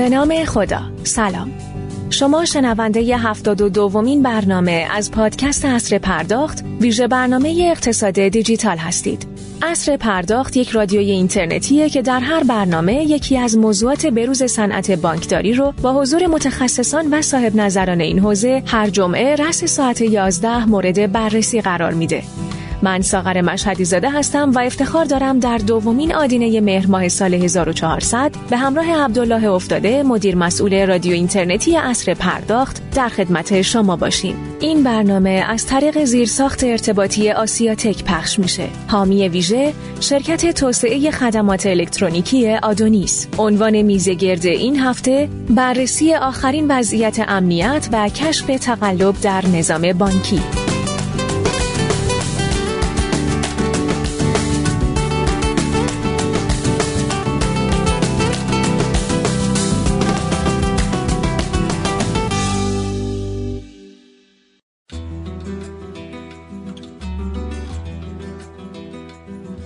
به نام خدا. سلام. شما شنونده ی هفتاد و دومین برنامه از پادکست اصر پرداخت ویژه برنامه اقتصاد دیجیتال هستید. اصر پرداخت یک رادیوی اینترنتیه که در هر برنامه یکی از موضوعات بروز صنعت بانکداری رو با حضور متخصصان و صاحب نظران این حوزه هر جمعه رس ساعت 11 مورد بررسی قرار میده. من ساغر مشهدی زاده هستم و افتخار دارم در دومین آدینه مهر ماه سال 1400 به همراه عبدالله افتاده مدیر مسئول رادیو اینترنتی اصر پرداخت در خدمت شما باشیم. این برنامه از طریق زیرساخت ارتباطی آسیاتک پخش میشه. حامی ویژه شرکت توسعه خدمات الکترونیکی آدونیس. عنوان میزگرد این هفته بررسی آخرین وضعیت امنیت و کشف تقلب در نظام بانکی.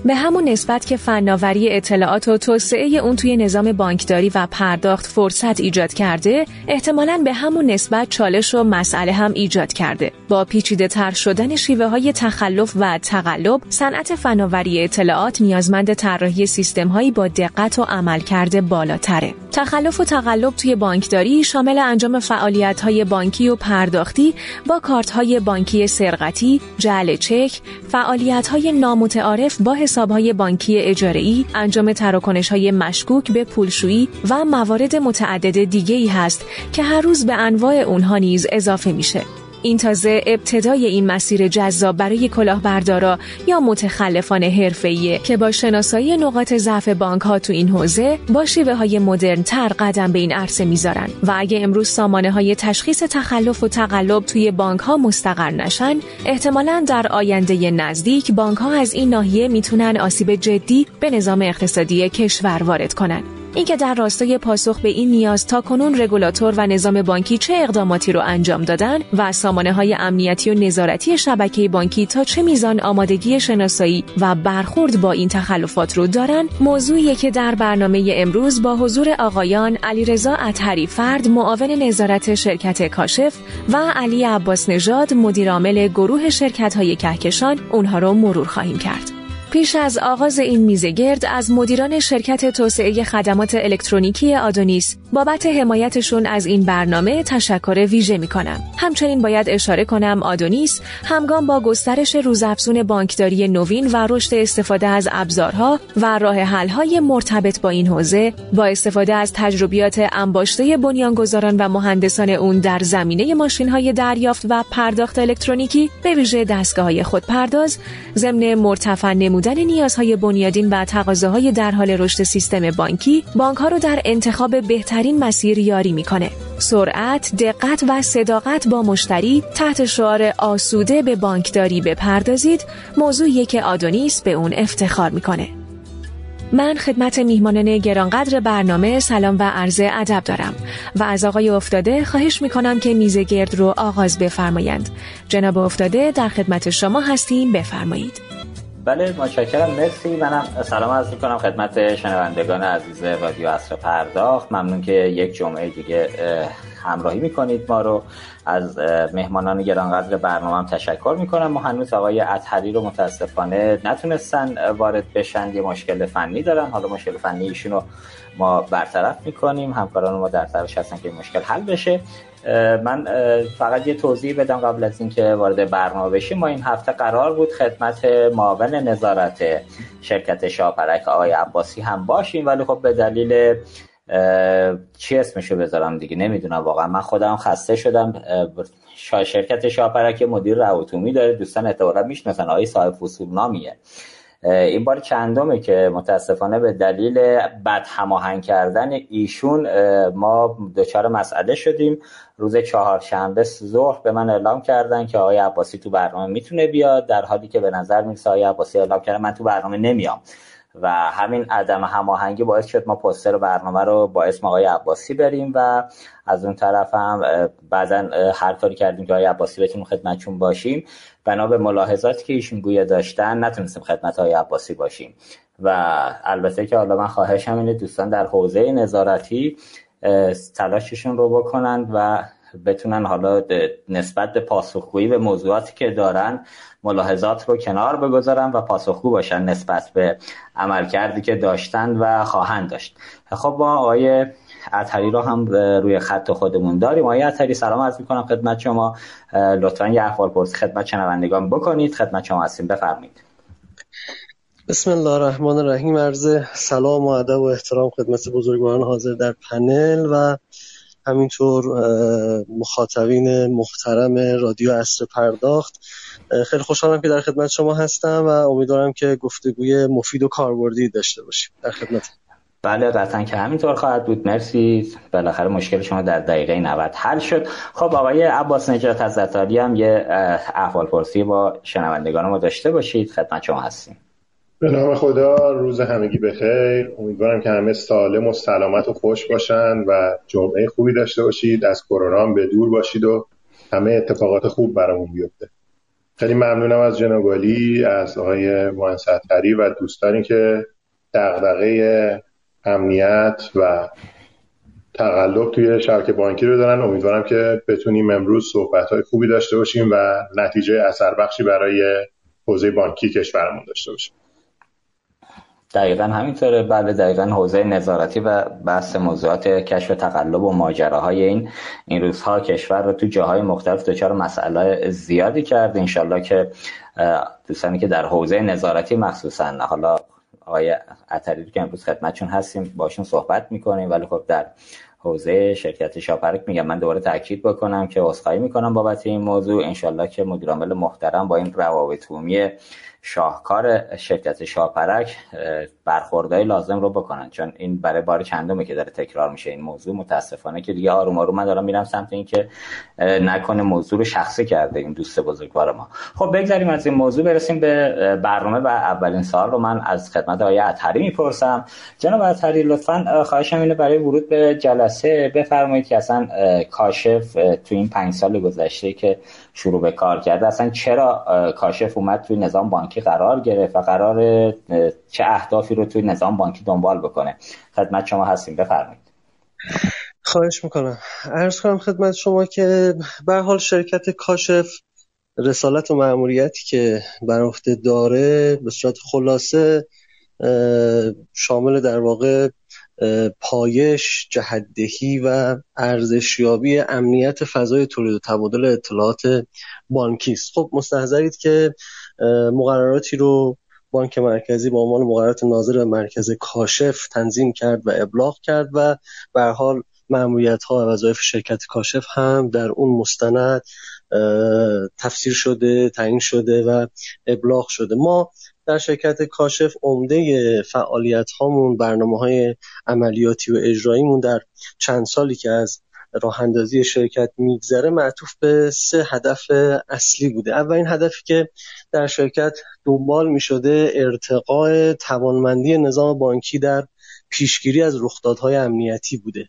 به همون نسبت که فناوری اطلاعات و توسعه اون توی نظام بانکداری و پرداخت فرصت ایجاد کرده احتمالاً به همون نسبت چالش و مسئله هم ایجاد کرده. با پیچیده تر شدن شیوه های تخلف و تقلب صنعت فناوری اطلاعات نیازمند طراحی سیستم هایی با دقت و عملکرد بالاتره. تخلف و تقلب توی بانکداری شامل انجام فعالیت های بانکی و پرداختی با کارت های بانکی سرقتی، جعل چک، فعالیت های نامتعارف با حسابهای بانکی اجاره‌ای، انجام های مشکوک به پولشویی و موارد متعدد دیگه ای هست که هر روز به انواع اونها نیز اضافه میشه. این تازه ابتدای این مسیر جذاب برای کلاهبردارا یا متخلفان حرفه‌ایه که با شناسایی نقاط ضعف بانک ها تو این حوزه با شیوه های مدرن تر قدم به این عرصه می‌ذارن. و اگه امروز سامانه های تشخیص تخلف و تقلب توی بانک ها مستقر نشن احتمالا در آینده نزدیک بانک ها از این ناحیه می‌تونن آسیب جدی به نظام اقتصادی کشور وارد کنن. اینکه در راستای پاسخ به این نیاز تا کنون رگولاتور و نظام بانکی چه اقداماتی رو انجام دادن و سامانه های امنیتی و نظارتی شبکه بانکی تا چه میزان آمادگی شناسایی و برخورد با این تخلفات رو دارن موضوعی که در برنامه امروز با حضور آقایان علیرضا اطهری فرد معاون نظارت شرکت کاشف و علی عباس نژاد مدیرعامل گروه شرکت های کهکشان اونها رو مرور خواهیم کرد. پیش از آغاز این میزه گرد از مدیران شرکت توسعه خدمات الکترونیکی آدونیس بابت حمایتشون از این برنامه تشکر ویژه می کنم. همچنین باید اشاره کنم آدونیس همگام با گسترش روزافزون بانکداری نوین و رشد استفاده از ابزارها و راه حل‌های مرتبط با این حوزه با استفاده از تجربیات انباشته بنیانگذاران و مهندسان اون در زمینه ماشین‌های دریافت و پرداخت الکترونیکی به ویژه دستگاه خودپرداز ضمن مرتفع نمودن نیازهای بنیادین و تقاضاهای در حال رشد سیستم بانکی بانک‌ها رو در انتخاب بهترین این مسیر یاری می‌کنه. سرعت، دقت و صداقت با مشتری تحت شعار آسوده به بانکداری بپردازید موضوعی که آدونیس به اون افتخار می‌کنه. من خدمت میهمانان گرانقدر برنامه سلام و عرض ادب دارم و از آقای افتاده خواهش می‌کنم که میز گرد رو آغاز بفرمایند. جناب افتاده در خدمت شما هستیم بفرمایید. بله متشکرم. مرسی. منم سلام عرض می‌کنم خدمت شنوندگان عزیز رادیو اصر پرداخت. ممنون که یک جمعه دیگه همراهی می‌کنید ما رو. از مهمانان گرانقدر برنامه هم تشکر می‌کنم. ما هنوز آقای اطهری رو متاسفانه نتونستن وارد بشن. یه مشکل فنی دارن. حالا مشکل فنی ایشون رو ما برطرف می‌کنیم. همکاران ما در تلاش هستن که مشکل حل بشه. من فقط یه توضیح بدم قبل از اینکه وارد برنامه بشیم. ما این هفته قرار بود خدمت معاون نظارت شرکت شاپرک آقای عباسی هم باشیم ولی خب به دلیل چی اسمشو بذارم دیگه؟ نمی‌دونم واقعا. من خودم خسته شدم. شرکت شاپرک مدیر روتومی داره. دوستان اعتبارا می‌شناسن. آقای صاحب فصول نامیه این بار چندمه که متاسفانه به دلیل بد هماهنگ کردن ایشون ما دچار مسئله شدیم. روز چهارشنبه ظهر به من اعلام کردن که آقای عباسی تو برنامه می‌تونه بیاد در حالی که به نظر می‌رسه آقای عباسی اعلام کردن من تو برنامه نمیام. و همین عدم هماهنگی باعث شد ما پوستر برنامه رو با اسم آقای عباسی بریم و از اون طرف هم بعدا هر کاری کردیم که آقای عباسی بتونیم خدمتشون باشیم. بنا به ملاحظاتی که ایشون گویا داشتن نتونستیم خدمت های عباسی باشیم. و البته که حالا من خواهشم اینه دوستان در حوزه نظارتی تلاششون رو بکنند و بتونن حالا نسبت به پاسخگویی به موضوعاتی که دارن ملاحظات رو کنار بگذارن و پاسخگو باشن نسبت به عملکردی که داشتن و خواهند داشت. خب ما آقای اتری رو هم روی خط خودمون داریم. آقای اتری سلام عرض می‌کنم خدمت شما. لطفا یه احوال پرسی خدمت شنوندگان بکنید. خدمت شما هستیم. بفرمایید. بسم الله الرحمن الرحیم. عرض سلام و ادب و احترام خدمت بزرگواران حاضر در پنل و همینطور مخاطبین محترم رادیو اصر پرداخت. خیلی خوشحالم که در خدمت شما هستم و امیدوارم که گفتگوی مفید و کاربردی داشته باشیم در خدمت. بله قطعا که همینطور خواهد بود. مرسی. بالاخره مشکل شما در دقیقه 90 حل شد. خب آقای عباس نجات از هم یه احوال پرسی با شنوندگان ما داشته باشید. خدمت شما هستیم. به نام خدا روز همگی بخیر امیدوارم که همه سالم و سلامت و خوش باشند و جمعه خوبی داشته باشید. از کرونا به دور باشید و همه اتفاقات خوب برامون بیفته. خیلی ممنونم از جناب از آقای مهندس و دوستانی که دغدغه امنیت و تقلب توی شبکه بانکی رو دارن. امیدوارم که بتونیم امروز صحبت های خوبی داشته باشیم و نتیجه اثر بخشی برای حوزه بانکی کشورمون داشته باشیم. دقیقا همینطوره. بله دقیقا حوزه نظارتی و بحث موضوعات کشف تقلب و ماجراهای این این روزها کشور رو تو جاهای مختلف دچار مسئله زیادی کرده انشالله که دوستانی که در حوزه نظارتی مخصوصا حالا آقای عطری که امروز خدمتشون هستیم باشون صحبت می‌کنیم. ولی خب در حوزه شرکت شاپرک میگم من دوباره تاکید بکنم که عذرخواهی می‌کنم بابت این موضوع. انشالله که مدیرعامل محترم با این روابط شاهکار شرکت شاپرک برخوردهای لازم رو بکنن. چون این برای بار چندمه که داره تکرار میشه این موضوع. متاسفانه که دیگه آروم آروم من دارم میرم سمت این که نکنه موضوع رو شخصی کرده این دوست بزرگوار ما. خب بگذاریم از این موضوع برسیم به برنامه و اولین سال رو من از خدمت آقای اطهری می‌پرسم. جناب اطهری لطفا خواهشم اینه برای ورود به جلسه بفرمایید که اصلا کاشف تو این پنج سال گذشته که شروع به کار کرده. اصلا چرا کاشف اومد توی نظام بانکی قرار گرفت و قرار چه اهدافی رو توی نظام بانکی دنبال بکنه؟ خدمت شما هستیم بفرمایید. خواهش می‌کنم. عرض کنم خدمت شما که به حال شرکت کاشف رسالت و معمولیتی که بر عهده داره به صورت خلاصه شامل در واقع پایش جهدهی و ارزشیابی امنیت فضای تولید و تبادل اطلاعات بانکی است خب مستحضرید که مقرراتی رو بانک مرکزی با عنوان مقررات ناظر مرکز کاشف تنظیم کرد و ابلاغ کرد و به حال معمولیت ها و وظایف شرکت کاشف هم در اون مستند تفسیر شده تعیین شده و ابلاغ شده. ما در شرکت کاشف عمده فعالیت هامون برنامه های عملیاتی و اجراییمون در چند سالی که از راه اندازی شرکت میگذره معطوف به سه هدف اصلی بوده. اولین هدفی که در شرکت دنبال می شده ارتقاء توانمندی نظام بانکی در پیشگیری از رخدادهای امنیتی بوده.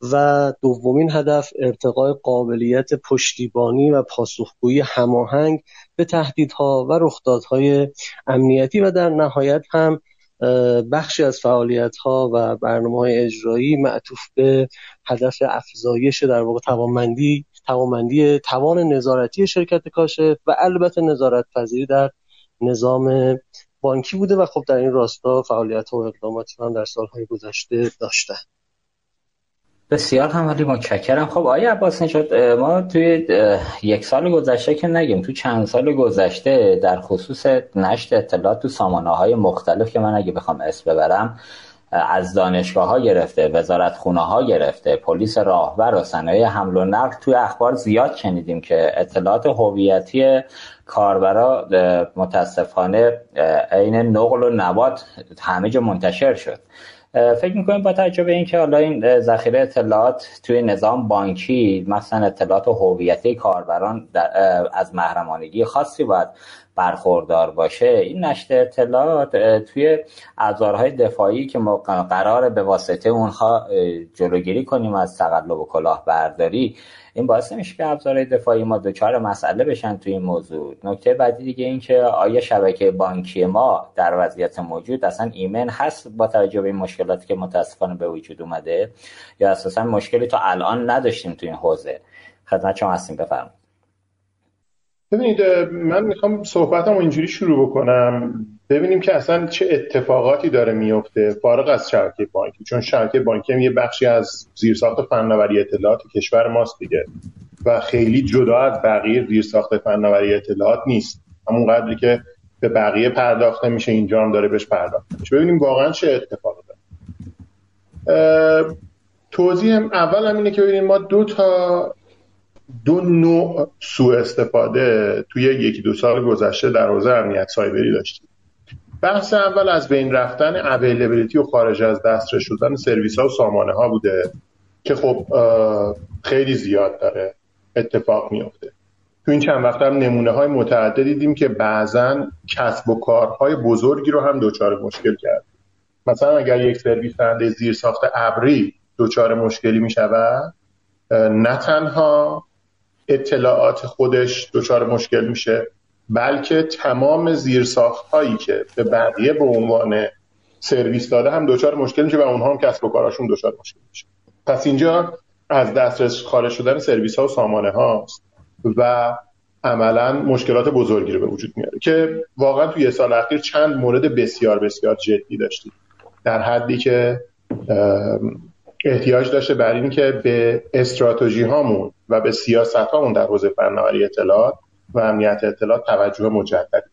و دومین هدف ارتقاء قابلیت پشتیبانی و پاسخگویی هماهنگ به تهدیدها و رخدادهای امنیتی و در نهایت هم بخشی از فعالیت‌ها و های اجرایی معطوف به هدف افزایش در واقع توانمندی توانمندی توان نظارتی شرکت کاشف و البته نظارت پذیری در نظام بانکی بوده و خب در این راستا فعالیت و اقداماتی هم در سالهای گذشته داشته بسیار هم ولی متشکرم. خب آیا عباس نشد ما توی یک سال گذشته که نگیم تو چند سال گذشته در خصوص نشت اطلاعات تو سامانه های مختلف که من اگه بخوام اسم ببرم از دانشگاه ها گرفته وزارت خونه ها گرفته پلیس راهور و صنایع حمل و نقل توی اخبار زیاد شنیدیم که اطلاعات هویتی کاربرا متاسفانه عین نقل و نبات همه جا منتشر شد. فکر می‌کنیم با توجه به اینکه حالا این ذخیره اطلاعات توی نظام بانکی مثلا اطلاعات هویتی کاربران از محرمانگی خاصی باید برخوردار باشه این نشر اطلاعات توی ابزارهای دفاعی که ما قرار به واسطه اونها جلوگیری کنیم از تقلب و کلاهبرداری این باعث نمیشه که ابزارهای دفاعی ما دچار مسئله بشن توی این موضوع. نکته بعدی دیگه این که آیا شبکه بانکی ما در وضعیت موجود؟ اصلا ایمن هست با توجه به این مشکلاتی که متاسفانه به وجود اومده؟ یا اساسا مشکلی تا الان نداشتیم توی این حوزه؟ خدمت شما هستیم بفرمایید. ببینید من می‌خوام صحبتم اینجوری شروع بکنم. ببینیم که اصلا چه اتفاقاتی داره میفته فارغ از شبکه بانکی چون شبکه بانکی هم یه بخشی از زیرساخت فناوری اطلاعات کشور ماست دیگه. و خیلی جدا از بقیه زیرساخت فناوری اطلاعات نیست. همون قدری که به بقیه پرداخته میشه اینجا هم داره بهش پرداخته میشه. ببینیم واقعا چه اتفاقی داره. توضیح اول هم اینه که ببینیم ما دو تا دو نوع سوء استفاده توی یکی دو سال گذشته در حوزه امنیت سایبری داشتیم. بحث اول از بین رفتن اویلیبیلیتی و خارج از دسترس شدن سرویس ها و سامانه ها بوده که خب خیلی زیاد داره اتفاق میفته تو این چند وقت هم نمونه های متعدد دیدیم که بعضا کسب و کارهای بزرگی رو هم دچار مشکل کرد. مثلا اگر یک سرویس دهنده زیر ساخت ابری دچار مشکلی می شود نه تنها اطلاعات خودش دچار مشکل میشه بلکه تمام زیرساخت هایی که به بقیه به عنوان سرویس داده هم دچار مشکل میشه و اونها هم کسب و کاراشون دچار مشکل میشه. پس اینجا از دسترس خارج شدن سرویس ها و سامانه هاست و عملا مشکلات بزرگی رو به وجود میاره که واقعا توی یه سال اخیر چند مورد بسیار بسیار جدی داشتیم. در حدی که احتیاج داشته بر این که به استراتژی هامون و به سیاست هامون در حوزه فناوری اطلاعات و امنیت اطلاعات توجه مجدد.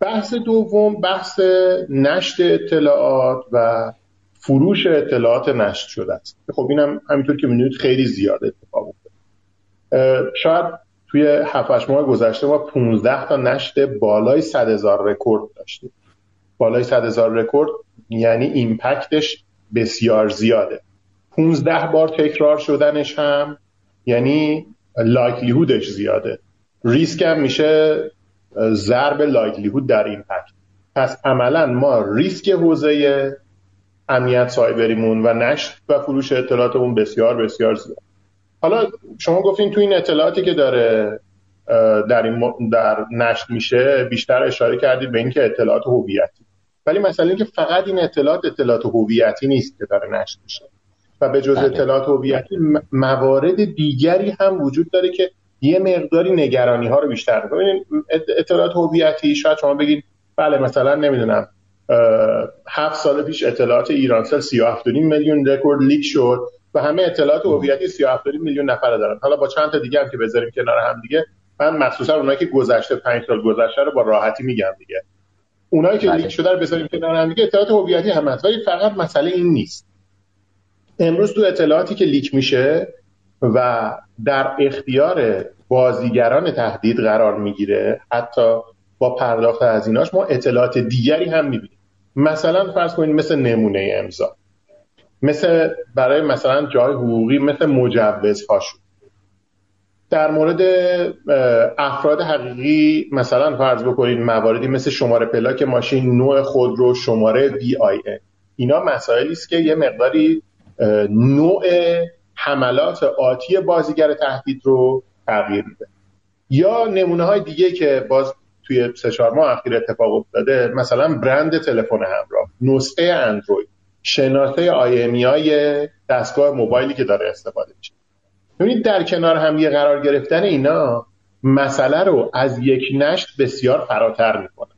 بحث دوم بحث نشت اطلاعات و فروش اطلاعات نشت شده است. خب اینم همینطور که می‌دونید خیلی زیاد اتفاق افتاده. شاید توی 7 ماه گذشته ما 15 تا نشت بالای 100 هزار رکورد داشتیم. بالای 100 هزار رکورد یعنی impact ش بسیار زیاده. 15 بار تکرار شدنش هم یعنی likelihood ش زیاده. ریسک هم میشه ضرب likelihood در impact. پس عملا ما ریسک حوزه امنیت سایبریمون و نشت و فروش اطلاعاتمون بسیار بسیار زیاد. حالا شما گفتین تو این اطلاعاتی که داره در, این در نشت میشه بیشتر اشاره کردید به اینکه اطلاعات هویتی. ولی مثلا که فقط این اطلاعات اطلاعات هویتی نیست که داره نشت میشه. و به جز بله. اطلاعات هویتی موارد دیگری هم وجود داره که یه مقداری نگرانی ها رو بیشتر می‌کنه اطلاعات هویتی شاید شما بگید بله مثلا نمی‌دونم هفت سال پیش اطلاعات ایرانسل 37 میلیون رکورد leak شد و همه اطلاعات هویتی 37 میلیون نفر دارن. حالا با چند تا دیگه هم که بذاریم کنار هم دیگه من مخصوصا اونایی که گذشته 5 سال گذشته رو با راحتی میگم دیگه. اونایی که بله. لیک شده رو بذاریم کنار هم دیگه اطلاعات هویتی هم هست ولی فقط مسئله این نیست. امروز تو اطلاعاتی که لیک میشه و در اختیار بازیگران تهدید قرار می‌گیره. حتی با پرداخت هزینهاش ما اطلاعات دیگری هم می‌بینیم. مثلا فرض کنید مثل نمونه امضا. مثل برای مثلا جای حقوقی مثل مجوزهاشون. در مورد افراد حقیقی مثلا فرض بکنید مواردی مثل شماره پلاک ماشین نوع خودرو شماره وی آی اینا مسائلی است که یه مقداری نوع حملات آتی بازیگر تهدید رو تغییر میده. یا نمونه های دیگه که باز توی سه چهار ماه اخیر اتفاق افتاده مثلا برند تلفن همراه نسخه اندروید شناسه آی های دستگاه موبایلی که داره استفاده میشه. ببینید در کنار هم یه قرار گرفتن اینا مسئله رو از یک نشت بسیار فراتر می‌کنه.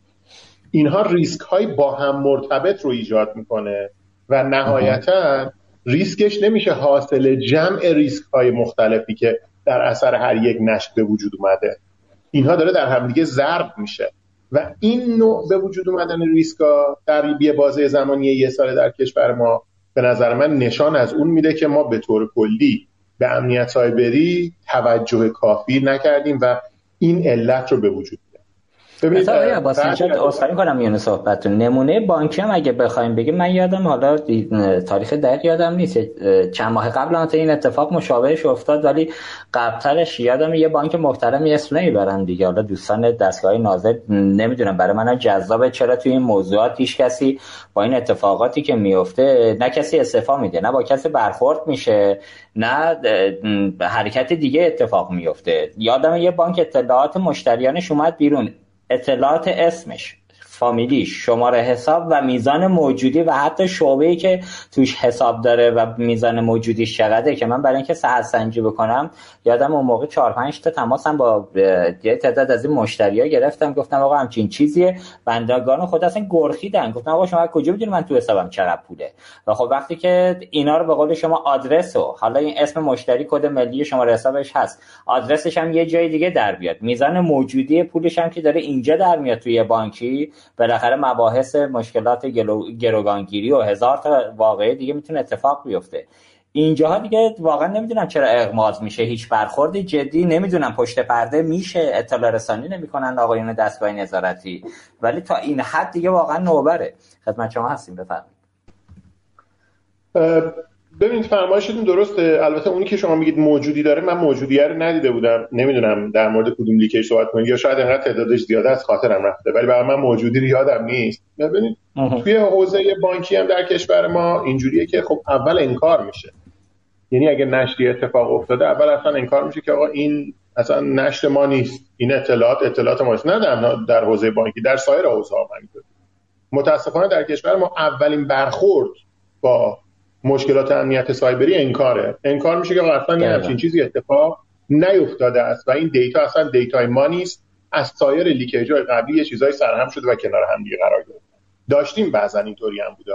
اینها ریسک های با هم مرتبط رو ایجاد می‌کنه و نهایتا ریسکش نمیشه حاصل جمع ریسک های مختلفی که در اثر هر یک نشت به وجود اومده. اینها داره در همدیگه ضرب میشه. و این نوع به وجود اومدن ریسکا در یه بازه زمانی یه سال در کشور ما به نظر من نشان از اون میده که ما به طور کلی به امنیت سایبری توجه کافی نکردیم و این علت رو به وجود ببینید آقای کنم میونه صحبتتون نمونه بانکی هم اگه بخوایم بگیم من یادم حالا تاریخ دقیق یادم نیست. چند ماه قبل هم این اتفاق مشابهش افتاد ولی قبلترش یادم یه بانک محترمی اسم نمی‌برن دیگه. حالا دوستان دستگاه ناظر نمی‌دونم برای من جذابه چرا توی این موضوعات هیچ کسی با این اتفاقاتی که میفته نه کسی استفا میده نه با کسی برخورد میشه نه حرکت دیگه اتفاق میفته یادم یه بانک اطلاعات مشتریانش اومد بیرون. اطلاعات اسمش. فامیلیش شماره حساب و میزان موجودی و حتی شعبه که توش حساب داره و میزان موجودیش چقدره که من برای اینکه صحت سنجی بکنم یادم اون موقع 4 5 تا تماسم با یه تعداد از این مشتریا گرفتم. گفتم آقا همچین چیزیه. بندگان خود اصلا گرخیدن. گفتم آقا شما کجا می‌دونی من تو حسابم چقدر پوله؟ و خب وقتی که اینا رو به قول شما آدرس و حالا این اسم مشتری کد ملی شما حسابش هست آدرسش هم یه جای دیگه در بیاد. میزان موجودی پولش هم که داره اینجا در میاد توی بانکی. بالاخره مباحث مشکلات گروگانگیری و هزار تا واقعه دیگه می‌تونه اتفاق بیفته. اینجاها دیگه واقعا نمی‌دونم چرا اغماز میشه. هیچ برخوردی جدی نمی‌دونم. پشت پرده میشه. اطلاع رسانی نمی‌کنن آقایون دستگاه نظارتی. ولی تا این حد دیگه واقعا نوبره. خدمت شما هستیم. بفرمایید. ببینید فرمایشتون درسته. البته اونی که شما میگید موجودی داره من موجودیه رو ندیده بودم. نمی‌دونم در مورد کدوم لیکش صحبت کنید یا شاید انقدر تعدادش زیاده از خاطرم رفته. ولی برای من موجودی رو یادم نیست. ببینید توی حوزه بانکی هم در کشور ما اینجوریه که خب اول انکار میشه. یعنی اگه نشری اتفاق افتاده اول اصلا انکار میشه که آقا این اصلا نشر ما نیست. این اطلاعات اطلاعات ما نه در, در حوزه بانکی در سایر حوزه ها متاسفانه در کشور ما اولین برخورد با مشکلات امنیت سایبری انکاره. انکار میشه که اصلا یه همچین چیزی اتفاق نیفتاده است و این data اصلا data ی ما نیست. از سایر leakage های قبلی یه چیزای سرهم شده و کنار هم دیگه قرار گرفته. داشتیم بعضا اینطوری هم بوده.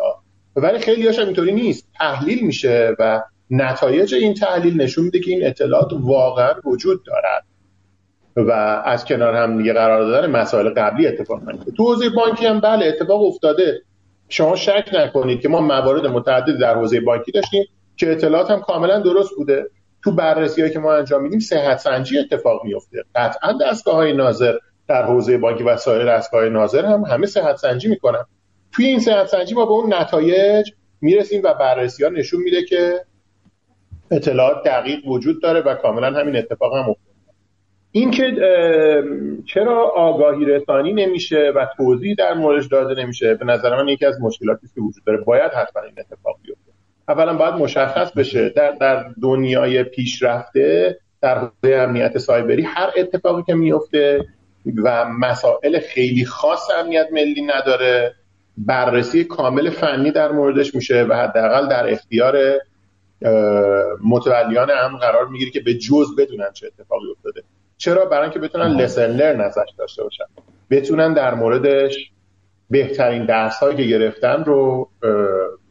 ولی خیلی هاش اینطوری نیست. تحلیل میشه و نتایج این تحلیل نشون میده که این اطلاعات واقعا وجود دارد و از کنار هم دیگه قرار دادن مسائل قبلی اتفاق میفته تو حوزه بانکی هم بله اتفاق افتاده. شما شک نکنید که ما موارد متعدد در حوزه بانکی داشتیم که اطلاعات هم کاملا درست بوده. تو بررسی که ما انجام میدیم صحت سنجی اتفاق میفته قطعا دستگاه های ناظر در حوزه بانکی و سایر دستگاه ناظر هم همه صحت سنجی می‌کنن. توی این صحت سنجی ما به اون نتایج می‌رسیم و بررسی ها نشون میده که اطلاعات دقیق وجود داره و کاملا همین اتفاق هم افتاد اینکه چرا آگاهی رسانی نمیشه و توضیح در موردش داده نمیشه به نظر من یکی از مشکلاتی که وجود داره. باید حتما این اتفاق بیفته. اولا باید مشخص بشه در, در دنیای پیشرفته در حوزه امنیت سایبری هر اتفاقی که میفته و مسائل خیلی خاص امنیت ملی نداره بررسی کامل فنی در موردش میشه و حداقل در اختیار متولیان امن قرار می‌گیره که به جز بدونن چه اتفاقی افتاده. چرا؟ برای اینکه بتونن لسن لرن ازش داشته باشن. بتونن در موردش بهترین درس هایی که گرفتن رو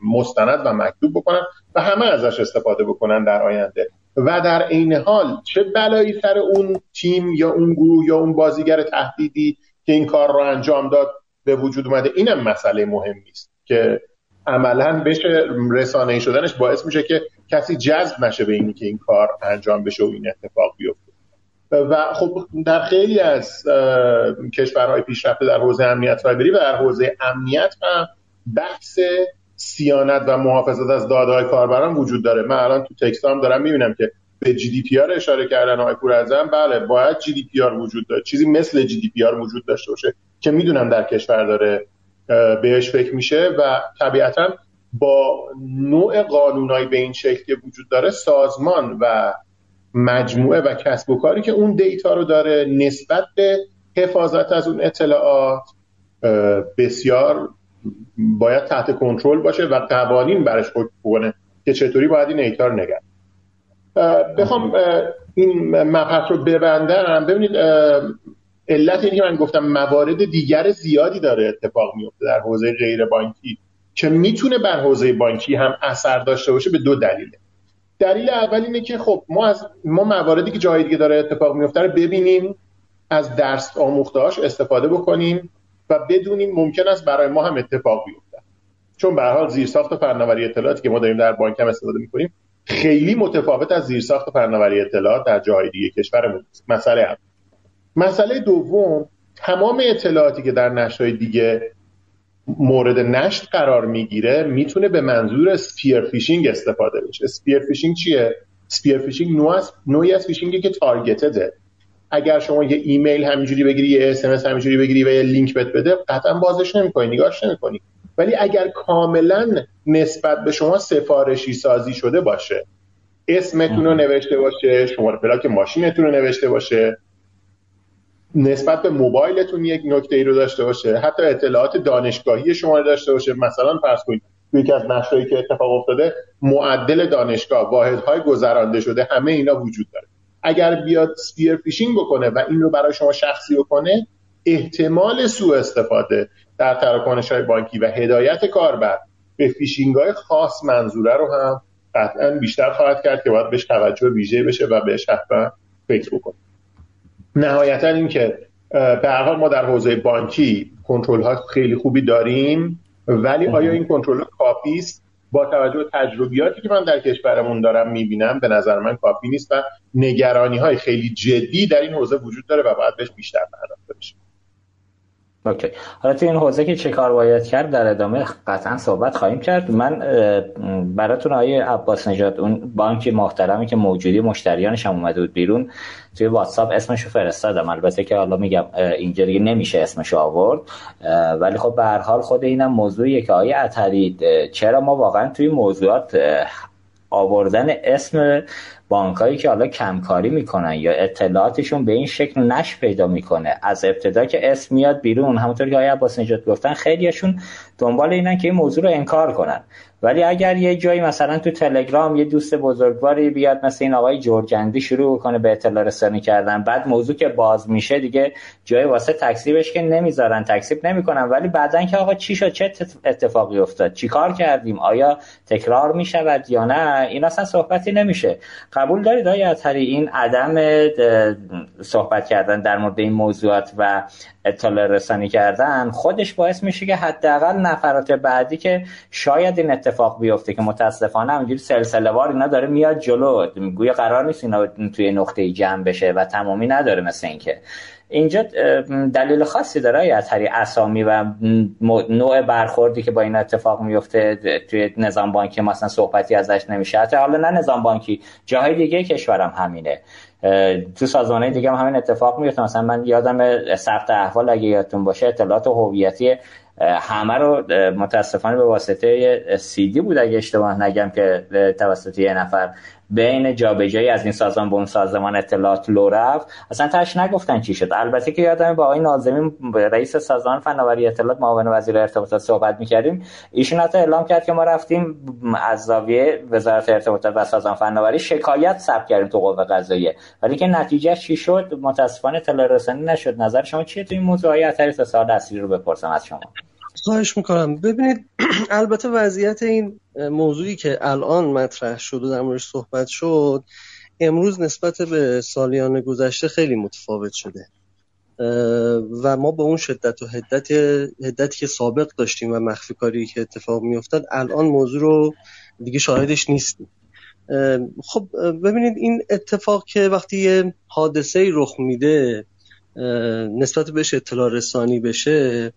مستند و مکتوب بکنن و همه ازش استفاده بکنن در آینده. و در عین حال چه بلایی سر اون تیم یا اون گروه یا اون بازیگر تهدیدی که این کار رو انجام داد به وجود اومده؟ اینم مسئله مهمی است که عملا بشه رسانه شدنش باعث میشه که کسی جذب نشه به اینی که این کار انجام بشه و این اتفاق بیفته. و خب در خیلی از کشورهای پیشرفته در حوزه امنیت سایبری و در حوزه امنیت هم بحث صیانت و محافظت از دادههای کاربران وجود داره. من الان تو text ام دارم می‌بینم که به GDPR اشاره کردن آقای پورعظم بله باید GDPR وجود داره چیزی مثل جی دی پی آر وجود داشته باشه که می‌دونم در کشور داره بهش فکر میشه و طبیعتا با نوع قانونایی به این شکل که وجود داره سازمان و مجموعه و کسب و کاری که اون دیتا رو داره نسبت به حفاظت از اون اطلاعات بسیار باید تحت کنترل باشه و قوانین برش حکم کنه که چطوری باید این دیتا رو بخوام این مبحث رو ببندم. ببینید علت اینکه من گفتم موارد دیگر زیادی داره اتفاق میفته در حوزه غیر بانکی که می‌تونه بر حوزه بانکی هم اثر داشته باشه به دو دلیله دلیل اول اینه که خب ما از ما مواردی که جای دیگه داره اتفاق میفته رو ببینیم از درس آموختهاش استفاده بکنیم و بدونیم ممکن است برای ما هم اتفاق بیفته چون به حال زیرساخت فناوری اطلاعاتی که ما داریم در بانک هم استفاده می‌کنیم خیلی متفاوت از زیرساخت فناوری اطلاعات در جای دیگه کشورمون مسئله هم. مسئله دوم تمام اطلاعاتی که در نشت‌های دیگه مورد نشت قرار می‌گیره می‌تونه به منظور spear phishing استفاده بشه. spear phishing چیه؟ spear phishing نوعی از فیشینگی که targeted ه اگر شما یه ایمیل همینجوری بگیری یه SMS همینجوری بگیری و یه لینک بهت بده قطعا بازش نمی‌کنی نگاهش نمی‌کنی. ولی اگر کاملا نسبت به شما سفارشی سازی شده باشه اسمتون رو نوشته باشه شماره پلاک ماشینتون رو نوشته باشه نسبت به موبایلتون یک نکته ای رو داشته باشه حتی اطلاعات دانشگاهی شما رو داشته باشه. مثلا فرض کنید یکی از نشتایی که اتفاق افتاده معدل دانشگاه واحدهای گذرانده شده همه اینا وجود داره. اگر بیاد spear phishing بکنه و این رو برای شما شخصی بکنه احتمال سوء استفاده در تراکنش های بانکی و هدایت کاربر به فیشینگ های خاص منظوره رو هم قطعا بیشتر خواهد کرد که باید بهش توجه ویژه بشه و بهش حتما فکر بکنیم نهایتا اینکه به هر حال ما در حوزه بانکی کنترل ها خیلی خوبی داریم ولی آیا این کنترل کافی است؟ با توجه به تجربیاتی که من در کشورمون دارم می‌بینم به نظر من کافی نیست و نگرانی های خیلی جدی در این حوزه وجود داره و باید بهش بیشتر پرداخته بشه. اوکی. حالا تو این حوزه که چه کار باید کرد در ادامه قطعا صحبت خواهیم کرد. من براتون آیه عباس نجات اون بانک محترمی که موجودی مشتریانش هم اومده بود بیرون. توی واتساپ اسمشو فرستادم. البته که حالا میگم اینجا دیگه نمیشه اسمشو آورد. ولی خب به هر حال خود اینم موضوعیه که آیه اترید چرا ما واقعا توی موضوعات آوردن اسم بانکایی که حالا کمکاری می‌کنن یا اطلاعاتشون به این شکل نش پیدا می‌کنه از ابتدا که اسم میاد بیرون همونطور که آقای عباس نجات گفتن خیلیشون دنبال اینن که این موضوع رو انکار کنن. ولی اگر یه جایی مثلا تو تلگرام یه دوست بزرگواری بیاد مثل این آقای جورجندی شروع کنه به اطلاع رسانی کردن بعد موضوع که باز میشه دیگه جای واسه تکسیبش که نمی‌ذارن تکسیب نمی‌کنن. ولی بعدا که آقا چی شد؟ چه اتفاقی افتاد؟ چیکار کردیم؟ آیا تکرار می‌شود یا نه؟ این اصلا صحبتی نمیشه. قبول دارید آیا اطهری؟ این عدم صحبت کردن در مورد این موضوعات و اطلاع رسانی کردن خودش باعث میشه که حداقل نفرات بعدی که شاید این اتفاق بیفته که متاسفانه همینجوری سلسله وار اینا داره میاد جلو. گویا قرار نیست اینا توی نقطه جمع بشه و تمامی نداره مثل اینکه. اینجا دلیل خاصی داره از هری اسامی و نوع برخوردی که با این اتفاق میفته توی نظام بانکی مثلا صحبتی ازش نمیشه. حتی حالا نه نظام بانکی جاهای دیگه کشورم همینه. تو سازمانه دیگه هم همین اتفاق میفته. مثلا من یادم ثبت احوال اگه یادتون باشه اطلاعات هویتی همه رو متاسفانه به واسطه سیدی بود اگه اشتباه نگم که توسط یه نفر بین جابجایی از این سازمان به اون سازمان اطلاعات لو رفت. اصلا تاش نگفتن چی شد. البته که یادم با آقای ناظمی رئیس سازمان فناوری اطلاعات معاون وزیر ارتباطات صحبت می‌کردیم. ایشون حتی اعلام کرد که ما رفتیم از زاویه وزارت ارتباطات و سازمان فناوری شکایت ثبت کردیم تو قوه قضاییه. ولی که نتیجه چی شد؟ متاسفانه اطلاع رسانی نشد. نظر شما چیه تو این موضوع؟ های اثر سال اصلی رو بپرسم از شما. خواهش می‌کنم. ببینید البته وضعیت این موضوعی که الان مطرح شد و در موردش صحبت شد امروز نسبت به سالیان گذشته خیلی متفاوت شده. و ما به اون شدت و حدت حدتی که سابق داشتیم و مخفی کاری که اتفاق میافتاد الان موضوع رو دیگه شاهدش نیستیم. خب ببینید این اتفاق که وقتی یه حادثه رخ میده نسبت بهش اطلاع رسانی بشه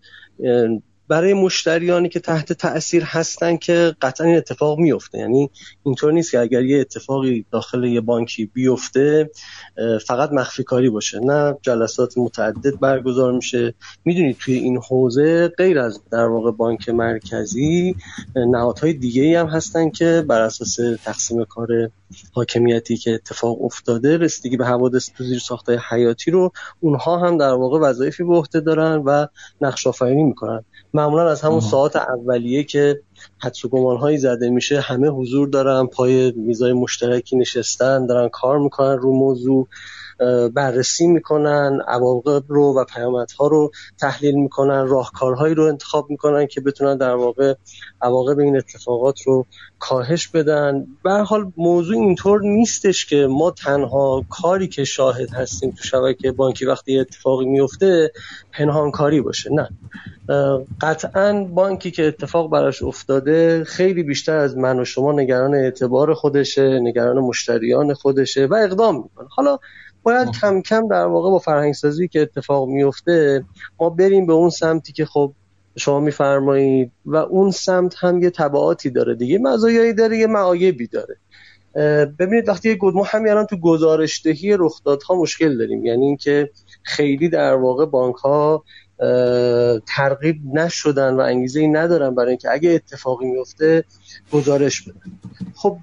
برای مشتریانی که تحت تاثیر هستن که قطعا این اتفاق میفته یعنی اینطور نیست که اگر یه اتفاقی داخل یه بانکی بیفته فقط مخفی کاری باشه. نه جلسات متعدد برگزار میشه. می‌دونید توی این حوزه غیر از در واقع بانک مرکزی نهادهای دیگه هم هستن که بر اساس تقسیم کار حاکمیتی که اتفاق افتاده رسیدگی به حوادث تو زیر ساخته حیاتی رو اونها هم در واقع وظایفی به عهده دارن و نقش آفرینی می‌کنن. معمولا از همون ساعت اولیه که حدس و گمان زده میشه همه حضور دارن پای میزای مشترکی نشستن دارن کار می‌کنن رو موضوع. بررسی می‌کنن عواقب رو و پیامدها رو تحلیل می‌کنن راهکارهایی رو انتخاب می‌کنن که بتونن در واقع عواقب این اتفاقات رو کاهش بدن. به حال موضوع اینطور نیستش که ما تنها کاری که شاهد هستیم تو شبکه بانکی وقتی اتفاقی میفته پنهان کاری باشه نه. قطعا بانکی که اتفاق براش افتاده خیلی بیشتر از من و شما نگران اعتبار خودشه نگران مشتریان خودشه و اقدام می‌کنه. حالا باید کم کم در واقع با فرهنگ سازی که اتفاق میفته ما بریم به اون سمتی که خب شما میفرمایید و اون سمت هم یه تبعاتی داره دیگه مزایایی داره یه معایبی داره. ببینید وقتی ما همین الان تو گزارشدهی رخدادها مشکل داریم. یعنی اینکه خیلی در واقع بانک ها ترغیب نشدن و انگیزه ای ندارن برای اینکه اگه اتفاقی میفته گزارش بدن. خب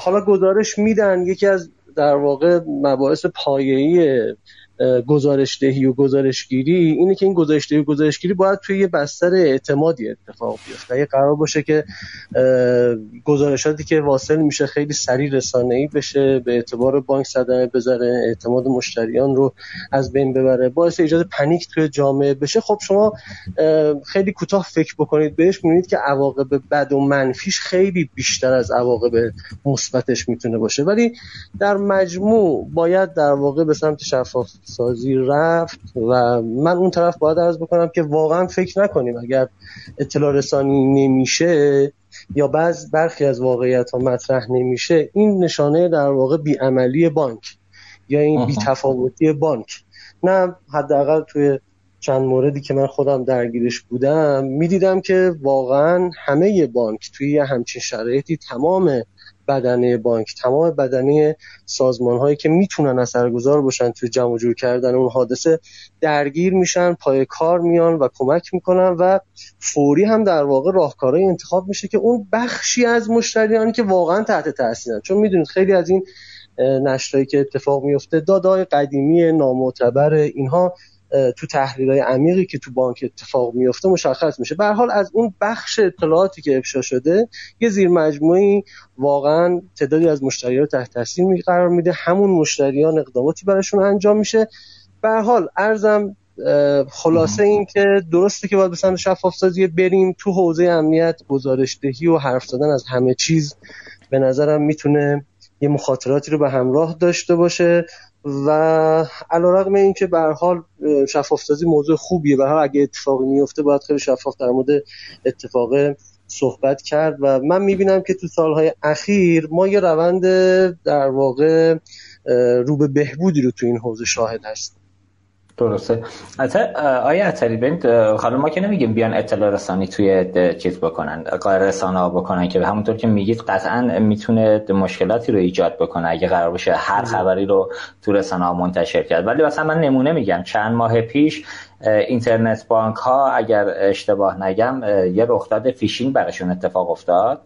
حالا گزارش میدن یکی از در واقع مباحث پایه‌ای گزارشدهی و گزارشگیری اینه که این گزارشدهی و گزارشگیری باید توی یه بستر اعتمادی اتفاق بیفته. اگه قرار باشه که گزارشاتی که واصل میشه خیلی سریع رسانه‌ای بشه به اعتبار بانک صدمه بذاره اعتماد مشتریان رو از بین ببره باعث ایجاد پنیک توی جامعه بشه خب شما خیلی کوتاه فکر بکنید. بهش می‌بینید که عواقب بد و منفیش خیلی بیشتر از عواقب مثبتش می‌تونه باشه. ولی در مجموع باید در واقع به سمت شفاف سازی رفت و من اون طرف باید عرض بکنم که واقعا فکر نکنیم اگر اطلاع رسانی نمیشه یا بعض برخی از واقعیت ها مطرح نمیشه این نشانه در واقع بیعملی بانک یا این بیتفاوتی بانک. نه حداقل توی چند موردی که من خودم درگیرش بودم می‌دیدم که واقعا همه بانک توی همچین شرایطی تمام بدنه بانک. تمام بدنه سازمان هایی که می‌تونن اثرگذار باشن توی جمع جور کردن اون حادثه درگیر میشن پای کار میان و کمک می‌کنن و فوری هم در واقع راهکارهای انتخاب میشه که اون بخشی از مشتریانی که واقعا تحت تاثیرن. چون می‌دونید خیلی از این نشرایی که اتفاق میفته دادای قدیمی نامعتبر اینها تو تحلیل های عمیقی که تو بانک اتفاق میفته مشخص میشه. به حال از اون بخش اطلاعاتی که افشا شده یه زیر مجموعی واقعا تعدادی از مشتریان تحت تاثیر قرار میده. همون مشتریان اقداماتی براشون انجام میشه. به حال ارزم خلاصه این که درسته که باید به سمت شفاف سازی بریم. تو حوزه امنیت گزارش دهی و حرف زدن از همه چیز به نظرم می‌تونه یه مخاطراتی رو به همراه داشته باشه. و علیرغم اینکه به حال شفاف سازی موضوع خوبیه و اگه اتفاقی میفته باید خیلی شفاف در مورد اتفاق صحبت کرد و من می‌بینم که تو سالهای اخیر ما یه روند در واقع رو به بهبودی رو تو این حوزه شاهد هستیم. درسته. آیا اتری بنت حالا ما که نمیگیم بیان اطلاع رسانی توی چیز بکنن قرار رسانه ها بکنن که همونطور که میگید قطعا می‌تونه مشکلاتی رو ایجاد بکنه اگه قرار باشه هر خبری رو تو رسانه ها منتشر کرد. ولی مثلا من نمونه میگم چند ماه پیش اینترنت بانک ها اگر اشتباه نگم یه رخداد فیشینگ براشون اتفاق افتاد.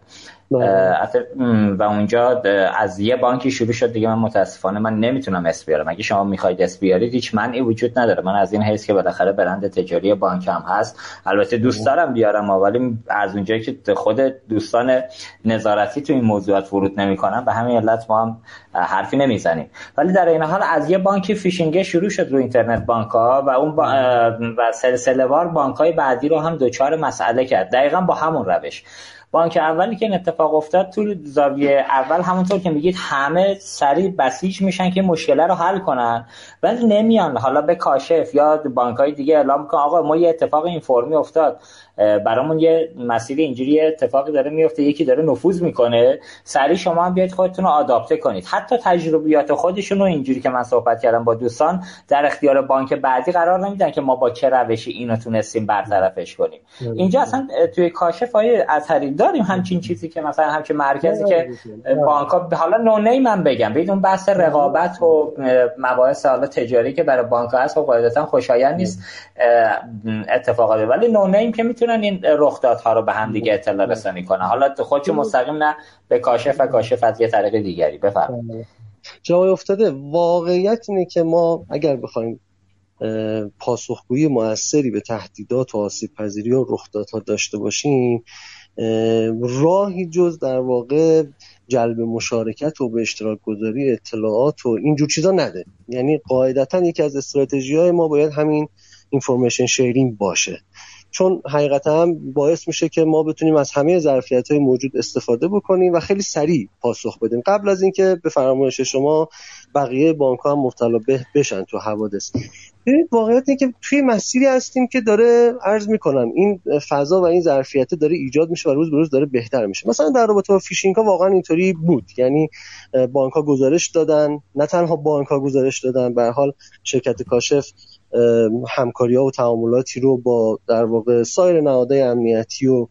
و اونجا از یه بانکی شروع شد دیگه. من متاسفانه من نمی‌تونم اسم بیارم. اگه شما می‌خواید اسم بیارید هیچ منعی وجود نداره. من از این حیث که بالاخره برند تجاری بانک هم هست. البته دوست دارم بیارم ولی از اونجایی که خود دوستان نظارتی تو این موضوعات ورود نمی‌کنن به همین علت ما هم حرفی نمی‌زنیم. ولی در این حال از یه بانکی فیشینگ شروع شد رو اینترنت بانک ها و اون با و سلسله وار بانک های بعدی رو هم دچار مسئله کرد. دقیقا با همون روش. بانک اولی که این اتفاق افتاد تو زاویه اول همونطور که میگید همه سریع بسیج میشن که مشکل رو حل کنن. ولی نمیان. حالا به کاشف یا بانک های دیگه اعلام کن آقا ما یه اتفاق این فرمی افتاد برامون یه مسیر اینجوری اتفاقی داره میفته. یکی داره نفوذ می‌کنه. سریع شما هم بیاید خودتون رو adapt ه کنید. حتی تجربیات خودشون رو اینجوری که من صحبت کردم با دوستان در اختیار بانک بعدی قرار نمیدن که ما با چه روشی اینو تونستیم برطرفش کنیم. اینجا اصلا توی کاشف های اثری داریم همچین چیزی که مثلا همچین مرکزی که بانک ها حالا نونه من بگم. بدون بحث رقابت و مباحث حالا تجاری که برای بانک ها هست و خب قاعدتا خوشایند نیست اتفاقات ولی نونه که می‌تونن این رخدادها رو به هم دیگه اطلاع رسانی کنن. حالا خودشون مستقیم نه به کاشف و کاشف از یه طریق دیگری. بفرمایید. جای افتاده. واقعیت اینه که ما اگر بخوایم پاسخگویی موثری به تهدیدات و آسیب پذیری و رخدادها داشته باشیم راهی جز در واقع جلب مشارکت و به اشتراک گذاری اطلاعات و اینجور چیزا نده. یعنی قاعدتا یکی از استراتژی های ما باید همین اینفورمیشن شیرینگ باشه. چون حقیقتا هم باعث میشه که ما بتونیم از همه ظرفیت های موجود استفاده بکنیم و خیلی سریع پاسخ بدیم. قبل از اینکه به فرمایش شما بقیه بانک ها هم مبتلا بشن تو حوادث. واقعیت اینه که توی مسیری هستیم که داره عرض می‌کنم این فضا و این ظرفیت داره ایجاد میشه و روز به روز داره بهتر میشه. مثلا در رابطه با فیشینگ ها واقعا اینطوری بود. یعنی بانک ها گزارش دادن. نه تنها بانک ها گزارش دادن به حال شرکت کاشف همکاری ها و تعاملاتی رو با در واقع سایر نهادهای امنیتی و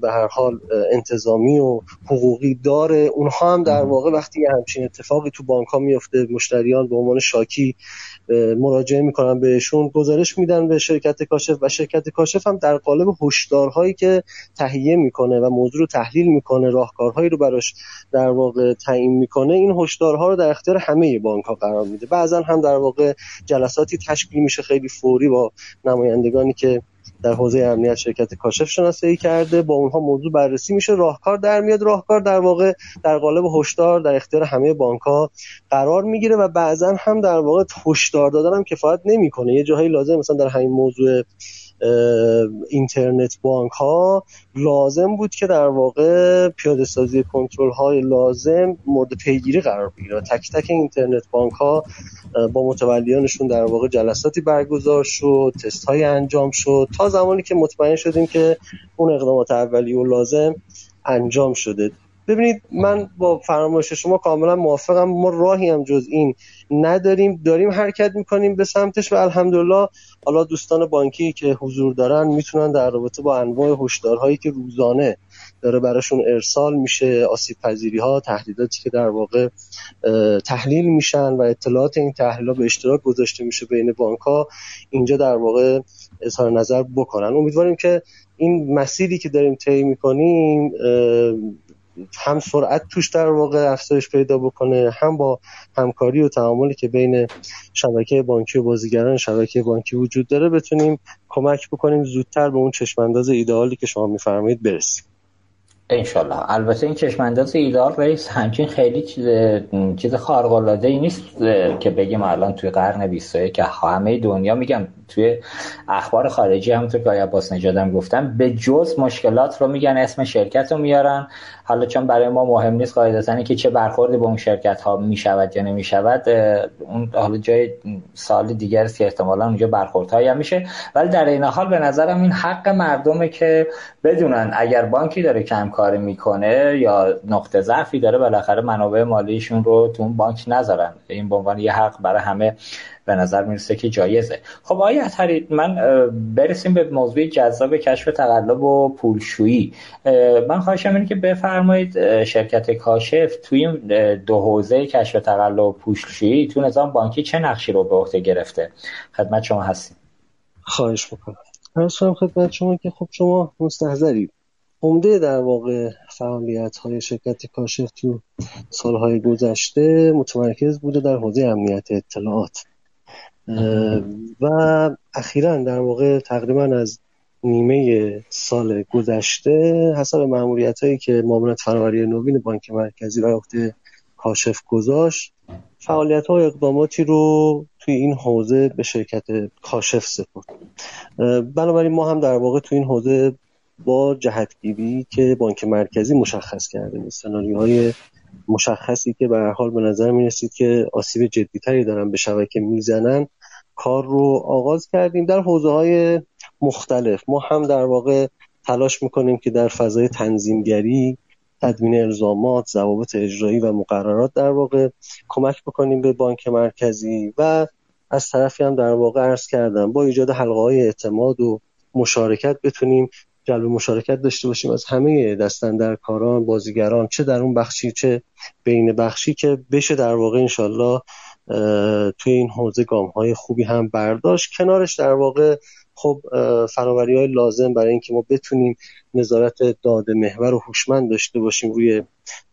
به هر حال انتظامی و حقوقی داره. اونها هم در واقع وقتی همچین اتفاقی تو بانک ها میفته مشتریان به عنوان شاکی مراجعه می‌کنن بهشون گزارش میدن به شرکت کاشف و شرکت کاشف هم در قالب هشدارهایی که تهیه می‌کنه و موضوع رو تحلیل می‌کنه راهکارهایی رو براش در واقع تعیین می‌کنه این هشدارها رو در اختیار همه بانک ها قرار میده. بعضا هم در واقع جلساتی تشکیل میشه خیلی فوری با نمایندگانی که در حوزه امنیت شرکت کاشف شناسایی کرده. با اونها موضوع بررسی میشه. راهکار در میاد. راهکار در واقع در قالب هشدار در اختیار همه بانک ها قرار می‌گیره و بعضا هم در واقع هشدار دادن هم کفایت نمی‌کنه. یه جاهایی لازم مثلا در همین موضوع اینترنت بانک ها لازم بود که در واقع پیاده سازی کنترل های لازم مورد پیگیری قرار بگیره. تک تک اینترنت بانک ها با متولیانشون در واقع جلساتی برگزار شد تست های انجام شد تا زمانی که مطمئن شدیم که اون اقدامات اولیه و لازم انجام شده. ببینید من با فرمایش شما کاملا موافقم. ما راهی هم جز این نداریم. داریم حرکت می‌کنیم به سمتش و الحمدلله حالا دوستان بانکی که حضور دارن می‌تونن در رابطه با انواع هشدارهایی که روزانه داره براشون ارسال میشه آسیب پذیری ها تهدیداتی که در واقع تحلیل میشن و اطلاعات این تحلیل به اشتراک گذاشته میشه بین بانک ها اینجا در واقع اظهار نظر بکنن. امیدواریم که این مسیری که داریم طی می‌کنیم هم سرعت توش در واقع افزایش پیدا بکنه هم با همکاری و تعاملی که بین شبکه بانکی و بازیگران شبکه بانکی وجود داره بتونیم کمک بکنیم زودتر به اون چشمانداز ایدئالی که شما میفرمایید برسیم. انشالله. البته این چشمانداز ایدال رئیس همچین خیلی چیز چیز خارق العاده ای نیست که بگیم الان توی قرن 21 که همه دنیا میگم توی اخبار خارجی همونطور که عباس نجادم گفتم به جز مشکلات رو میگن اسم شرکت رو میارن. حالا چون برای ما مهم نیست قاعدتا که چه برخوردی با اون شرکت ها می‌شود یا نمی‌شود اون حالا جای سال دیگر است که احتمالا اونجا برخوردهایی هم میشه. ولی در این حال به نظرم این حق مردمه که بدونن اگر بانکی داره کم کاری می‌کنه یا نقطه ضعفی داره بالاخره منابع مالیشون رو تو اون بانک نذارن. این به عنوان یه حق برای همه به نظر می‌رسه که جایزه. خب آیا اطهری من برسیم به موضوع جذاب کشف تقلب و پولشویی. من خواهشم اینه که بفرمایید شرکت کاشف توی این دو حوزه کشف تقلب و پولشویی تو نظام بانکی چه نقشی رو به عهده گرفته؟ خدمت شما هستیم. خواهش می‌کنم. عرض خدمت شما که خب شما مستحضرید. عمده در واقع فعالیت های شرکت کاشف تو سالهای گذشته متمرکز بوده در حوزه امنیت اطلاعات. و اخیرا در واقع تقریبا از نیمه سال گذشته حسب معمولیت هایی که معاونت فناوری نوین بانک مرکزی و عهده کاشف گذاشت فعالیت ها و اقداماتی رو توی این حوزه به شرکت کاشف سپرد. بنابراین ما هم در واقع توی این حوزه با جهتگیری که بانک مرکزی مشخص کرده سناریوهای مشخصی که به هر حال به نظر می رسید که آسیب جدیتری دارن به شبکه می‌زنن کار رو آغاز کردیم. در حوزه های مختلف. ما هم در واقع تلاش می‌کنیم که در فضای تنظیمگری تدوین الزامات ضوابط اجرایی و مقررات در واقع کمک بکنیم به بانک مرکزی و از طرفی هم در واقع عرض کردم با ایجاد حلقه های اعتماد و مشارکت بتونیم جلب مشارکت داشته باشیم از همه کاران بازیگران چه در اون بخشی چه بین بخشی که بشه در واقع انشالله توی این حوزه گام های خوبی هم برداشت. کنارش در واقع خب فناوری های لازم برای اینکه ما بتونیم نظارت داده محور و هوشمند داشته باشیم روی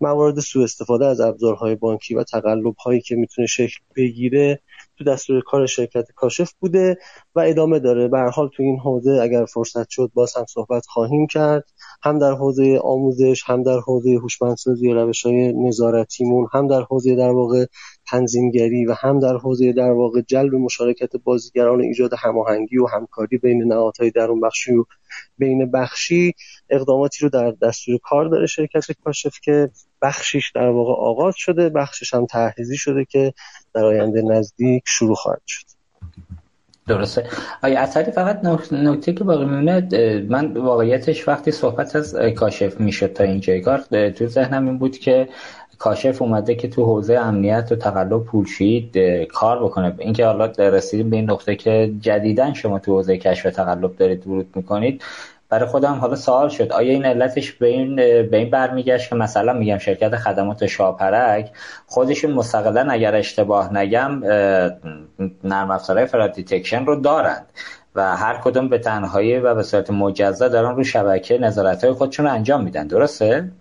موارد سوء استفاده از ابزارهای بانکی و تقلب هایی که می‌تونه شکل بگیره. تو دستور کار شرکت کاشف بوده و ادامه داره. به حال تو این حوزه اگر فرصت شد باز هم صحبت خواهیم کرد. هم در حوزه آموزش هم در حوزه هوشمندسازی روش های نظارتیمون هم در حوزه در واقع تنظیمگری و هم در حوزه در واقع جلب مشارکت بازیگران ایجاد هماهنگی و همکاری بین نهادهای درون بخشی و بین بخشی اقداماتی رو در دستور کار داره شرکت کاشف که بخشیش در واقع آغاز شده بخشش هم تحریزی شده که در آینده نزدیک شروع خواهد شد. درسته. آیا اثری فقط نکته که باقی میمونه من واقعیتش وقتی صحبت از کاشف می‌شد تا این کار تو ذهنم این بود که کاشف اومده که تو حوزه امنیت و تقلب پولشید کار بکنه. اینکه حالا رسیدیم به این نقطه که جدیدا شما تو حوزه کشف و تقلب دارید ورود می‌کنید برای خودم حالا سوال شد. آیا این علتش به این به این برمیگشت که مثلا میگم شرکت خدمات شاپرک خودشون مستقلا اگر اشتباه نگم نرم افزارهای fraud detection رو دارند و هر کدوم به تنهایی و به صورت مجزا دارن رو شبکه نظارت های خودشون رو انجام میدن. درسته؟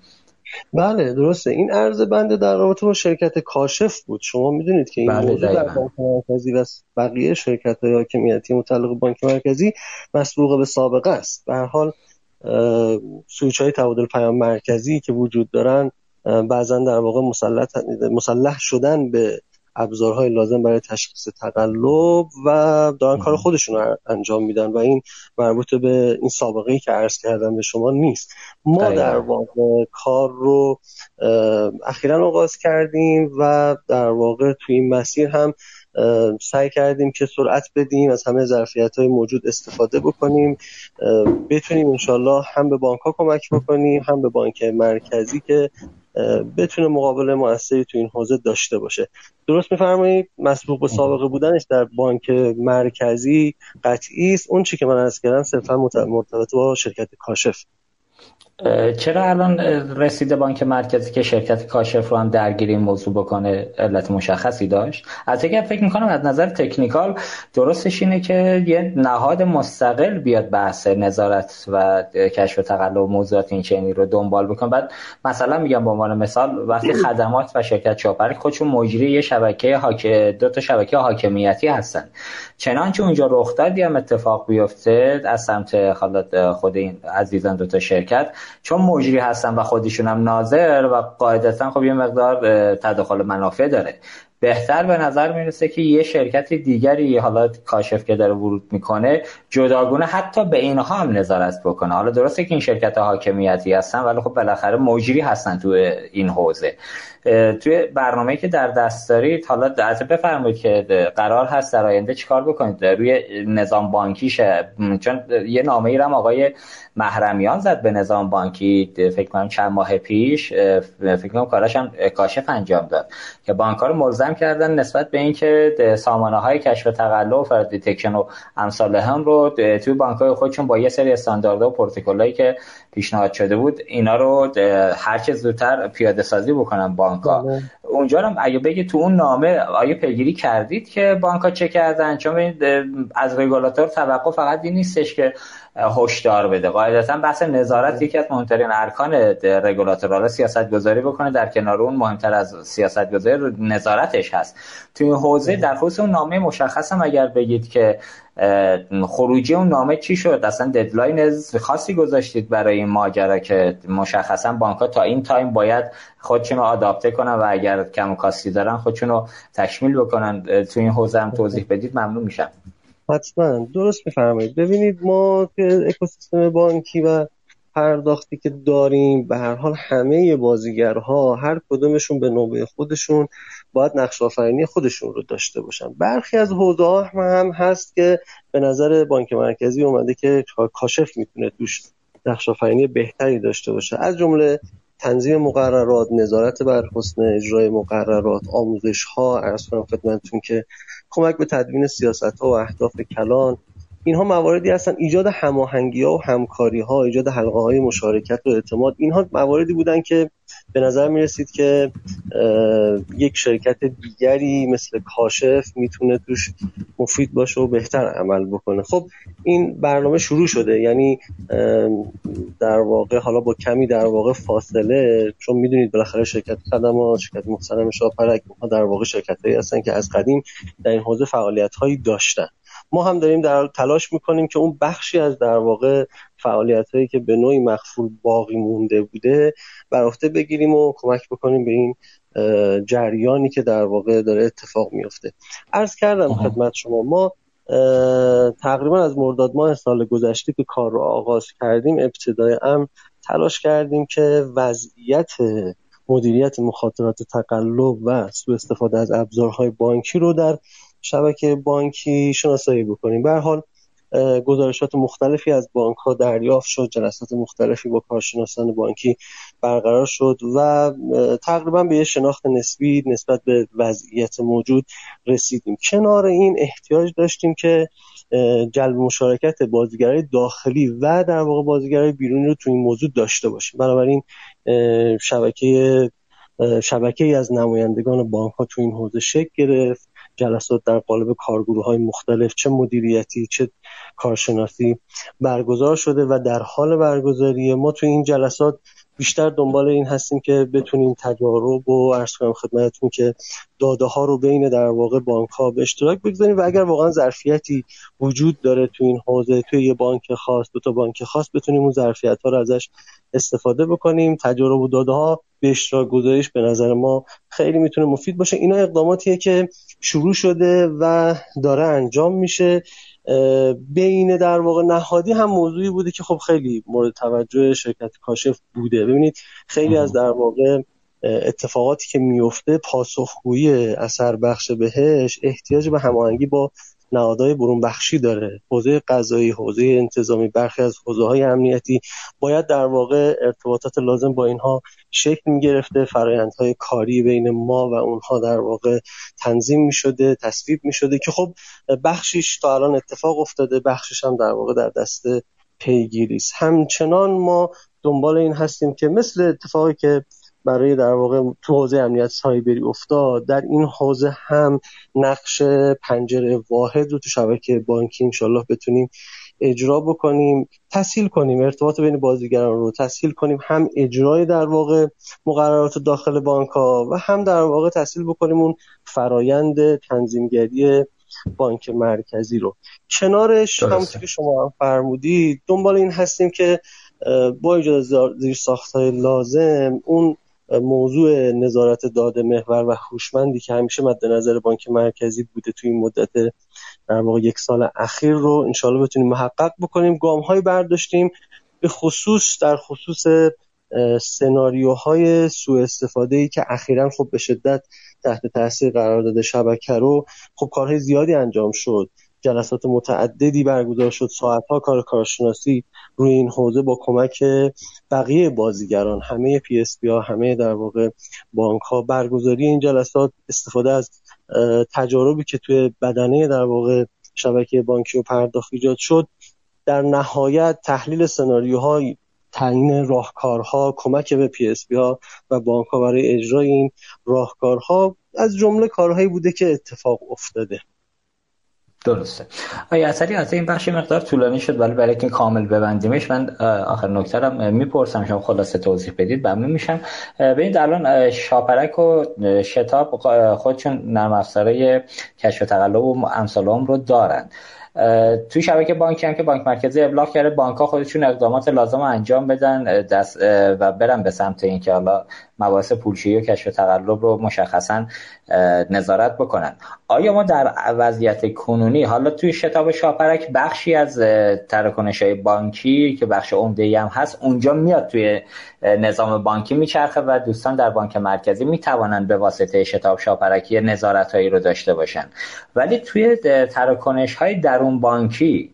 بله درسته. این عرض بنده در رابطه با شرکت کاشف بود. شما می‌دونید که این بله موضوع در بانک مرکزی و بقیه شرکت های حاکمیتی متعلق بانک مرکزی مسبوق به سابقه است. به هر حال سویچ های تبادل پیام مرکزی که وجود دارن بعضا در واقع مسلح شدن به ابزارهای لازم برای تشخیص تقلب و دارن کار خودشون رو انجام میدن و این مربوط به این سابقه ای که عرض کردم به شما نیست. ما در واقع کار رو اخیرا آغاز کردیم و در واقع توی این مسیر هم سعی کردیم که سرعت بدیم از همه ظرفیت های موجود استفاده بکنیم. بتونیم انشالله هم به بانک ها کمک بکنیم هم به بانک مرکزی که بتونه مقابله موثری تو این حوزه داشته باشه. درست میفرمایید؟ مسبوق به سابقه بودنش در بانک مرکزی قطعی است. اون چی که من از کردم صرفا مرتبط با شرکت کاشف. چرا الان رسیده بانک مرکزی که شرکت کاشف رو هم درگیری این موضوع بکنه علت مشخصی داشت؟ از اگر فکر می‌کنم از نظر تکنیکال درستش اینه که یه نهاد مستقل بیاد بحث نظارت و کشف تقلب موضوعات این چنینی رو دنبال بکنه. بعد مثلا میگم به عنوان مثال وقتی خدمات و شرکت شاپرک خودشون مجری یه شبکه حاک دو تا شبکه حاکمیتی هستن. چنانچه اونجا رخ داد هم اتفاق بیفته از سمت خود این عزیزان دو تا شرکت چون مجری هستن و خودشون هم ناظر و قاعدتا خب یه مقدار تداخل منافع داره. بهتر به نظر می‌رسه که یه شرکت دیگری حالا کاشف که داره ورود می‌کنه جداگونه حتی به اینها هم نظارت بکنه. حالا درسته که این شرکت حاکمیتی هستن ولی خب بالاخره مجری هستن تو این حوزه. توی برنامه که در دست دارید حالا در بفرمایید که قرار هست در آینده چیکار بکنید؟ روی نظام بانکیشه چون یه نامه ای آقای محرمیان زد به نظام بانکی فکر کنم چند ماه پیش فکر کنم کاراش هم کاشف انجام داد. که بانک رو ملزم کردن نسبت به اینکه سامانه های کشف تقلب و fraud detection و امثال هم رو توی بانک های خودشون با یه سری استانداردها و پروتکلایی که پیشنهاد شده بود اینا رو هر چه زودتر پیاده سازی بکنن بانک ها بله. اونجا هم اگه بگی تو اون نامه آیا پیگیری کردید که بانک ها چه کردن چون از رگولاتور توقع فقط این نیستش که هشدار بده. قاعدتا بحث نظارت یکی از مهمترین ارکان رگولاتور سیاست گذاری بکنه. در کنار اون مهمتر از سیاست گذاری نظارتش هست. توی حوزه در خصوص اون نامه مشخص هم اگر بگید که خروجی اون نامه چی شد؟ اصلا deadline خاصی گذاشتید برای این ماجرا که مشخصا بانک ها تا این time باید خودشون رو adapt ه کنن و اگر کم کاستی دارن خودشون رو تکمیل بکنن؟ تو این حوزه هم توضیح بدید. ممنون میشم. حتما. درست میفرمایید. ببینید ما که اکوسیستم بانکی و پرداختی که داریم به هر حال همه بازیگرها هر کدومشون به نوبه خودشون باید نقش آفرینی خودشون رو داشته باشن. برخی از حوزه هم هست که به نظر بانک مرکزی اومده که کاشف می‌تونه توش نقش آفرینی بهتری داشته باشه. از جمله تنظیم مقررات نظارت بر حسن اجرای مقررات آموزش ها ارز کنم خدمتتون که کمک به تدوین سیاست ها و اهداف کلان اینها مواردی هستن. ایجاد هماهنگی ها و همکاری ها ایجاد حلقه های مشارکت و اعتماد اینها مواردی بودن که به نظر می رسید که یک شرکت دیگری مثل کاشف می‌تونه توش مفید باشه و بهتر عمل بکنه. خب این برنامه شروع شده. یعنی در واقع حالا با کمی در واقع فاصله چون می‌دونید بالاخره شرکت خدمات شرکت محترم شاپرک در واقع شرکت هایی هستن که از قدیم در این حوزه فعالیت هایی داشتن. ما هم داریم در تلاش می‌کنیم که اون بخشی از در واقع فعالیت هایی که به نوعی مخفول باقی مونده بوده بر عهده بگیریم و کمک بکنیم به این جریانی که در واقع داره اتفاق میفته عرض کردم خدمت شما ما تقریبا از مرداد ماه سال گذشته که کار رو آغاز کردیم ابتدای ام تلاش کردیم که وضعیت مدیریت مخاطرات تقلب و سوء استفاده از ابزارهای بانکی رو در شبکه بانکی شناسایی بکنیم. به حال گزارشات مختلفی از بانک ها دریافت شد جلسات مختلفی با کارشناسان بانکی برقرار شد و تقریبا به یه شناخت نسبی نسبت به وضعیت موجود رسیدیم. کنار این احتیاج داشتیم که جلب مشارکت بازیگرای داخلی و در واقع بازیگرای بیرونی رو تو این موضوع داشته باشیم. بنابراین شبکه شبکه ای از نمایندگان بانک ها تو این حوزه شکل گرفت. جلسات در قالب کارگروه های مختلف چه مدیریتی چه کارشناسی برگزار شده و در حال برگزاری ما تو این جلسات بیشتر دنبال این هستیم که بتونیم تجارب و عرض کنم خدمتتون که داده ها رو بین در واقع بانک ها به اشتراک بگذاریم و اگر واقعا ظرفیتی وجود داره تو این حوزه توی یه بانک خاص دو تا بانک خاص بتونیم اون ظرفیت ها رو ازش استفاده بکنیم. تجارب و داده ها به اشتراک گذاریش به نظر ما خیلی می‌تونه مفید باشه. اینا اقداماتیه که شروع شده و داره انجام میشه. بین در واقع نهادی هم موضوعی بوده که خب خیلی مورد توجه شرکت کاشف بوده. ببینید خیلی از در واقع اتفاقاتی که میفته پاسخگویی اثر بخش بهش احتیاج به هماهنگی با نهادهای برون بخشی داره. حوزه قضایی حوزه انتظامی برخی از حوزه های امنیتی باید در واقع ارتباطات لازم با اینها شکل می گرفته فرایندهای کاری بین ما و اونها در واقع تنظیم می شده تصویب می شده که خب بخشیش تا الان اتفاق افتاده بخشش هم در واقع در دست پیگیری است همچنان ما دنبال این هستیم که مثل اتفاقی که برای در واقع تو حوزه امنیت سایبری افتاد. در این حوزه هم نقش پنجره واحد رو تو شبکه بانکی انشالله بتونیم اجرا بکنیم. تسهیل کنیم ارتباط بین بازیگران رو تسهیل کنیم. هم اجرای در واقع مقررات داخل بانک ها و هم در واقع تسهیل بکنیم اون فرایند تنظیمگری بانک مرکزی رو. کنارش همونطور که شما هم فرمودید دنبال این هستیم که با ایجاد زیر ساختهای لازم اون موضوع نظارت داده محور و هوشمندی که همیشه مد نظر بانک مرکزی بوده توی این مدت در واقع یک سال اخیر رو انشالله بتونیم محقق بکنیم. گام های برداشتیم. به خصوص در خصوص سناریوهای سوء استفاده ای که اخیرا خب به شدت تحت تاثیر قرار داده شبکه رو خب کارهای زیادی انجام شد. جلسات متعددی برگزار شد. ساعتها کار کارشناسی روی این حوزه با کمک بقیه بازیگران همه PSP ها همه در واقع بانک ها برگزاری این جلسات استفاده از تجاربی که توی بدنه در واقع شبکه بانکی و پرداخت ایجاد شد. در نهایت تحلیل سناریوها تعیین راهکارها کمک به PSP ها و بانک ها برای اجرای این راهکارها از جمله کارهایی بوده که اتفاق افتاده. درسته. آیا اثری از این بخش مقدار طولانی شد؟ ولی برای که کامل ببندیمش من آخر نکته رو می‌پرسم. شما خلاصه توضیح بدید ممنون میشم. ببینید الان شاپرک و شتاب خودشون نرم افزارهای کشف تقلب و امثال رو دارن. توی شبکه بانکی هم که بانک مرکزی ابلاغ کرده بانک ها خودشون اقدامات لازم انجام بدن دست و برن به سمت اینکه حالا مباحث پولشویی و کشف تقلب رو مشخصا نظارت بکنن. آیا ما در وضعیت کنونی حالا توی شتاب شاپرک بخشی از تراکنش های بانکی که بخش عمده هم هست اونجا میاد توی نظام بانکی میچرخه و دوستان در بانک مرکزی می‌توانند به واسطه شتاب شاپرکی نظارت هایی رو داشته باشن. ولی توی تراکنش های درون بانکی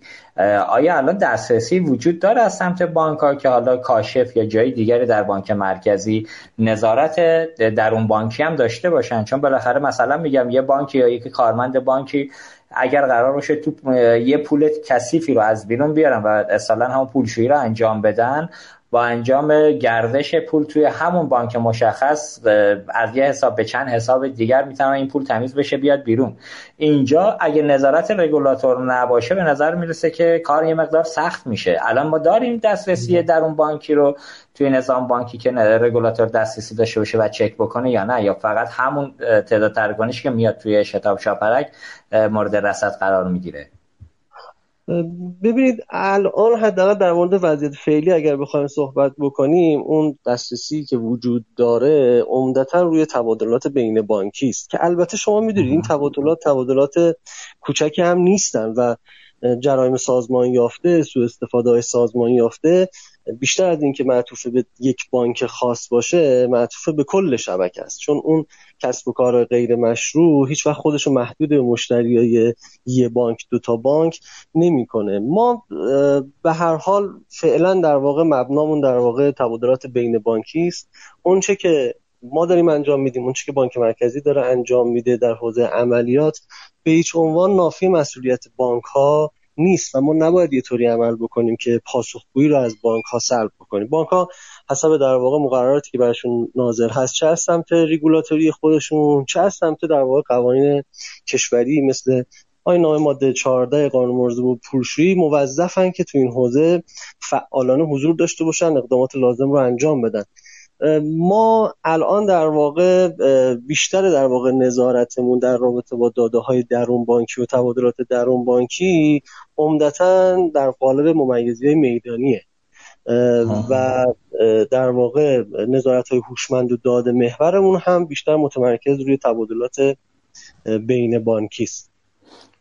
آیا الان دسترسی وجود داره از سمت بانک ها که حالا کاشف یا جای دیگری در بانک مرکزی نظارت در اون بانکی هم داشته باشن؟ چون بالاخره مثلا میگم یه بانکی یا یک کارمند بانکی اگر قرار باشه تو یه پول کثیفی رو از بیرون بیارن و اصلا همون پولشویی رو انجام بدن با انجام گردش پول توی همون بانک مشخص از یه حساب به چند حساب دیگر می‌تونه این پول تمیز بشه بیاد بیرون. اینجا اگه نظارت رگولاتور نباشه به نظر می‌رسه که کار یه مقدار سخت میشه. الان ما داریم دسترسی در اون بانکی رو توی نظام بانکی که رگولاتور دسترسی داشته باشه و چک بکنه یا نه یا فقط همون تعداد ترگانش که میاد توی شتاب شاپرک مورد رصد قرار می‌گیره. ببینید الان حداقل در مورد وضعیت فعلی اگر بخوایم صحبت بکنیم اون دسترسی که وجود داره عمدتا روی تبادلات بین بانکی است که البته شما می‌دونید این تبادلات تبادلات کوچکی هم نیستن و جرایم سازمان یافته سوء استفاده های سازمان یافته بیشتر از اینکه معطوف به یک بانک خاص باشه معطوف به کل شبکه است. چون اون کسب و کار غیر مشروع هیچ وقت خودش رو محدود به مشتریای یه بانک دو تا بانک نمی‌کنه. ما به هر حال فعلا در واقع مبنامون در واقع تبادلات بین بانکی است. اونچه که ما داریم انجام میدیم اونچه که بانک مرکزی داره انجام میده در حوزه عملیات به هیچ عنوان نافی مسئولیت بانک ها نیست و ما نباید یه طوری عمل بکنیم که پاسخگویی رو از بانک ها سلب بکنیم. بانک ها حسب در واقع مقرراتی که براشون ناظر هست چه از سمت ریگولاتوری خودشون چه از سمت در واقع قوانین کشوری مثل آین نامه ماده 14 قانون مرزب پولشویی موظفن که تو این حوزه فعالانه حضور داشته باشن اقدامات لازم رو انجام بدن. ما الان در واقع بیشتر در واقع نظارتمون در رابطه با داده های درون بانکی و تبادلات درون بانکی عمدتا در قالب ممیزی میدانیه. و در واقع نظارت های هوشمند و داده محورمون هم بیشتر متمرکز روی تبادلات بین بانکی است.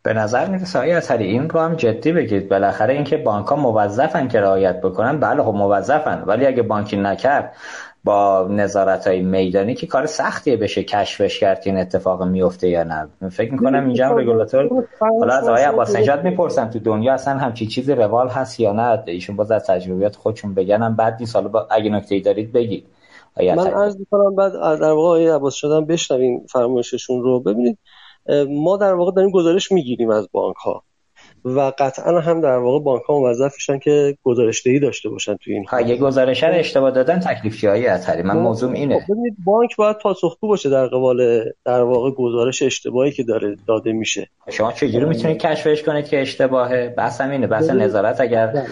به نظر می‌رسه آیا اثری این رو هم جدی بگید. بالاخره اینکه بانک ها موظفن که رعایت بکنن بله خب موظفن ولی اگه بانکی نکرد با نظارت های میدانی که کار سختیه بشه کشفش کرد که این اتفاق میفته یا نه. فکر می‌کنم اینجا هم رگولاتور حالا از آقای عباس نجات می‌پرسم تو دنیا اصلا همچی چیزی روال هست یا نه؟ ایشون باز از تجربیات خودشون بگنم بعد نیست. حالا با... اگه نکته دارید بگید. من عرض می‌کنم بعد در واقع آقای عباس شدم بشنویم فرمایششون رو. ببینید ما در واقع داریم گزارش می‌گیریم از بانک ها و قطعا هم در واقع بانک ها موظف میشن که گزارش دهی داشته باشن تو این ها یه گزارش رو اشتباه دادن تکلیف چیایی اثری من موضوع اینه. خب، ببینید بانک باید پاسخگو باشه در قبال در واقع گزارش اشتباهی که داره داده میشه. شما چجوری می‌تونید کشفش کنید که اشتباهه؟ بحث اینه بحث نظارت اگر بله.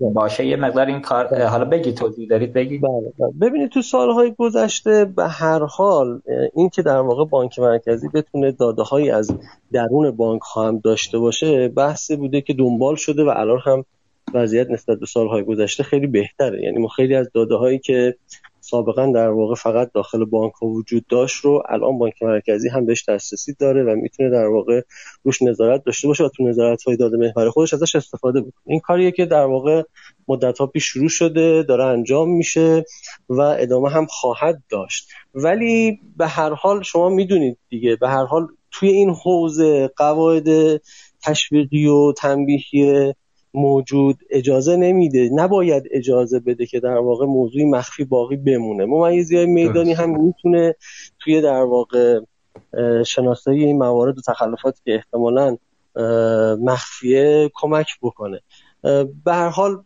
باشه یه مقدار این کار بله. حالا بگید توضیح دارید بگید بله, بله. ببینید تو سالهای گذشته به هر حال این که در واقع بانک مرکزی بتونه داده هایی از درون بانک هم داشته باشه بحثی بوده که دنبال شده و الان هم وضعیت نسبت به سالهای گذشته خیلی بهتره یعنی ما خیلی از داده هایی که سابقا در واقع فقط داخل بانک ها وجود داشت رو الان بانک مرکزی هم بهش دسترسی داره و می‌تونه در واقع روش نظارت داشته باشه و تو نظارت های داده محور خودش ازش استفاده بکنه. این کاریه که در واقع مدت ها پیش شروع شده داره انجام میشه و ادامه هم خواهد داشت. ولی به هر حال شما می‌دونید دیگه به هر حال توی این حوزه قواعد تشویقی و تنبیهی موجود اجازه نمیده نباید اجازه بده که در واقع موضوعی مخفی باقی بمونه. ممیزی های میدانی هم می‌تونه توی در واقع شناسایی این موارد و تخلفاتی که احتمالا مخفیه کمک بکنه. به هر حال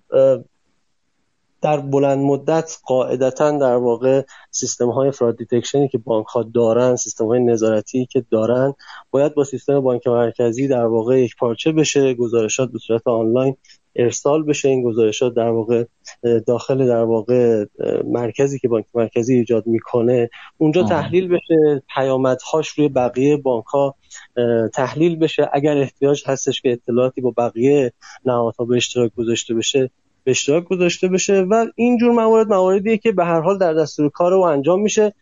در بلند مدت قاعدتا در واقع سیستم های فراد دیتکشنی که بانک ها دارن سیستم های نظارتی که دارن باید با سیستم بانک مرکزی در واقع یک پارچه بشه گزارشات به صورت آنلاین ارسال بشه. این گزارشات در واقع داخل در واقع مرکزی که بانک مرکزی ایجاد می‌کنه اونجا تحلیل بشه پیامدهاش روی بقیه بانک ها تحلیل بشه. اگر احتیاج هستش که اطلاعاتی با بقیه نهادها به اشتراک گذاشته بشه به اشتراک گذاشته بشه و اینجور موارد مواردیه که به هر حال در دستور کار رو انجام میشه.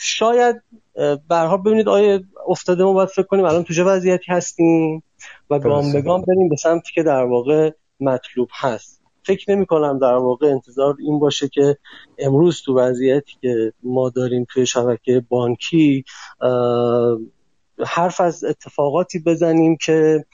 شاید به هر حال ببینید آیا افتاده ما باید فکر کنیم الان تو چه وضعیتی هستیم و گام به گام بریم به سمتی که در واقع مطلوب هست. فکر نمی کنم در واقع انتظار این باشه که امروز تو وضعیتی که ما داریم توی شبکه بانکی حرف از اتفاقاتی بزنیم که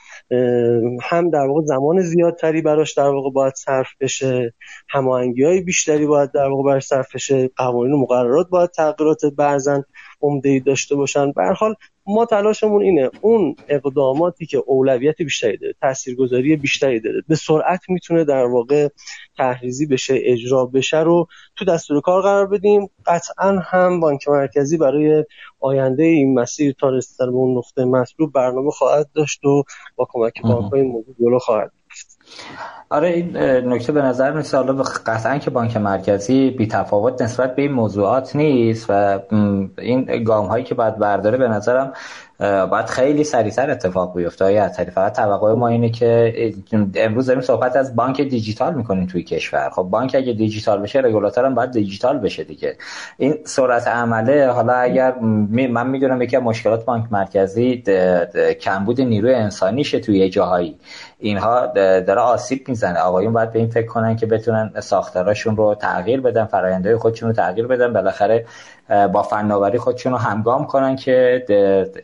هم در واقع زمان زیادتری براش در واقع باید صرف بشه هماهنگی های بیشتری باید در واقع براش صرف بشه قوانین و مقررات باید تغییرات برزن عمده داشته باشن. به حال ما تلاشمون اینه اون اقداماتی که اولویت بیشتری داره تاثیرگذاری بیشتری داره به سرعت می‌تونه در واقع تحریزی بشه اجرا بشه رو تو دستور کار قرار بدیم. قطعا هم بانک مرکزی برای آینده این مسیر تا رسیدن به اون نقطه مطلوب برنامه خواهد داشت و با کمک بانک های موجود خواهد آره این نکته به نظر میسه حالا قطعا که بانک مرکزی بی تفاوت نسبت به این موضوعات نیست و این گام هایی که باید برداره به نظرم باید خیلی سریعتر اتفاق بیفته. یا فقط توقع ما اینه که امروز داریم صحبت از بانک دیجیتال می‌کنیم توی کشور. خب بانک اگه دیجیتال بشه رگولاتور هم باید دیجیتال بشه دیگه. این سرعت عمله حالا اگر من می‌دونم یکی مشکلات بانک مرکزی کمبود نیروی انسانیشه توی جاهایی. اینها داره آسیب می‌زنه. آقایون باید به این فکر کنن که بتونن ساختاراشون رو تغییر بدن فرآیندهای خودشون رو تغییر بدن. بالاخره با فناوری خودشون رو همگام کنن که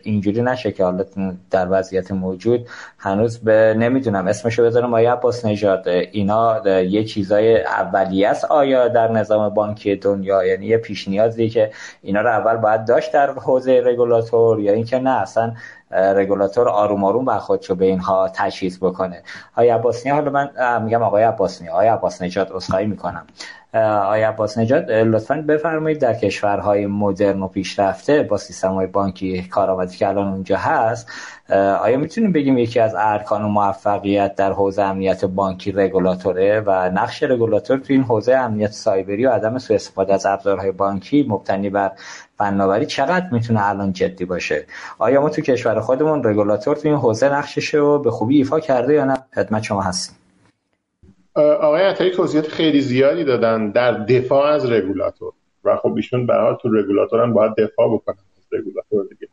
اینجوری نشه که حالا در وضعیت موجود هنوز به نمی‌دونم. اسمشو بذارم. آیا عباس نژاد. اینا یه چیزای اولیه است آیا در نظام بانکی دنیا؟ یعنی یه پیش نیازی که اینا رو اول باید داشت در حوزه رگولاتور یا اینکه نه؟ اصلا رگولاتور آروم آروم بر خودشو به اینها تجهیز بکنه. آقای عباس حالا من میگم آقای عباس آقای عباس نجات عذرخواهی می‌کنم. آقای عباس نجات لطفا بفرمایید در کشورهای مدرن و پیشرفته با سیستم های بانکی کارآمدی که الان اونجا هست آیا می‌تونیم بگیم یکی از ارکان و موفقیت در حوزه امنیت بانکی رگولاتوره و نقش رگولاتور تو این حوزه امنیت سایبری و عدم سوء استفاده از ابزارهای بانکی مبتنی بر فناوری چقدر می‌تونه الان جدی باشه؟ آیا ما تو کشور خودمون رگولاتور تو این حوزه نقشش رو به خوبی ایفا کرده یا نه؟ خدمت شما هستیم. آقای عطایی توضیحات خیلی زیادی دادن در دفاع از رگولاتور و خب ایشون به تو رگولاتور هم باید دفاع بکنن از رگولاتور دیگه.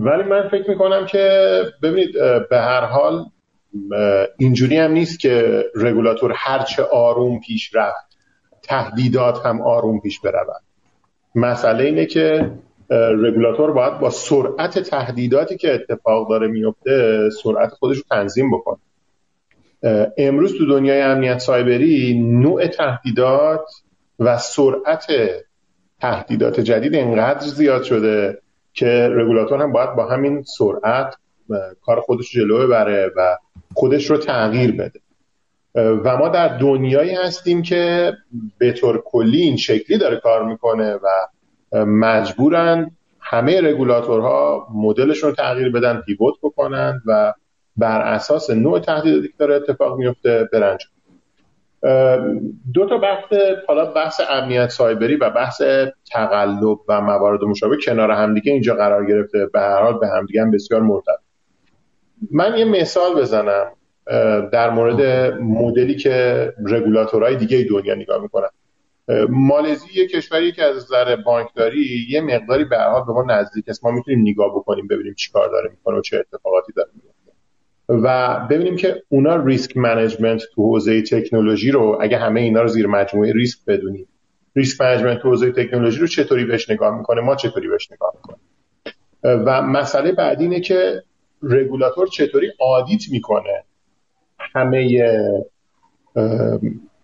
ولی من فکر می‌کنم که ببینید به هر حال اینجوری هم نیست که رگولاتور هرچه آروم پیش رفت تهدیدات هم آروم پیش برود. مسئله اینه که رگولاتور باید با سرعت تهدیداتی که اتفاق داره میفته سرعت خودش رو تنظیم بکنه. امروز تو دنیای امنیت سایبری نوع تهدیدات و سرعت تهدیدات جدید انقدر زیاد شده که رگولاتور هم باید با همین سرعت کار خودش جلو ببره و خودش رو تغییر بده. و ما در دنیایی هستیم که به طور کلی این شکلی داره کار می‌کنه و مجبورن همه رگولاتورها مدلشون رو تغییر بدن پیوت بکنن و بر اساس نوع تهدیداتی که داره اتفاق میفته برنج دو تا بحث حالا بحث امنیت سایبری و بحث تقلب و موارد مشابه کنار همدیگه اینجا قرار گرفته. به هر حال به همدیگه هم بسیار مرتبط. من یه مثال بزنم. در مورد مدلی که رگولاتورهای دیگه دنیا نگاه می‌کنن. مالزی یه کشوری که از نظر بانکداری یه مقداری به حال به ما نزدیک است. ما می‌تونیم نگاه بکنیم ببینیم چیکار داره می‌کنه و چه اتفاقاتی داره میفته و ببینیم که اونا risk management تو حوزه تکنولوژی رو اگه همه اینا رو زیر مجموعه ریسک بدونیم risk management تو حوزه تکنولوژی رو چطوری بهش نگاه می‌کنه ما چطوری بهش نگاه می‌کنیم. و مسئله بعدی اینه که رگولاتور چطوری آدیت می‌کنه؟ همه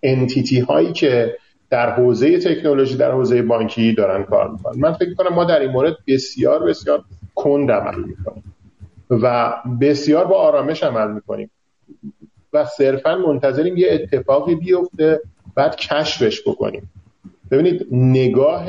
انتیتی هایی که در حوزه تکنولوژی در حوزه بانکی دارن کار می‌کنن. من فکر کنم ما در این مورد بسیار بسیار کند عمل می‌کنیم و بسیار با آرامش عمل می‌کنیم و صرفا منتظریم یه اتفاقی بیفته بعد کشفش بکنیم. ببینید نگاه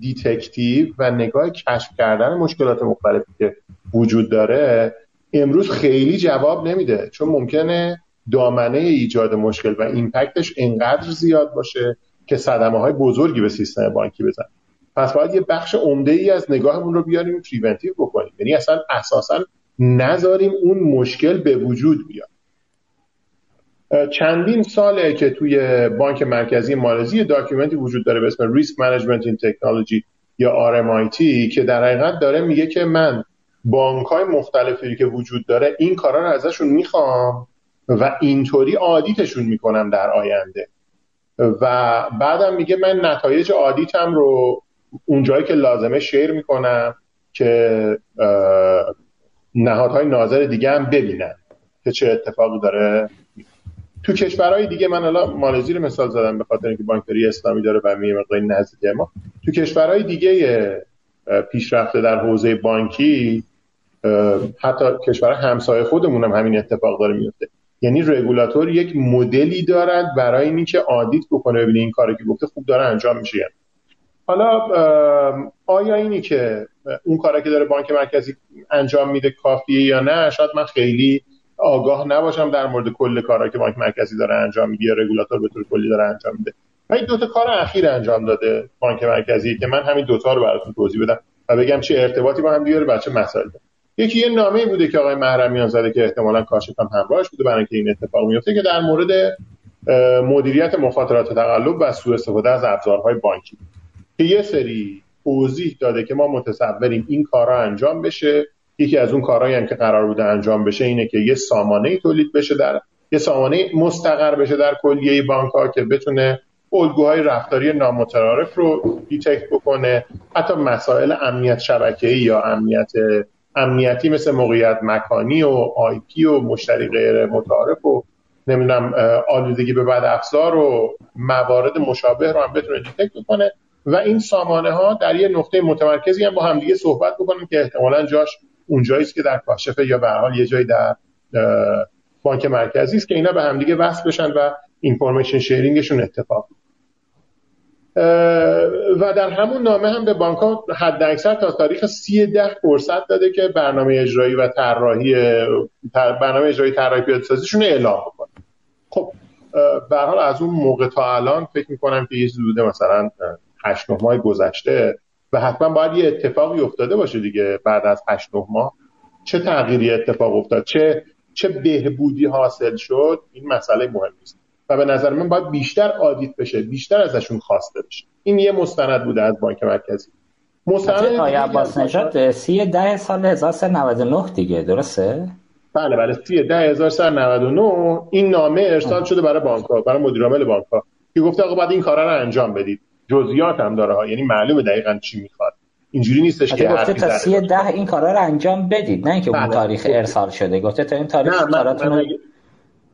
detective و نگاه کشف کردن مشکلات مختلفی که وجود داره امروز خیلی جواب نمیده چون ممکنه دامنه ایجاد مشکل و impact ش انقدر زیاد باشه که صدمه های بزرگی به سیستم بانکی بزنه. پس باید یه بخش عمده ای از نگاهمون رو بیاریم preventive بکنیم. یعنی اصلا اساسا نذاریم اون مشکل به وجود بیاد. چندین ساله که توی بانک مرکزی مالزی document ی وجود داره به اسم Risk Management in Technology یا RMIT که در حقیقت داره میگه که من بانک های مختلفی که وجود داره این کارا رو ازشون می‌خوام و اینطوری audit شون می‌کنم در آینده. و بعدم میگه من نتایج audit م رو اونجایی که لازمه share می‌کنم که نهادهای ناظر دیگه هم ببینن که چه اتفاقی داره تو کشورهای دیگه من الان مالزی رو مثال زدم به خاطر اینکه بانکداری اسلامی داره و میگه مقداری نزدیک ما. تو کشورهای دیگه پیشرفته در حوزه بانکی حتی کشور همسایه خودمون هم همین اتفاق داره میفته یعنی رگولاتور یک مدلی دارد برای اینکه آدیت بکنه ببینه این کاری که گفته خوب داره انجام میشه. حالا آیا اینی که اون کاری که داره بانک مرکزی انجام میده کافیه یا نه؟ شاید من خیلی آگاه نباشم در مورد کل کارهایی که بانک مرکزی داره انجام میده یا رگولاتور به طور کلی داره انجام میده. ولی دو تا کار اخیر انجام داده بانک مرکزی که من همین دوتا رو براتون توضیح بدم و بگم چه ارتباطی با هم دیگه و چه مسائل یکی یه نامه بوده که آقای محرمیان زده که احتمالا کاشف هم همراهش بوده برای اینکه این اتفاق میفته که در مورد مدیریت مخاطرات تقلب و سوء استفاده از ابزارهای بانکی. که یه سری توضیح داده که ما متصوریم این کارا انجام بشه. یکی از اون کارهایی هم که قرار بوده انجام بشه اینه که یه سامانه تولید بشه در یه سامانه مستقر بشه در کلیه بانک ها که بتونه الگوهای رفتاری نامتعارف رو detect بکنه. حتی مسائل امنیت شبکه‌ای یا امنیت امنیتی مثل موقعیت مکانی و آی پی و مشتری غیر متعارف و نمی‌دونم آلودگی به بد افزار و موارد مشابه رو هم بتونه detect بکنه. و این سامانه ها در یه نقطه متمرکزی هم با همدیگه صحبت بکنن که احتمالا جاش اونجایی است که در کاشفه یا به هر حال یه جایی در بانک مرکزی است که اینا به همدیگه وصل بشن و information sharing شون اتفاق و در همون نامه هم به بانک ها حد اکثر تا تاریخ سی ده فرصت داده که برنامه اجرایی و طراحی برنامه اجرایی طراحی پیاده سازیشون اعلام بکنه خب به حال از اون موقع تا الان فکر می‌کنم که یه زوده مثلا 8 9 ماه گذشته و حتما باید یه اتفاقی افتاده باشه دیگه بعد از 8 9 ماه. چه تغییری اتفاق افتاد؟ چه چه بهبودی حاصل شد؟ این مسئله مهم است و به نظر من باید بیشتر آدیت بشه بیشتر ازشون خواسته بشه. این یه مستند بوده از بانک مرکزی. مستند آیا عباس نژاد سی ده سال 1399 دیگه درسته؟ بله بله سی ده 1399 این نامه ارسال شده برای بانک ها برای مدیر عامل بانک ها که گفته آقا بعد این کارا رو انجام بدید. جزئیات هم داره ها یعنی معلومه دقیقا چی می‌خواد. اینجوری نیستش که گفته تا سی ده این کارا رو انجام بدید نه اینکه بله. اون تاریخ ارسال شده. گفته تا این تاریخ کاراتون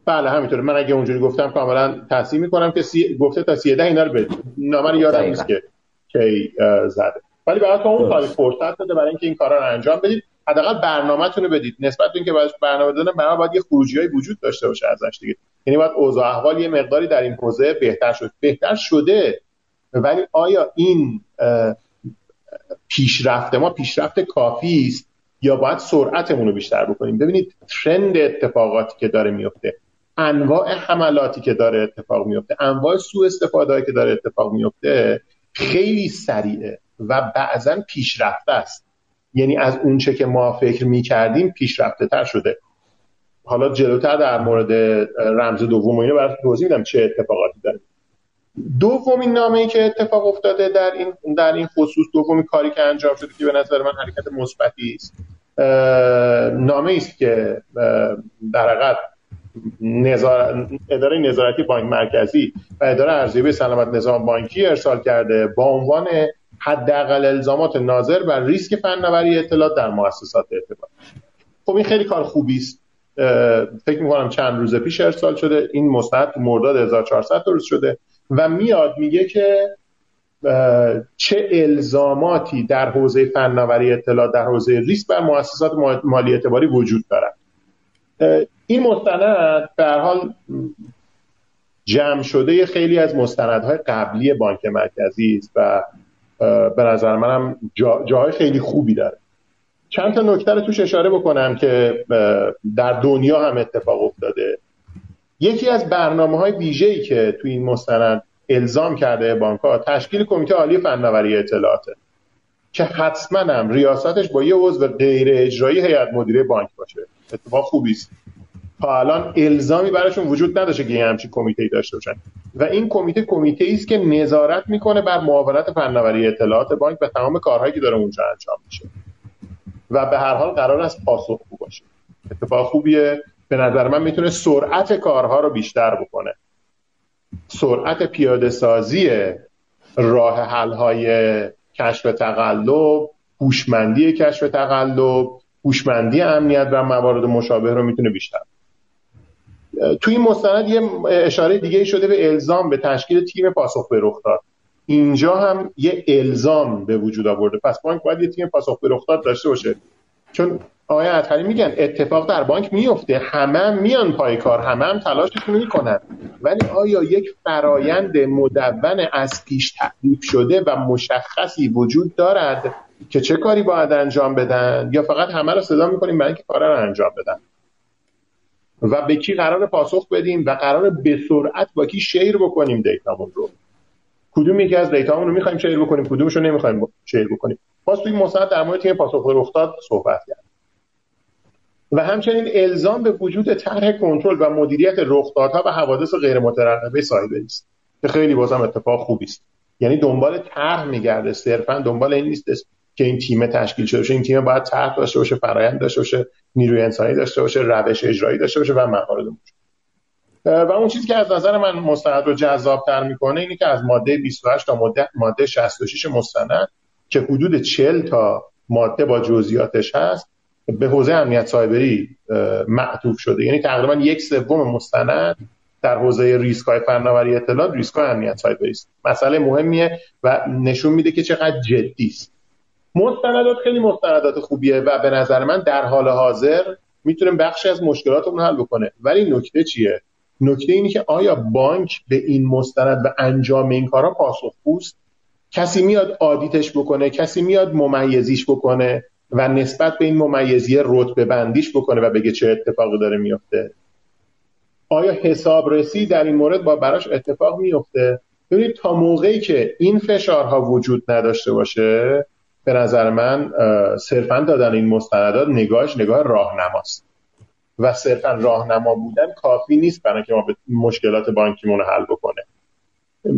بله همینطوره. من اگه اونجوری گفتم کاملا تصحیح می‌کنم که سی... گفته تا سی ده اینا رو بدید. نامه یادم نیست که کی زده. ولی برای تو اون تاریخ فرصت داده برای اینکه این کارا رو انجام بدید. حداقل برنامه‌تون رو بدید. نسبت به اینکه براش برنامه دادن برای باید یه خروجیای وجود داشته باشه ازش دیگه. یعنی باید اوضاع احوال یه مقداری در این حوزه بهتر شد. بهتر شده. ولی آیا این پیشرفت ما پیشرفت کافی است یا باید سرعتمون رو بیشتر بکنیم؟ ببینید ترند اتفاقاتی که داره میفته انواع حملاتی که داره اتفاق میفته انواع سوء استفاده که داره اتفاق میفته خیلی سریعه و بعضا پیشرفته است. یعنی از اونچه که ما فکر می‌کردیم پیشرفته تر شده. حالا جلوتر در مورد رمز دوم و اینو براتون توضیح میدم چه اتفاقاتی داره. دومین نامه ای که اتفاق افتاده در این در این خصوص دومین کاری که انجام شده که به نظر من حرکت مثبتی است نامه است که در حقیقت نظار... اداره نظارتی بانک مرکزی و اداره ارزیابی سلامت نظام بانکی ارسال کرده با عنوان حداقل الزامات ناظر بر ریسک فناوری اطلاعات در مؤسسات اعتبار خب این خیلی کار خوبی است فکر می‌کنم چند روز پیش ارسال شده. این مستند مرداد 1400 روز شده و میاد میگه که چه الزاماتی در حوزه فناوری اطلاعات در حوزه ریسک بر مؤسسات مالی اعتباری وجود دارد. این مستند به حال جمع شده خیلی از مستندهای قبلی بانک مرکزی است و به نظر منم جا، جاهای خیلی خوبی داره. چند تا نکته رو توش اشاره بکنم که در دنیا هم اتفاق افتاده. یکی از برنامه های ویژه‌ای که توی این مستند الزام کرده بانک ها تشکیل کمیته عالی فناوری اطلاعاته. که حتما هم ریاستش با یه عضو غیر اجرایی هیئت مدیره بانک باشه. اتفاق خوبی است. تا الان الزامی براشون وجود نداشته که یه همچین کمیته داشته باشن. و این کمیته کمیته است که نظارت می‌کنه بر معاونت فناوری اطلاعات بانک و تمام کارهایی که داره اونجا انجام میشه. و به هر حال قرار است پاسخگو باشه. اتفاق خوبیه. به نظر من می‌تونه سرعت کارها رو بیشتر بکنه. سرعت پیاده سازی راه حل های کشف تقلب هوشمندی کشف تقلب هوشمندی امنیت و موارد مشابه رو می‌تونه بیشتر. توی این مستند یه اشاره دیگه شده به الزام به تشکیل تیم پاسخ به رخداد اینجا هم یه الزام به وجود آورده. پس بانک باید یه تیم پاسخ به رخداد داشته باشه. چون آقای اطهری میگن اتفاق در بانک میفته همه هم میان پای کار همه هم تلاششون می‌کنن. ولی آیا یک فرایند مدون از پیش تعریف شده و مشخصی وجود دارد که چه کاری باید انجام بدن؟ یا فقط همه رو صدا می‌کنیم برای اینکه کار رو انجام بدن؟ و به کی قرار پاسخ بدیم و قرار به سرعت با کی شیر بکنیم دیتامون رو؟ کدوم یکی از دیتامون رو می‌خوایم شیر بکنیم کدومش رو نمی‌خوایم شیر بکنیم. باز توی مستند در مورد تیم پاسخ رخ داد صحبت کرد. و همچنین الزام به وجود طرح کنترل و مدیریت رخدادها و حوادث غیر مترقبه سایبری است که خیلی بازم اتفاق خوبی است. یعنی دنبال طرح میگرده صرفا دنبال این نیست که این تیم تشکیل شده باشه. این تیم باید طرح داشته باشه فرایند داشته باشه نیروی انسانی داشته باشه روش اجرایی داشته باشه و موارد و اون چیزی که از نظر من مستند رو جذابتر می‌کنه اینه که از ماده 28 تا ماده, ماده 66 مستند که حدود 40 تا ماده با جزئیاتش هست به حوزه امنیت سایبری معطوف شده. یعنی تقریبا یک سوم مستند در حوزه ریسک های فناوری اطلاعات ریسک های امنیت سایبری است. مسئله مهمیه و نشون میده که چقدر جدی است. مستندات خیلی مستندات خوبیه و به نظر من در حال حاضر می‌تونه بخشی از مشکلاتمون حل بکنه. ولی نکته چیه؟ نکته اینه که آیا بانک به این مستند و انجام این کارا پاسخگوست کسی میاد آدیتش بکنه کسی میاد ممیزیش بکنه و نسبت به این ممیزی رتبه بندیش بکنه و بگه چه اتفاقی داره میفته؟ آیا حسابرسی در این مورد با براش اتفاق میفته؟ ببینید تا موقعی که این فشارها وجود نداشته باشه به نظر من صرفا دادن این مستندات نگاهش نگاه راهنماست. و صرفا راهنما بودن کافی نیست برای که ما به مشکلات بانکیمون رو حل بکنه.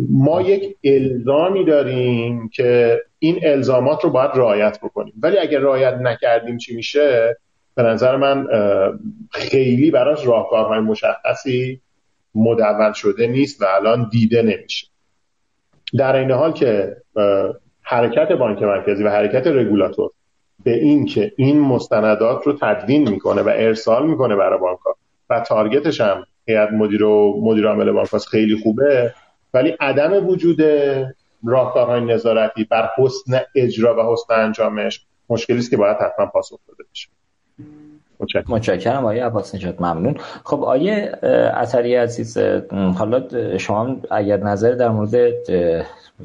ما یک الزامی داریم که این الزامات رو باید رعایت بکنیم. ولی اگر رعایت نکردیم چی میشه؟ به نظر من خیلی براش راهکارهای مشخصی مدول شده نیست و الان دیده نمیشه. در این حال که حرکت بانک مرکزی و حرکت رگولاتور به این که این مستندات رو تدوین می‌کنه و ارسال می‌کنه برای بانک و تارگتش هم هیئت مدیر و مدیر عامل بانک خیلی خوبه. ولی عدم وجود راهکارهای نظارتی بر حسن اجرا و حسن انجامش مشکلی است که باید حتما پاسخ داده بشه. متشکرم. متشکرم. آیه عباس نجات ممنون. خب آیه اثری عزیز حالا شما اگر نظر در مورد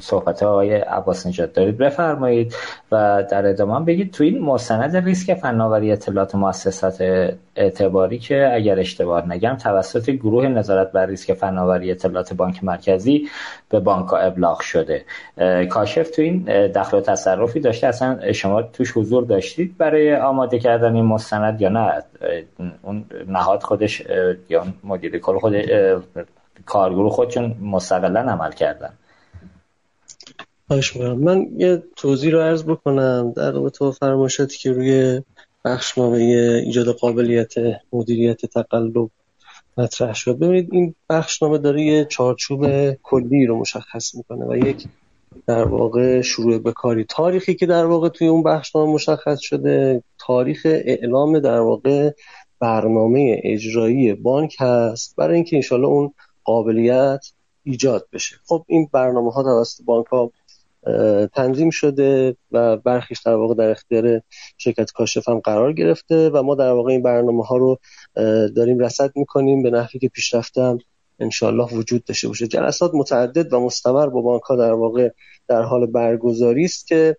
صحبت های عباس نجات دارید بفرمایید و در ادامه بگید تو این مستند ریسک فناوری اطلاعات مؤسسات اعتباری که اگر اشتباه نگم توسط گروه نظارت بر ریسک فناوری اطلاعات بانک مرکزی به بانک ابلاغ شده. کاشف تو این دخل و تصرفی داشته. اصلا شما توش حضور داشتید برای آماده کردن این مستند یا نه؟ اون نهاد خودش یا مدیر کل خود کارگروه خودشون مستقلا عمل کردن. خواهش من یه توضیح رو عرض بکنم. در رابطه با فرمایشاتی که روی بخشنامه ایجاد قابلیت مدیریت تقلب مطرح شد. ببینید این بخشنامه داره یه چارچوب کلی رو مشخص می‌کنه و یک در واقع شروع به کاری. تاریخی که در واقع توی اون بخشنامه مشخص شده تاریخ اعلام در واقع برنامه اجرایی بانک هست برای اینکه انشالله اون قابلیت ایجاد بشه. خب این برنامه ها توسط بانک ها تنظیم شده و برخیش در واقع در اختیار شرکت کاشف هم قرار گرفته و ما در واقع این برنامه ها رو داریم رصد می‌کنیم به نحوی که پیشرفته انشالله وجود داشته باشه. جلسات متعدد و مستمر با بانک ها در واقع در حال برگزاری است که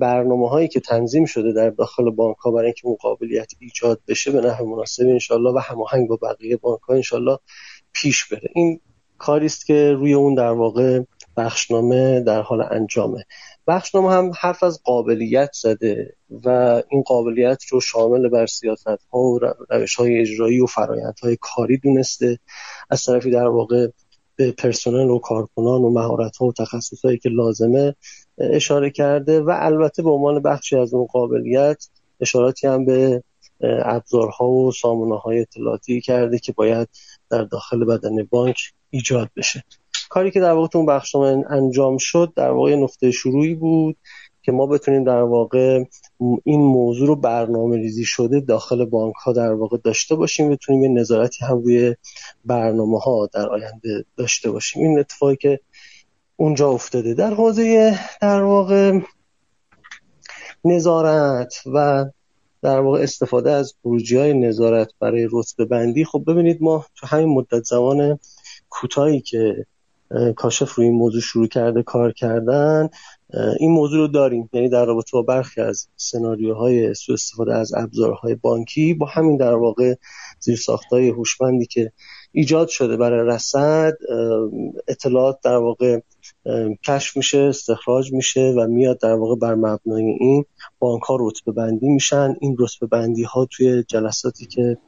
برنامه هایی که تنظیم شده در داخل بانک ها برای اینکه مقابلیت ایجاد بشه به نحو مناسب انشالله و هماهنگ با بقیه بانک ها انشالله پیش بره. این کاری است که روی اون در واقع بخشنامه در حال انجامه. بخشنامه هم حرف از قابلیت زده و این قابلیت رو شامل بر سیاست ها و روش های اجرایی و فرایند های کاری دونسته. از طرفی در واقع به پرسنل و کارکنان و مهارت ها و تخصص هایی که لازمه اشاره کرده و البته به عنوان بخشی از اون قابلیت اشاراتی هم به ابزارها و سامانه های اطلاعاتی کرده که باید در داخل بدن بانک ایجاد بشه. کاری که در واقع تو اون بخشنامه انجام شد در واقع نقطه شروعی بود. که ما بتونیم در واقع این موضوع رو برنامه ریزی شده داخل بانک ها در واقع داشته باشیم بتونیم یه نظارتی هم روی برنامه ها در آینده داشته باشیم. این اتفاقی که اونجا افتاده. در حوزه در واقع نظارت و در واقع استفاده از خروجی های نظارت برای رتبه بندی خب ببینید ما تو همین مدت زمان کوتاهی که کاشف روی این موضوع شروع کرده کار کردن این موضوع رو داریم. یعنی در رابطه با برخی از سناریوهای سوء استفاده از ابزارهای بانکی با همین در واقع زیر ساختای هوشمندی که ایجاد شده برای رصد اطلاعات در واقع کشف میشه استخراج میشه و میاد در واقع بر مبنای این بانک ها رتبه بندی میشن. این رتبه بندی ها توی جلساتی که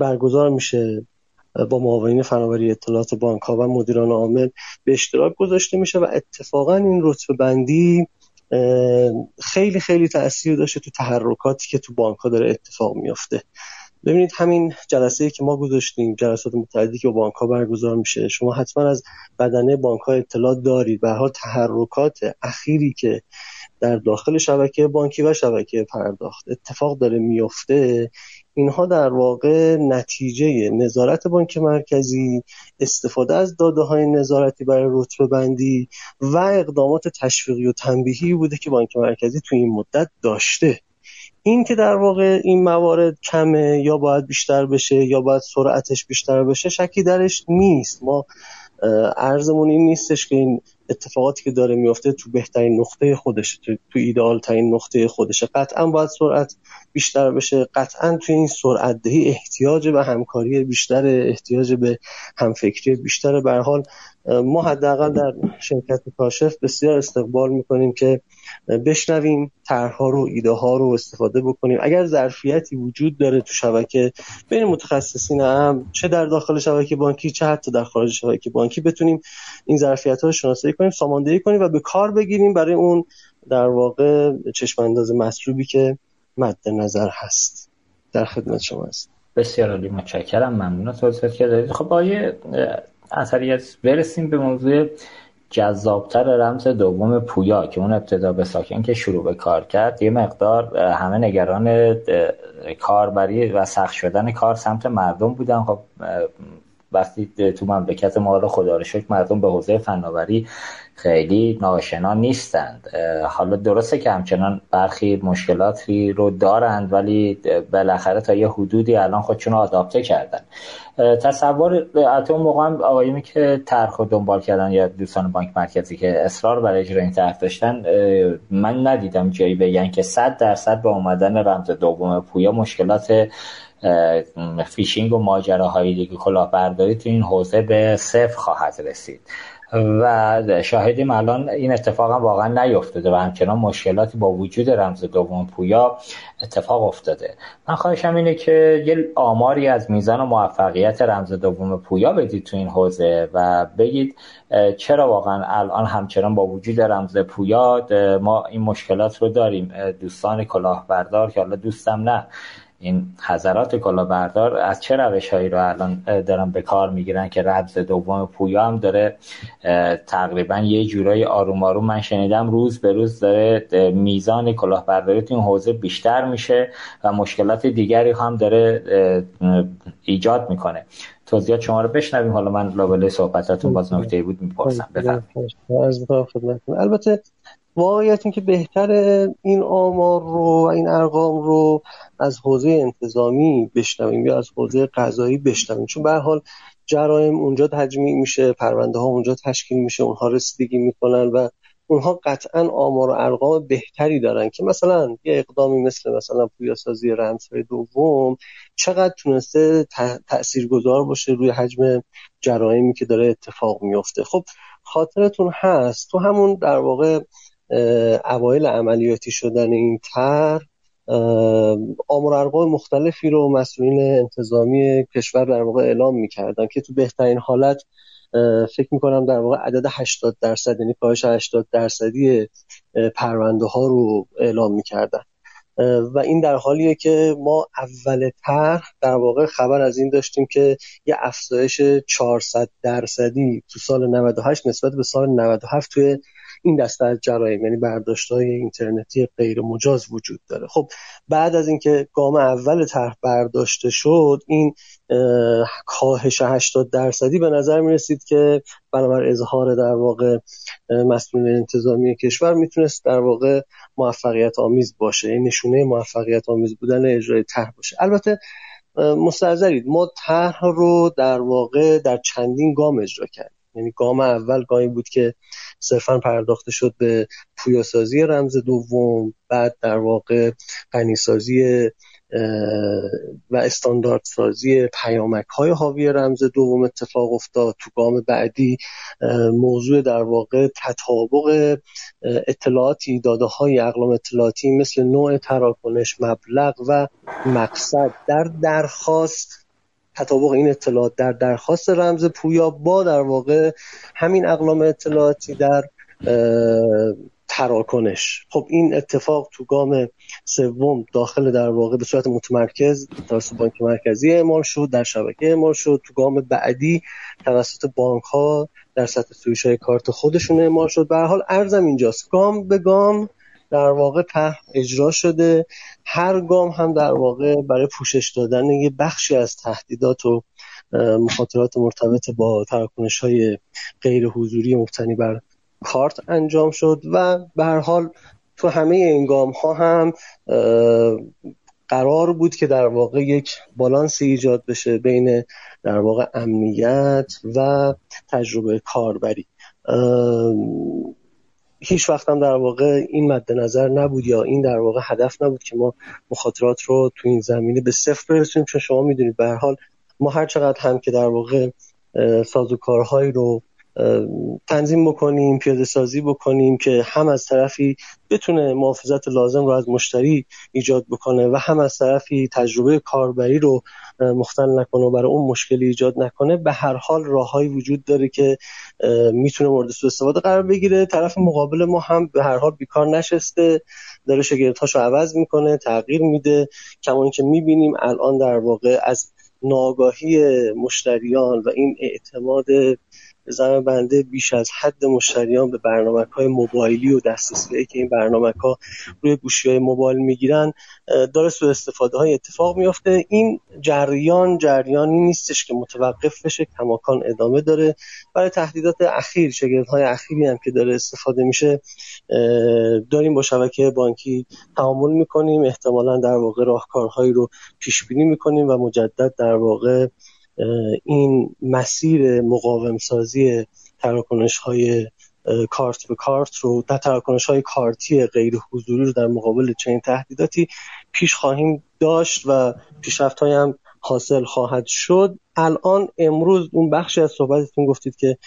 برگزار میشه با معاونین فناوری اطلاعات بانک ها و مدیران عامل به اشتراک گذاشته میشه و اتفاقا این رتبه بندی خیلی خیلی تاثیر داشته تو تحرکاتی که تو بانک ها داره اتفاق میافته. ببینید همین جلسه ای که ما گذاشتیم جلسات متعددی که با بانک ها برگزار میشه شما حتما از بدنه بانک ها اطلاع دارید. به حال تحرکات اخیری که در داخل شبکه بانکی و شبکه پرداخت اتفاق داره میفته اینها در واقع نتیجه نظارت بانک مرکزی استفاده از داده های نظارتی برای رتبه بندی و اقدامات تشویقی و تنبیهی بوده که بانک مرکزی تو این مدت داشته. این که در واقع این موارد کمه یا باید بیشتر بشه یا باید سرعتش بیشتر بشه شکی درش نیست. ما ارزمون این نیستش که این اتفاقاتی که داره میفته تو بهترین نقطه خودشه تو, تو ایدئال ترین نقطه خودشه. قطعا باید سرعت بیشتر بشه. قطعا تو این سرعت دهی احتیاج به همکاری بیشتر احتیاج به همفکری بیشتر به حال ما حداقل در شرکت کاشف بسیار استقبال می‌کنیم که بشنویم طرحها رو ایده ها رو استفاده بکنیم. اگر ظرفیتی وجود داره تو شبکه بین متخصصین هم چه در داخل شبکه بانکی چه حتی در خارج شبکه بانکی بتونیم این ظرفیت ها رو شناسایی کنیم ساماندهی کنیم و به کار بگیریم برای اون در واقع چشم انداز مطلوبی که مد نظر هست. در خدمت شما هست بسیار عالی متشکرم. ممنون توضیحات که دادید. خب آیه اثریت برسیم به موضوع جذابتر رمز دوم پویا که اون ابتدا به ساکن که شروع به کار کرد یه مقدار همه نگران کاربری و سخت شدن کار سمت مردم بودن. خب وقتی تو مملکت ما رو خدا رو شکر مردم به حوزه فناوری خیلی ناشنا نیستند. حالا درسته که همچنان برخی مشکلاتی رو دارند ولی بالاخره تا یه حدودی الان خودشون رو آداپته کردن. تصور البته اون موقع هم آقایمی که طرح دنبال کردن یا دوستان بانک مرکزی که اصرار برای اجرای این طرح داشتن من ندیدم جایی بگن که 100 درصد با اومدن رمز دوم پویا مشکلات فیشینگ و ماجراهایی دیگه کلاهبرداری تو این حوزه به صفر خواهد رسید. و شاهدیم الان این اتفاق هم واقعا نیفتاده و همچنان مشکلاتی با وجود رمز دوم پویا اتفاق افتاده. من خواهشم اینه که یه آماری از میزان و موفقیت رمز دوم پویا بدید تو این حوزه و بگید چرا واقعا الان همچنان با وجود رمز پویا ما این مشکلات رو داریم؟ دوستان کلاهبردار که حالا دوستم نه. این حضرات کلاهبردار از چه روش هایی رو الان دارن به کار می‌گیرن که ربز دوم پویا هم داره؟ تقریبا یه جورایی آروم آروم من شنیدم روز به روز داره میزان کلاهبرداری تو این حوزه بیشتر میشه و مشکلات دیگری هم داره ایجاد می‌کنه. توضیحات شما رو بشنویم. حالا من لابلای صحبتاتون باز نکته بود می‌پرسم. بفرمایید. البته واقعیت این که بهتر این آمار رو و این ارقام رو از حوزه انتظامی بشنویم یا از حوزه قضایی بشنویم. چون به حال جرایم اونجا تجمیع میشه پرونده ها اونجا تشکیل میشه اونها رسیدگی می‌کنن و اونها قطعا آمار و ارقام بهتری دارن که مثلا یه اقدامی مثل مثلا پویاسازی رمزهای دوم چقدر تونسته تاثیرگذار باشه روی حجم جرایمی که داره اتفاق میفته خب خاطرتون هست. تو همون در واقع اوایل عملیاتی شدن این تر ارقام مختلفی رو مسئولین انتظامی کشور در واقع اعلام می‌کردن که تو بهترین حالت فکر می‌کنم در واقع عدد 80 درصد یعنی کاهش 80 درصدی پرونده ها رو اعلام می‌کردن. و این در حالیه که ما اول طرح در واقع خبر از این داشتیم که یه افزایش 400 درصدی تو سال 98 نسبت به سال 97 توی این دسته از جرایم یعنی برداشت های اینترنتی غیر مجاز وجود داره. خب بعد از اینکه گام اول طرح برداشته شد این کاهش 80 درصدی به نظر می رسید که بنابر اظهار در واقع مسئول انتظامی کشور می‌تونست در واقع موفقیت آمیز باشه این نشونه موفقیت آمیز بودن اجرای طرح باشه. البته مستحضرید ما طرح رو در واقع در چندین گام اجرا کردیم. یعنی گام اول گامی بود که صرفا پرداخته شد به پویاسازی رمز دوم بعد در واقع غنیسازی و استاندارد سازی پیامک های حاوی رمز دوم اتفاق افتاد. تو گام بعدی موضوع در واقع تطابق اطلاعاتی داده های اقلام اطلاعاتی مثل نوع تراکنش مبلغ و مقصد در درخواست تطابق این اطلاعات در درخواست رمز پویا با در واقع همین اقلام اطلاعاتی در تراکنش. خب این اتفاق تو گام سوم داخل در واقع به صورت متمرکز توسط بانک مرکزی اعمال شد در شبکه اعمال شد. تو گام بعدی توسط بانک ها در سطح سویش های کارت خودشون اعمال شد. به حال ارزم اینجاست. گام به گام در واقع ته اجرا شده. هر گام هم در واقع برای پوشش دادن یه بخشی از تهدیدات و مخاطرات مرتبط با تراکنش های غیر حضوری مبتنی بر کارت انجام شد و به هر حال تو همه این گام ها هم قرار بود که در واقع یک بالانس ایجاد بشه بین در واقع امنیت و تجربه کاربری. هیچ وقت هم در واقع این مد نظر نبود یا این در واقع هدف نبود که ما مخاطرات رو تو این زمینه به صفر برسونیم چون شما می‌دونید به حال ما هر چقدر هم که در واقع سازوکارهایی رو تنظیم بکنیم پیاده سازی بکنیم که هم از طرفی بتونه محافظت لازم رو از مشتری ایجاد بکنه و هم از طرفی تجربه کاربری رو مختل نکنه و برای اون مشکلی ایجاد نکنه. به هر حال راههایی وجود داره که می‌تونه مورد سوء استفاده قرار بگیره. طرف مقابل ما هم به هر حال بیکار نشسته. داره شگردهاشو عوض می‌کنه تغییر میده. کما که می‌بینیم الان در واقع از ناگاهی مشتریان و این اعتماد زن بنده بیش از حد مشتریان به برنامه های موبایلی و دسترسی که این برنامه ها روی گوشی های موبایل می‌گیرن داره سو استفاده های اتفاق میافته. این جریان جریانی نیستش که متوقف بشه کماکان ادامه داره. برای تهدیدات اخیر شگرد های اخیری هم که داره استفاده میشه داریم با شبکه بانکی تعامل می‌کنیم. احتمالا در واقع راهکارهایی رو پیش بینی می‌کنیم و مجدد در واقع این مسیر مقاوم سازی تراکنش های کارت به کارت رو در تراکنش های کارتی غیر حضوری رو در مقابل چنین تهدیداتی پیش خواهیم داشت و پیشرفت هم حاصل خواهد شد. الان امروز اون بخشی از صحبتتون گفتید که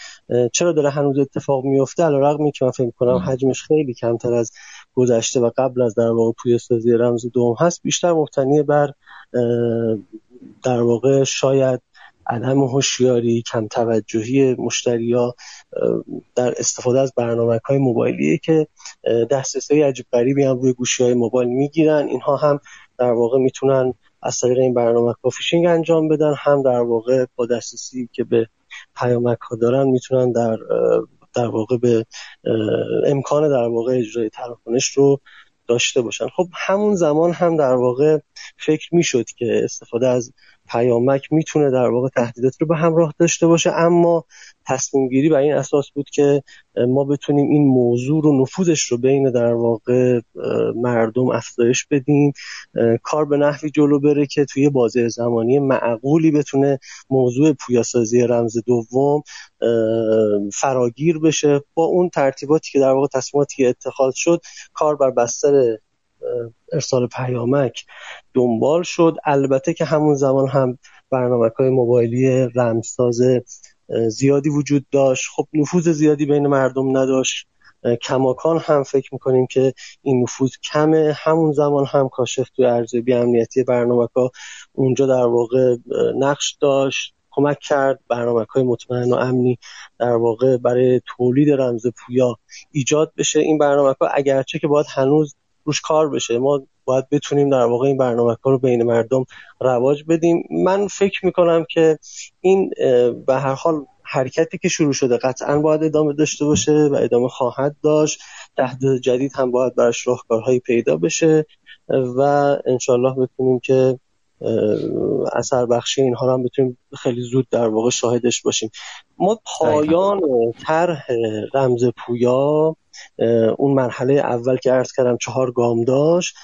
چرا داره هنوز اتفاق میفته علیرغم که من فکر کنم حجمش خیلی کمتر از گذشته و قبل از در واقع پوی سازی رمز دوم هست. بیشتر مبتنی بر در واقع شاید عدم هوشیاری کم توجهی مشتریا در استفاده از برنامه های موبایلیه که دسترسی عجیب غریبی هم روی گوشی های موبایل می‌گیرن. اینها هم در واقع می‌تونن از طریق این برنامه ها فیشینگ انجام بدن. هم در واقع با دسترسی که به پیامک ها دارن می‌تونن در در واقع به امکان در واقع اجرای تراکنش رو داشته باشن. خب همون زمان هم در واقع فکر می‌شد که استفاده از پیامک می‌تونه در واقع تهدیدات رو به همراه داشته باشه اما تصمیم گیری بر این اساس بود که ما بتونیم این موضوع رو نفوذش رو بین در واقع مردم افزایش بدیم. کار به نحوی جلو بره که توی بازه زمانی معقولی بتونه موضوع پویاسازی رمز دوم فراگیر بشه. با اون ترتیباتی که در واقع تصمیماتی اتخاذ شد کار بر بستر ارسال پیامک دنبال شد. البته که همون زمان هم برنامه های موبایلی رمزساز زیادی وجود داشت. خب نفوذ زیادی بین مردم نداشت. کماکان هم فکر می‌کنیم که این نفوذ کمه. همون زمان هم کاشف توی ارزیابی امنیتی برنامه اونجا در واقع نقش داشت. کمک کرد. برنامه های مطمئن و امنی در واقع برای تولید رمز پویا ایجاد بشه. این برنامه ها اگرچه که باید هنوز روش کار بشه. ما باید بتونیم در واقع این برنامه ها رو بین مردم رواج بدیم. من فکر می‌کنم که این به هر حال حرکتی که شروع شده قطعا باید ادامه داشته باشه و ادامه خواهد داشت. تحت جدید هم باید براش راهکارهایی پیدا بشه و انشالله بتونیم که اثر بخشی اینها رو هم بتونیم خیلی زود در واقع شاهدش باشیم. ما پایان طرح رمز پویا اون مرحله اول که عرض کردم چهار گام داشت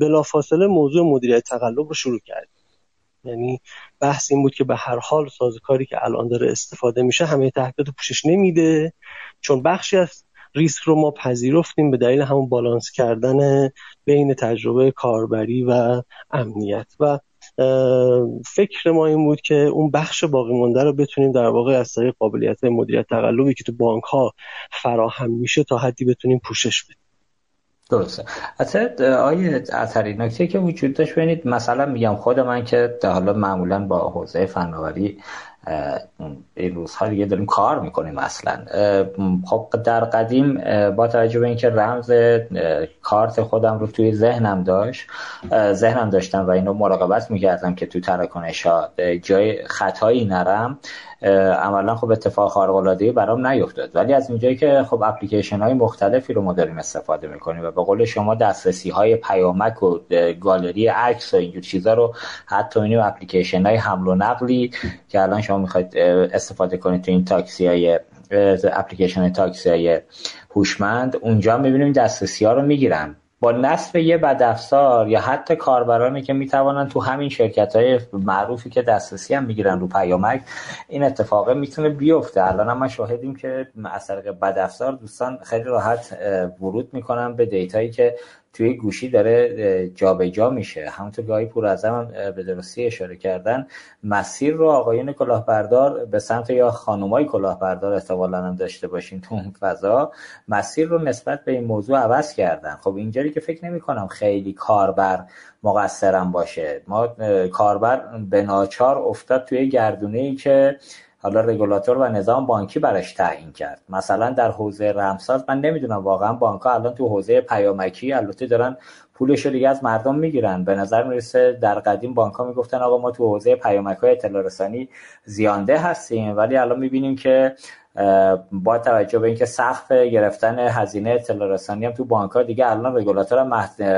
بلافاصله موضوع مدیریت تقلب رو شروع کردیم یعنی بحث این بود که به هر حال سازوکاری که الان داره استفاده میشه همه تحقیقات پوشش نمیده. چون بخشی از ریسک رو ما پذیرفتیم به دلیل همون بالانس کردن بین تجربه کاربری و امنیت. و فکر ما این بود که اون بخش باقی مونده رو بتونیم در واقع از طریق قابلیت مدیریت تقلبی که تو بانک ها فراهم میشه تا حدی بتونیم پوشش بدیم. درسته. اصلا آیه اثری نکته که وجود داشت ببینید مثلا میگم خود من که حالا معمولا با حوزه فناوری این روزها دیگه داریم کار می‌کنیم اصلا. خب در قدیم با توجه به اینکه رمز کارت خودم رو توی ذهنم داشت ذهنم داشتم و اینو مراقبت می‌کردم که تو تراکنش ها جای خطایی نرم. عملا خب اتفاق خارق العاده برام نیفتاد. ولی از اونجایی که خب اپلیکیشن های مختلفی رو ما داریم استفاده می‌کنیم و به قول شما دسترسی های پیامک و گالری عکس و اینجور چیزا رو حتی این اپلیکیشن های حمل و نقلی که الان شما می‌خواید استفاده کنید تو این تاکسی های اپلیکیشن تاکسی های هوشمند اونجا می‌بینیم دسترسی ها رو می‌گیرن. با نصب یه بدافزار یا حتی کاربرانی که می‌توانن تو همین شرکت های معروفی که دسترسی هم می‌گیرن رو پیامک این اتفاقه می‌تونه بیفته. الان هم شاهدیم که از طریق بدافزار دوستان خیلی راحت ورود می‌کنن به دیتایی که توی گوشی داره جابجا جا میشه. همونطور که آقای پور هم به درستی اشاره کردن مسیر رو آقایون کلاهبردار به سمت یا خانومای کلاهبردار احتمالا هم داشته باشین تو اون فضا مسیر رو نسبت به این موضوع عوض کردن. خب اینجوری که فکر نمی کنم خیلی کاربر مقصرم باشه. ما کاربر به ناچار افتاد توی گردونه ای که حالا رگولاتور و نظام بانکی براش تعیین کرد. مثلا در حوزه رمساز من نمی‌دونم واقعا بانک الان تو حوزه پیامکی البته دارن پولش رو دیگه از مردم می‌گیرن. به نظر می‌رسه در قدیم بانک ها می‌گفتن آقا ما تو حوزه پیامک های اطلاع رسانی زیانده هستیم ولی الان می‌بینیم که با توجه به اینکه سقف گرفتن هزینه اطلاع رسانی هم تو بانک ها دیگه الان رگولاتور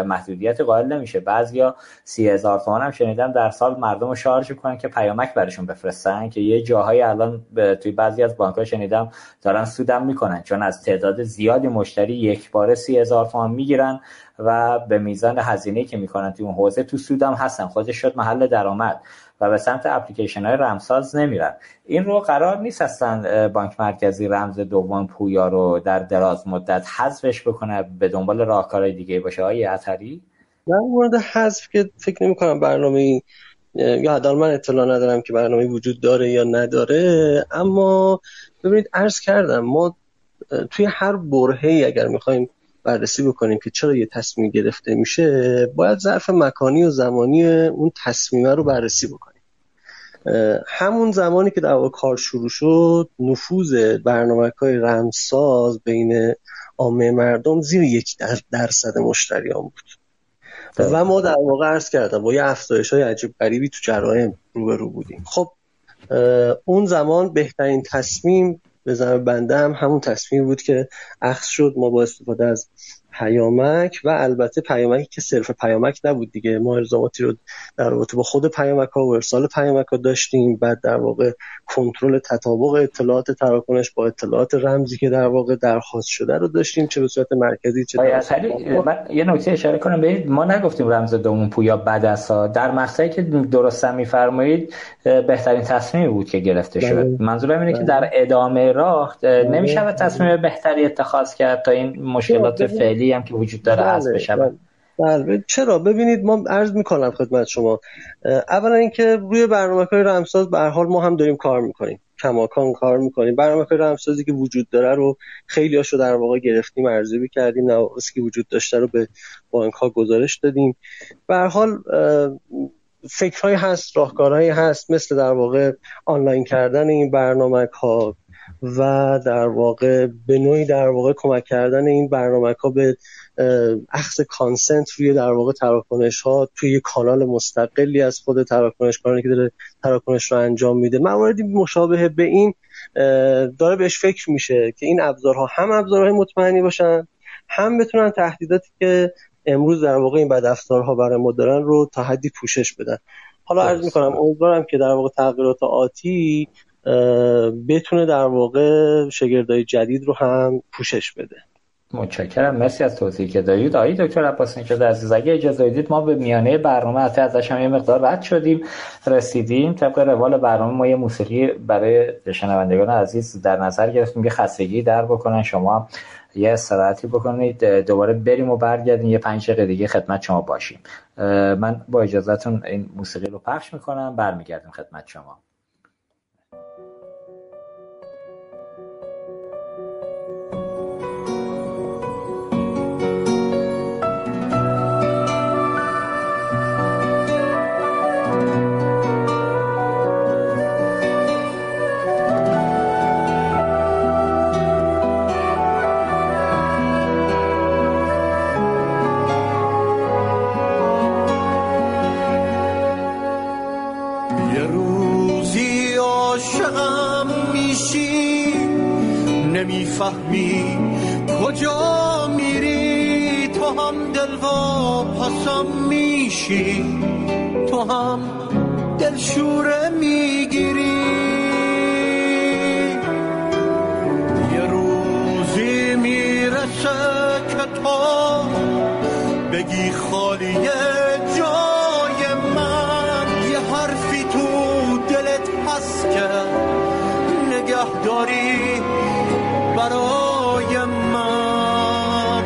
محدودیت قائل نمیشه. بعضیا سی هزار تومان هم شنیدم در سال مردم رو شارژ می‌کنن که پیامک برشون بفرستن که یه جاهایی الان توی بعضی از بانک ها شنیدم دارن سودم می‌کنن چون از تعداد زیادی مشتری یک باره سی هزار تومان می‌گیرن و به میزان هزینه که می‌کنن توی اون حوزه تو سودم هستن. خودش شد محل درآمد. و به سمت اپلیکیشن های رمساز نمیرن. این رو قرار نیست اصلا بانک مرکزی رمز دوم پویا رو در دراز مدت حذفش بکنه به دنبال راهکارهای دیگه باشه. های اثری در مورد حذف که فکر نمی کنم برنامه یا حداقل من اطلاع ندارم که برنامه وجود داره یا نداره اما ببینید عرض کردم ما توی هر برهه اگر می‌خوایم بررسی بکنیم که چرا یه تصمیم گرفته میشه باید ظرف مکانی و زمانی اون تصمیمه رو بررسی بکنیم. همون زمانی که در کار شروع شد نفوذ برنامه های رمساز بین عامه مردم زیر یک درصد مشتریان بود. و ما در واقع عرض کردم با یه افزایش های عجیب غریبی تو جرایم روبرو بودیم. خب اون زمان بهترین تصمیم زمین بنده هم همون تصمیم بود که اخذ شد. ما با استفاده از پیامک و البته پیامکی که صرف پیامک نبود دیگه. ما الزاماتی رو در رابطه با خود پیامک ها و ارسال پیامک ها داشتیم. بعد در واقع کنترل تطابق اطلاعات تراکنش با اطلاعات رمزی که در واقع درخواست شده رو داشتیم چه به صورت مرکزی چه من یه نکته اشاره کنم ببینید. ما نگفتیم رمز دومون پویا بد است در مقطعی که درست میفرمایید بهترین تصمیمی بود که گرفته شد بله. منظورم اینه که در بله. ادامه راه نمیشه بله. تصمیم بهتری اتخاذ کرد تا این مشکلات فعلی هم که وجود داره بله، حذف بشه بله. بله. چرا؟ ببینید ما عرض می‌کنم خدمت شما. اولا اینکه روی برنامه های رمساز به حال ما هم داریم کار می‌کنیم. کماکان کار می‌کنیم. برنامه های رمسازی که وجود داره رو خیلی هاشو در واقع گرفتیم ارزیابی کردیم. نواقصی که وجود داشته رو به بانک ها گزارش دادیم. به حال فکرهایی هست راهکارهایی هست مثل در واقع آنلاین کردن این برنامه ها و در واقع به نوعی در واقع کمک کردن این برنامه ها به اخذ کانسنت روی در واقع تراکنش ها توی کانال مستقلی از خود تراکنش کننده که داره تراکنش رو انجام میده. مواردی مشابه به این داره بهش فکر میشه که این ابزارها هم ابزارهای مطمئنی باشن هم بتونن تهدیداتی که امروز در واقع این بدافزارها برای ما دارن رو تا حدی پوشش بدن. حالا عرض می‌کنم امیدوارم که در واقع تغییرات آتی بتونه در واقع شگردهای جدید رو هم پوشش بده. متشکرم. مرسی از توضیحی که دارید آقای دکتر عباس نژاد عزیز اگه اجازه بدید ما به میانه برنامه حتی ازش هم یه مقدار رد شدیم رسیدیم. طبق روال برنامه ما یه موسیقی برای شنوندگان عزیز در نظر گرفتیم که خستگی در بکنن. شما یه استراحتی بکنید. دوباره بریم و برگردیم. یه پنج دقیقه دیگه خدمت شما باشیم. من با اجازهتون این موسیقی رو پخش می‌کنم. برمیگردیم خدمت شما. نمی‌فهمی کجا میری؟ تو هم دل و پسم میشی. تو هم دلشوره می‌گیری. یه روزی می‌رسه که تو بگی خالیه جای من. یه حرفی تو دلت هست که نگه داری برای من.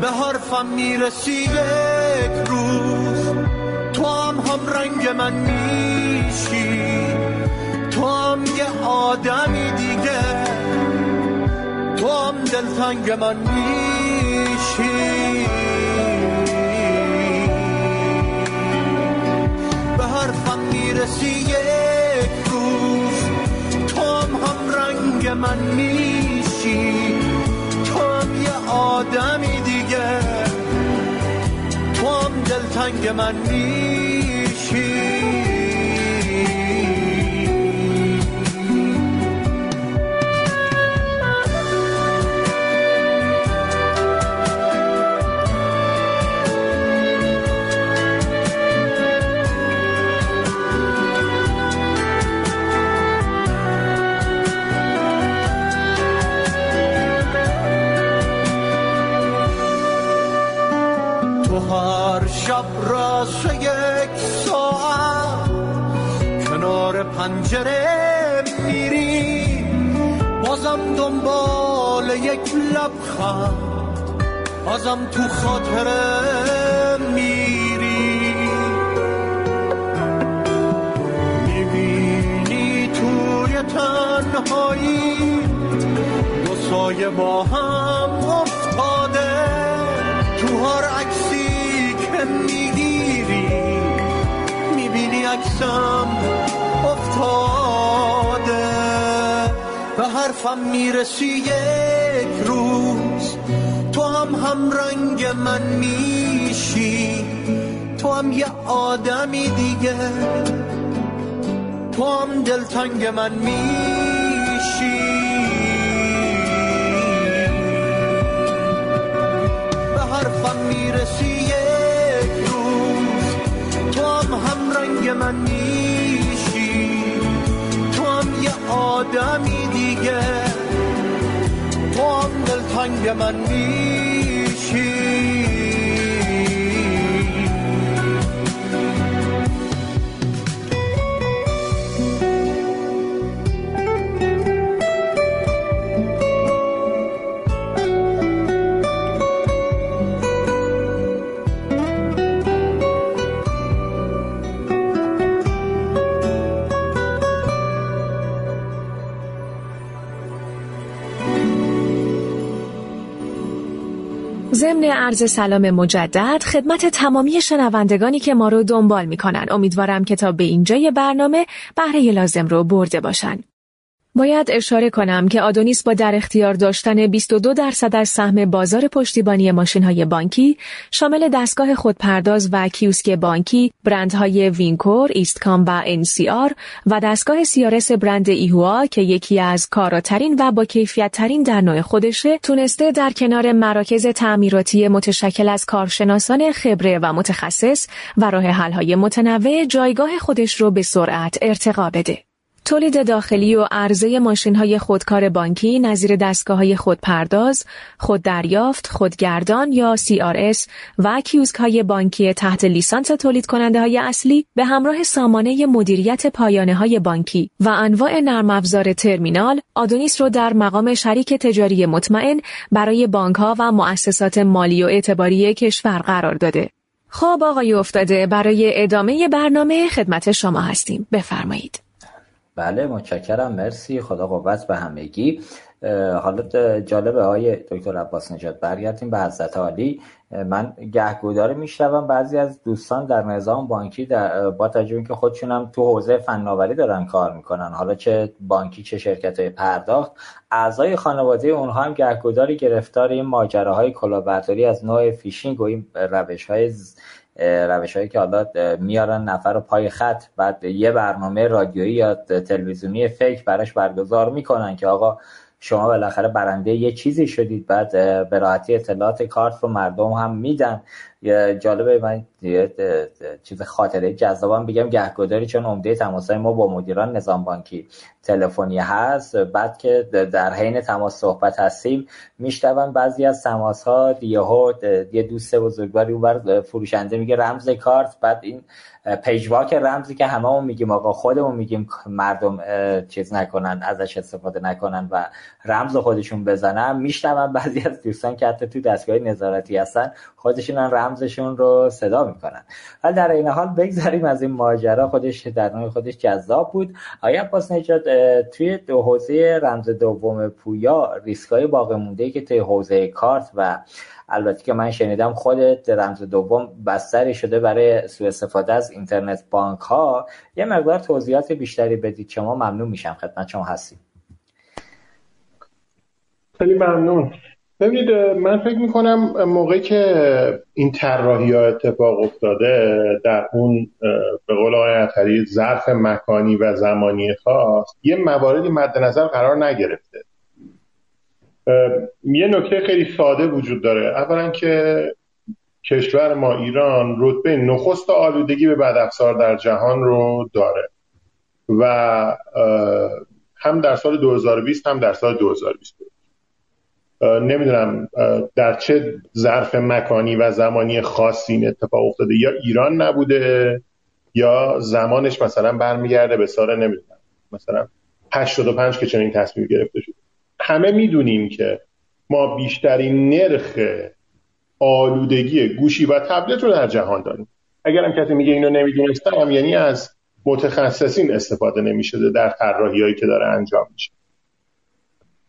به حرفم می‌رسی یک روز. تو هم هم رنگ من میشی. تو هم یه آدمی دیگه. تو هم دلتنگ من میشی. به حرفم می‌رسی یک روز. تو هم هم رنگ من میشی. تو هم یه آدمی دیگه. تو هم دلتنگ من میشی. شب راست یک ساعت کنار پنجره میری بازم دنبال یک لبخند بازم تو خاطره میری می‌بینی توی تنهایی دو سایه با عکسم افتاده به حرفم می‌رسی یک روز. تو هم هم رنگ من میشی. تو هم یه آدمی دیگه. تو هم دلتنگ من میشی. یه آدمی دیگه. تو هم دلتنگ من میشی. ضمن عرض سلام مجدد خدمت تمامی شنوندگانی که ما رو دنبال می‌کنن. امیدوارم که تا به اینجای برنامه بهره لازم رو برده باشن. باید اشاره کنم که آدونیس با در اختیار داشتن 22 درصد از سهم بازار پشتیبانی ماشین های بانکی شامل دستگاه خودپرداز و کیوسک بانکی، برندهای وینکور، ویستکام و NCR و دستگاه CRS برند ایهوا که یکی از کاراترین و با کیفیت ترین در نوع خودشه تونسته در کنار مراکز تعمیراتی متشکل از کارشناسان خبره و متخصص و راه حل‌های متنوع جایگاه خودش رو به سرعت ارتقا بده. تولید داخلی و عرضه ماشین های خودکار بانکی نظیر دستگاه های خودپرداز، خوددریافت، خودگردان یا CRS و کیوسک های بانکی تحت لیسانس تولید کننده های اصلی به همراه سامانه مدیریت پایانه های بانکی و انواع نرم افزار ترمینال آدونیس رو در مقام شریک تجاری مطمئن برای بانک ها و مؤسسات مالی و اعتباری کشور قرار داده. خب آقای افتاده برای ادامه برنامه خدمت شما هستیم. بفرمایید. بله متشکرم مرسی. خدا قوت به همگی. حالا جالبه های دکتر عباس نجات برگردیم به حضرت عالی. من گهگودار میشنوم. بعضی از دوستان در نظام بانکی در با توجه که خودشونم تو حوزه فناوری دارن کار می‌کنن حالا چه بانکی چه شرکت های پرداخت اعضای خانواده اونها هم گهگوداری گرفتار این ماجراهای کلاهبرداری از نوع فیشینگ و این روش های روش هایی که حالا میارن نفر رو پای خط بعد یه برنامه رادیویی یا تلویزیونی فیک براش برگزار می‌کنن که آقا شما بالاخره برنده یه چیزی شدید بعد به راحتی اطلاعات کارت رو مردم هم میدن. جالبه من چیز خاطره جذابم بگم گهگداری چون عمده تماسای ما با مدیران نظام بانکی تلفنی هست. بعد که در حین تماس صحبت هستیم میشتون بعضی از تماس ها یه دوست بزرگواری اون فروشنده میگه رمز کارت. بعد این پیجواک رمزی که هممون میگیم آقا خودمون میگیم مردم چیز نکنن ازش استفاده نکنن و رمز خودشون بزنن. میشنون بعضی از دوستان که حتی تو دستگاه نظارتی هستن خودشون رمزشون رو صدا می‌کنن. ولی در این حال بگذاریم از این ماجرا. خودش در نوع خودش جذاب بود. آیا باز نجات توی دو حوزه رمز دوم پویا ریسکای باقی مونده که توی حوزه کارت و البته که من شنیدم خودت رمز دوم بستری شده برای سوء استفاده از اینترنت بانک ها یه مقدار توضیحات بیشتری بدید شما ممنون میشم خدمت شما هستیم. خیلی ممنون. ببینید من فکر می‌کنم موقعی که این طراحی ها اتفاق افتاده در اون به قول آقای ظرف مکانی و زمانی خاص یه مواردی مد نظر قرار نگرفته. یه نکته خیلی ساده وجود داره. اولا که کشور ما ایران رتبه نخست آلودگی به بد افزار در جهان رو داره و هم در سال 2020 هم در سال 2020 نمی‌دونم در چه ظرف مکانی و زمانی خاصی این اتفاق افتاده. یا ایران نبوده یا زمانش مثلا برمیگرده به سال نمی‌دونم مثلا 85 که چنین تصمیم گرفته شده. همه می‌دونیم که ما بیشترین نرخ آلودگی گوشی و تبلت رو در جهان داریم. اگر هم کسی میگه اینو نمی‌دونستم یعنی از متخصصین استفاده نمی‌شده در طراحیایی که داره انجام میشه.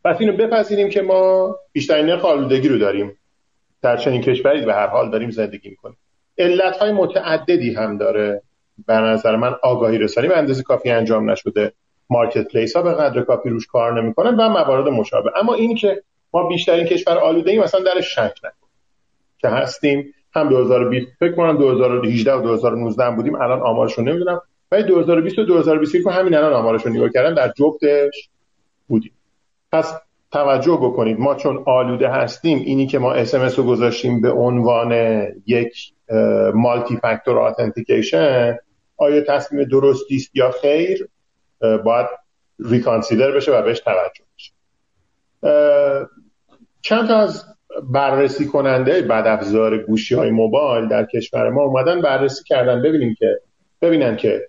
پس اینو بپذیریم که ما بیشترین نرخ آلودگی رو داریم. در چنین کشوری به هر حال داریم زندگی می‌کنیم. علت های متعددی هم داره. به نظر من آگاهی رسانی به اندازه کافی انجام نشده. مارکت پلیس ها به قدر کافی روش کار نمی‌کنن و موارد مشابه. اما این که ما بیشترین کشور آلوده ایم مثلا در شک نکن که هستیم. هم 2020 فکر کنم 2018 و 2019 بودیم الان آمارشو نمی‌دونم. ولی 2020 و 2021 همین الان آمارشو نگاه کردم در جفتش بودیم. پس توجه بکنید. ما چون آلوده هستیم اینی که ما اسمس رو گذاشتیم به عنوان یک multi-factor authentication آیا تصمیم درستی است یا خیر؟ باید reconsider بشه و بهش توجه بشه. چند تا از بررسی کننده بد افزار گوشی های موبایل در کشور ما اومدن بررسی کردن. ببینیم که ببینن که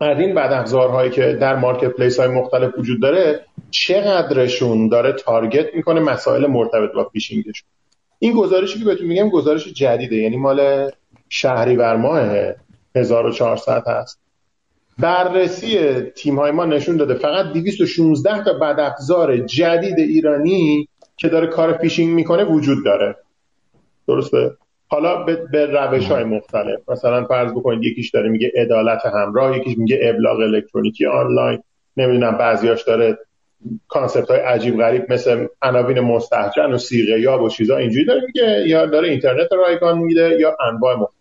از این بد افزارهایی که در marketplace های مختلف وجود داره چقدرشون داره target می‌کنه مسائل مرتبط با فیشینگشون این گزارشی که بهتون میگم گزارش جدیده یعنی مال شهریور ماه 1400 هست. بررسی تیم های ما نشون داده. فقط 216 تا بد افزار جدید ایرانی که داره کار فیشینگ می‌کنه وجود داره. درسته؟ حالا به, به روش های مختلف. مثلا فرض بکنید یکیش داره میگه عدالت همراه یکیش میگه ابلاغ الکترونیکی آنلاین. نمی‌دونم بعضیاش داره concept های عجیب غریب مثل عناوین مستهجن و صیغه یا و چیزا اینجوری داره میگه یا داره اینترنت رایگان میده یا انواع مختلف.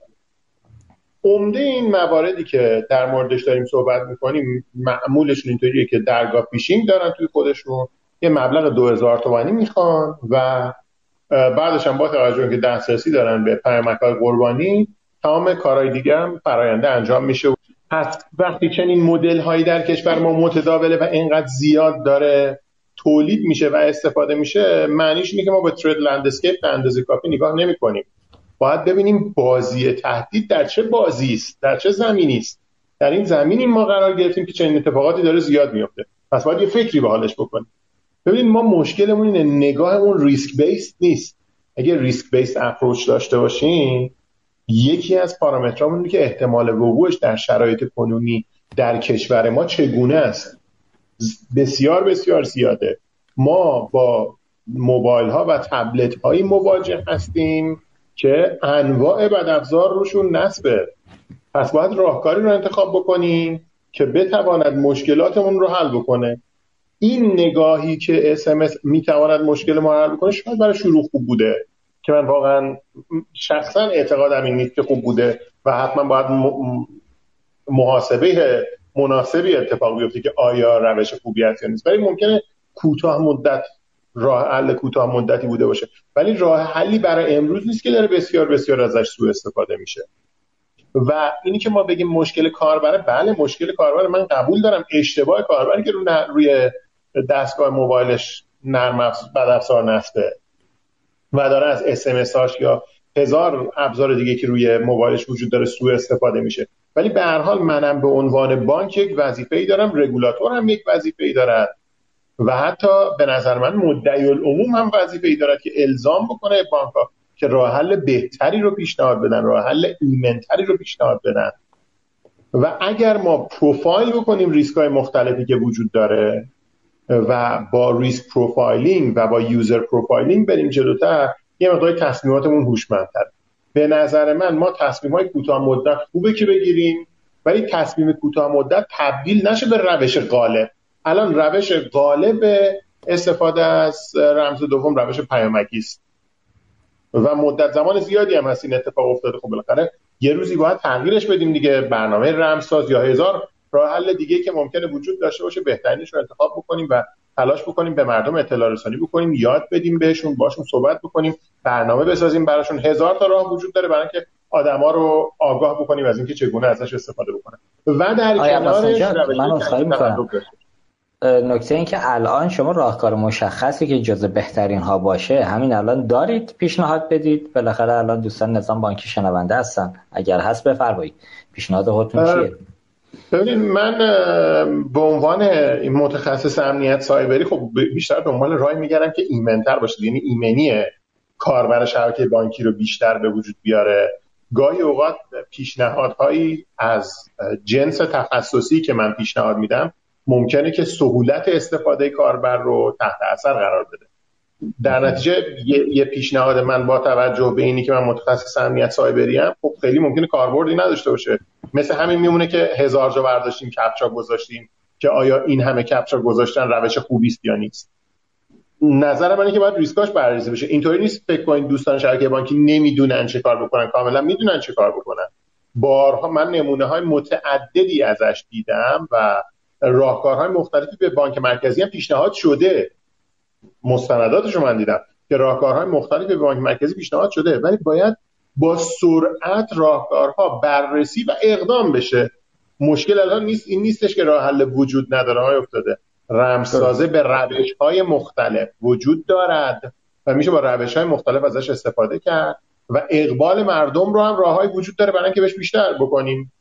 عمده این مواردی که در موردش داریم صحبت می‌کنیم معمولشون اینطوریه که درگاه فیشینگ دارن توی خودشون. یه مبلغ 2000 تومانی می‌خوان و بعدش هم با توجه که دسترسی دارن به پیامک های قربانی تمام کارهای دیگه هم فراینده انجام میشه. پس وقتی چنین مدل هایی در کشور ما متداوله و اینقدر زیاد داره تولید میشه و استفاده میشه معنیش اینه که ما به threat landscape به اندازه کافی نگاه نمی کنیم باید ببینیم بازی تهدید در چه بازی است در چه زمینی است. در این زمینی ما قرار گرفتیم که چنین اتفاقاتی داره زیاد میفته پس باید یه فکری به حالش بکنیم. ببینید ما مشکلمون اینه نگاهمون risk-based نیست. اگه risk-based approach داشته باشیم یکی از پارامترامون که احتمال وقوعش در شرایط کنونی در کشور ما چگونه است. بسیار بسیار زیاده. ما با موبایل ها و تبلت هایی مواجه هستیم. که انواع بدافزار روشون نصبه. پس باید راهکاری رو انتخاب بکنیم که بتواند مشکلاتمون رو حل بکنه. این نگاهی که SMS می‌تواند مشکل ما حل بکنه شاید برای شروع خوب بوده. که من واقعا شخصا اعتقادم این نیست که خوب بوده و حتما باید محاسبه مناسبی اتفاق بیفته که آیا روش خوبی است یا نیست. ولی ممکنه کوتاه مدت راه حل کوتاه مدتی بوده باشه. ولی راه حلی برای امروز نیست که داره بسیار بسیار ازش سوء استفاده میشه. و اینی که ما بگیم مشکل کاربره بله مشکل کاربر من قبول دارم اشتباه کاربری که روی دستگاه موبایلش نرم افزار نصبه. و داره از اس هاش یا هزار ابزار دیگه که روی موبایلش وجود داره سوء استفاده میشه. ولی به هر حال منم به عنوان بانک یک وظیفه ای دارم رگولاتور هم یک وظیفه ای دارد و حتی به نظر من مدعی العموم هم وظیفه ای دارد که الزام بکنه بانک که راه حل بهتری رو پیشنهاد بدن راه حل ایمنتری رو پیشنهاد بدن. و اگر ما پروفایل بکنیم ریسک های مختلفی که وجود داره و با risk profiling و با user profiling بریم جلوتر یه مقدار تصمیماتمون هوشمندتر به نظر من ما تصمیم های کوتاه مدت خوبه که بگیریم ولی تصمیم کوتاه مدت تبدیل نشه به روش غالب. الان روش غالب استفاده از رمز دوم روش پیامکی است. و مدت زمان زیادی هم هست این اتفاق افتاده. خب بالاخره یه روزی باید تغییرش بدیم دیگه. برنامه رمزساز یا هزار راه حل دیگه که ممکنه وجود داشته باشه. بهترینش رو انتخاب بکنیم و تلاش بکنیم به مردم اطلاع رسانی بکنیم یاد بدیم بهشون باشون صحبت بکنیم برنامه بسازیم. براشون هزار تا راه وجود داره برای اینکه آدما رو آگاه بکنیم از اینکه چگونه ازش استفاده بکنن. و در کنارش نکته این که الان شما راهکار مشخصی که جز بهترین ها باشه همین الان دارید پیشنهاد بدید. بالاخره الان دوستان نظام بانکی شنونده هستن. اگر هست بفرمایید. پیشنهاد خودتون چیه؟ ببینید من به عنوان متخصص امنیت سایبری خب بیشتر دنبال رای میگردم که ایمنتر باشه. یعنی ایمنی کاربر شبکه بانکی رو بیشتر به وجود بیاره. گاهی اوقات پیشنهادهایی از جنس تخصصی که من پیشنهاد میدم ممکنه که سهولت استفاده کاربر رو تحت اثر قرار بده. در نتیجه یه, پیشنهاد من با توجه به اینی که من متخصص امنیت سایبری ام خب خیلی ممکنه کاربردی نداشته باشه. مثل همین میمونه که هزار جا برداشتیم کپچا گذاشتیم که آیا این همه کپچا گذاشتن روش خوبی است یا نیست. نظر من که باید ریسکاش بررسی بشه. اینطوری نیست فکر کنید دوستان شبکه بانکی نمی‌دونن چه کار بکنن. کاملا می‌دونن چه کار بکنن. بارها من نمونه های متعددی ازش دیدم و راهکارهای مختلفی به بانک مرکزی هم پیشنهاد شده. مستنداتش رو من دیدم که راهکارهای مختلفی به بانک مرکزی پیشنهاد شده. ولی باید با سرعت راهکارها بررسی و اقدام بشه. مشکل الان نیست این نیستش که راه حل وجود نداره. های افتاده رمزسازه به روش های مختلف وجود دارد و میشه با روش های مختلف ازش استفاده کرد و اقبال مردم رو هم راههای وجود داره برای اینکه بهش بیشتر بکنیم.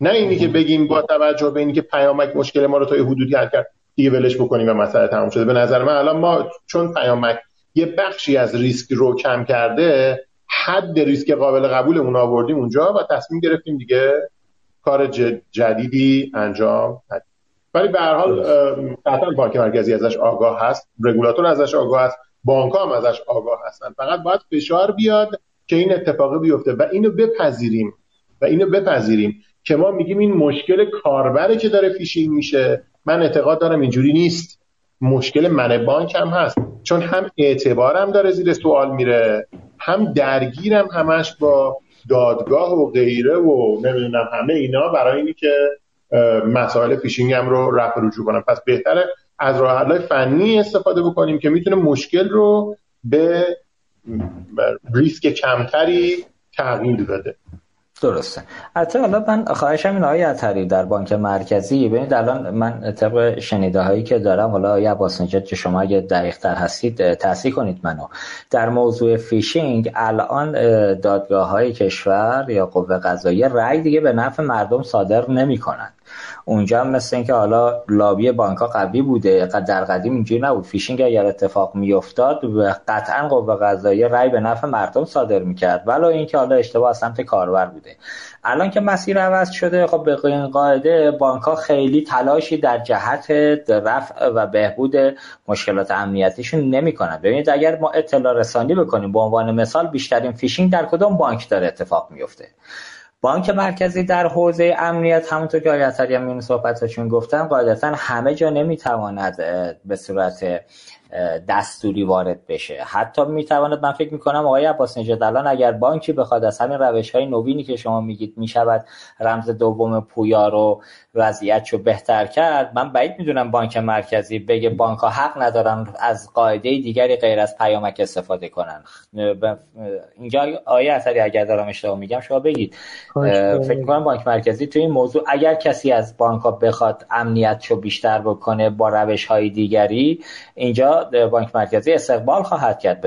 نه اینی که بگیم با توجه به اینی که پیامک مشکل ما رو تا حدودی حل کرد دیگه ولش بکنیم و مسئله تمام شده. به نظر من الان ما چون پیامک یه بخشی از ریسک رو کم کرده حد ریسک قابل قبولمون آوردیم اونجا و تصمیم گرفتیم دیگه کار جدیدی انجام ندیم. ولی به هر حال قطعا بانک مرکزی ازش آگاه هست رگولاتور ازش آگاه هست بانک هم ازش آگاه هستن. فقط باید فشار بیاد که این اتفاقی بیفته و اینو بپذیریم و اینو بپذیریم. که ما میگیم این مشکل کاربره که داره فیشینگ میشه. من اعتقاد دارم اینجوری نیست. مشکل من بانک هم هست. چون هم اعتبارم داره زیر سوال میره هم درگیرم همش با دادگاه و غیره و نمی‌دونم همه اینا برای اینی که مسائل فیشینگ هم رو رفع رجوع کنم. پس بهتره از راه فنی استفاده بکنیم که می‌تونه مشکل رو به ریسک کمتری تغییر بده. درسته. حتی حالا من خواهشم این آقای عطری در بانک مرکزی ببینید الان من طبق شنیده هایی که دارم حالا آقای عباس که شما اگه دقیق تر هستید تصحیح کنید منو. در موضوع فیشینگ الان دادگاه های کشور یا قوه قضاییه رأی دیگه به نفع مردم صادر نمی کنند اونجا هم مثل اینکه حالا لابی بانک ها قوی بوده در قدیم اینجوری نبود. فیشینگ اگر اتفاق میافتاد قطعا قوه قضاییه رأی به نفع مردم صادر می‌کرد. ولی اینکه حالا اشتباه سمت کاربر بوده. الان که مسیر عوض شده خب به این قاعده بانک ها خیلی تلاشی در جهت رفع و بهبود مشکلات امنیتیشون نمی‌کنن. ببینید اگر ما اطلاع رسانی بکنیم به عنوان مثال بیشترین فیشینگ در کدوم بانک داره اتفاق میفته بانک مرکزی در حوزه امنیت همونطور که آیه هم این صحبتشون گفتن قاعدتا همه جا نمی‌تواند به صورت دستوری وارد بشه. حتی می‌تواند من فکر می‌کنم آقای عباس نژاد الان اگر بانکی بخواد از همین روش های نوینی که شما میگید می‌شود رمز دوم پویا رو وضعیت رو بهتر کرد من بعید می‌دونم بانک مرکزی بگه بانک ها حق ندارن از قاعده دیگری غیر از پیامک استفاده کنن. اینجا آیه اثری اگر دارم اشتباه میگم شما بگید. فکر کنم بانک مرکزی تو این موضوع اگر کسی از بانک ها بخواد امنیت رو بیشتر بکنه با روش های دیگری اینجا بانک مرکزی استقبال خواهد کرد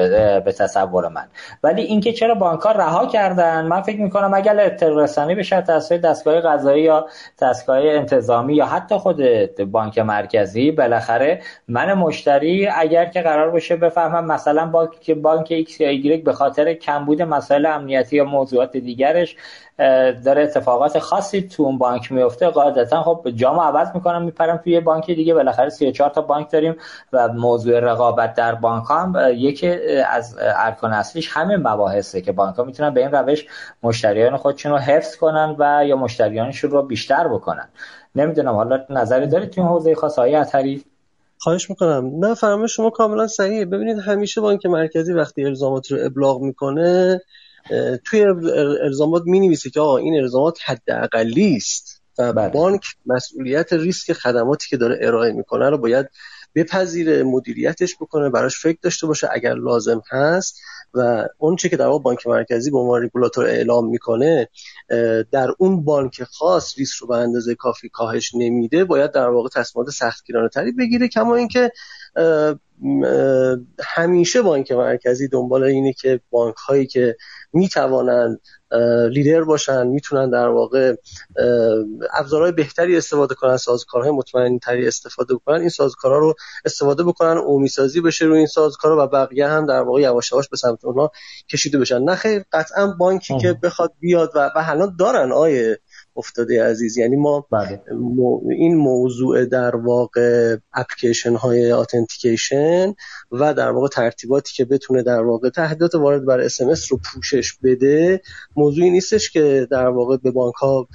به تصور من. ولی اینکه چرا بانک ها رها کردن من فکر می‌کنم اگر اطلاع رسانی بشه توسط دستگاه قضایی یا دستگاه انتظامی یا حتی خود بانک مرکزی بالاخره من مشتری اگر که قرار باشه بفهمم مثلا بانک بانک ایکس یا ایگرگ به خاطر کمبود مسائل امنیتی یا موضوعات دیگرش داره اتفاقات خاصی تو اون بانک میفته. قاعدتا خب جامو عوض می‌کنم میپرم توی بانک دیگه. بالاخره 34 تا بانک داریم و موضوع رقابت در بانک هم یکی از ارکان اصلیش همین مباحثه که بانک ها می‌تونن به این روش مشتریان خودشون رو حفظ کنن و یا مشتریانشون رو بیشتر بکنن. نمی‌دونم حالا نظری دارید تو این حوزه خاص های خواهش می‌کنم. نه فرمایش شما کاملا صحیحه. ببینید همیشه بانک مرکزی وقتی الزامات رو ابلاغ می‌کنه توی الزامات می نویسه که آقا این الزامات حداقلی است و بله. بانک مسئولیت ریسک خدماتی که داره ارائه می‌کنه رو باید بپذیره مدیریتش بکنه براش فکر داشته باشه اگر لازم هست و اون چه که در واقع بانک مرکزی به عنوان رگولاتور اعلام می‌کنه در اون بانک خاص ریسک رو به اندازه کافی کاهش نمیده باید در واقع تصمیمات سختگیرانه تری بگیره کما اینکه همیشه بانک مرکزی دنبال اینه که بانک هایی که می‌توانند لیدر باشن می‌تونن در واقع ابزارهای بهتری استفاده کنن سازوکارهای مطمئن تری استفاده بکنن این سازوکارها رو استفاده بکنن عمومی سازی بشه روی این سازوکارها و بقیه هم در واقع یواش یواش به سمت اونها کشیده بشن. نه خیر قطعا بانکی که بخواد بیاد و, و الان دارن آیه افتاده عزیز. یعنی ما بله. این موضوع در واقع اپلیکیشن های اتنتیکیشن و در واقع ترتیباتی که بتونه در واقع تهدیدات وارد بر اس رو پوشش بده موضوعی نیستش که در واقع به بانک ها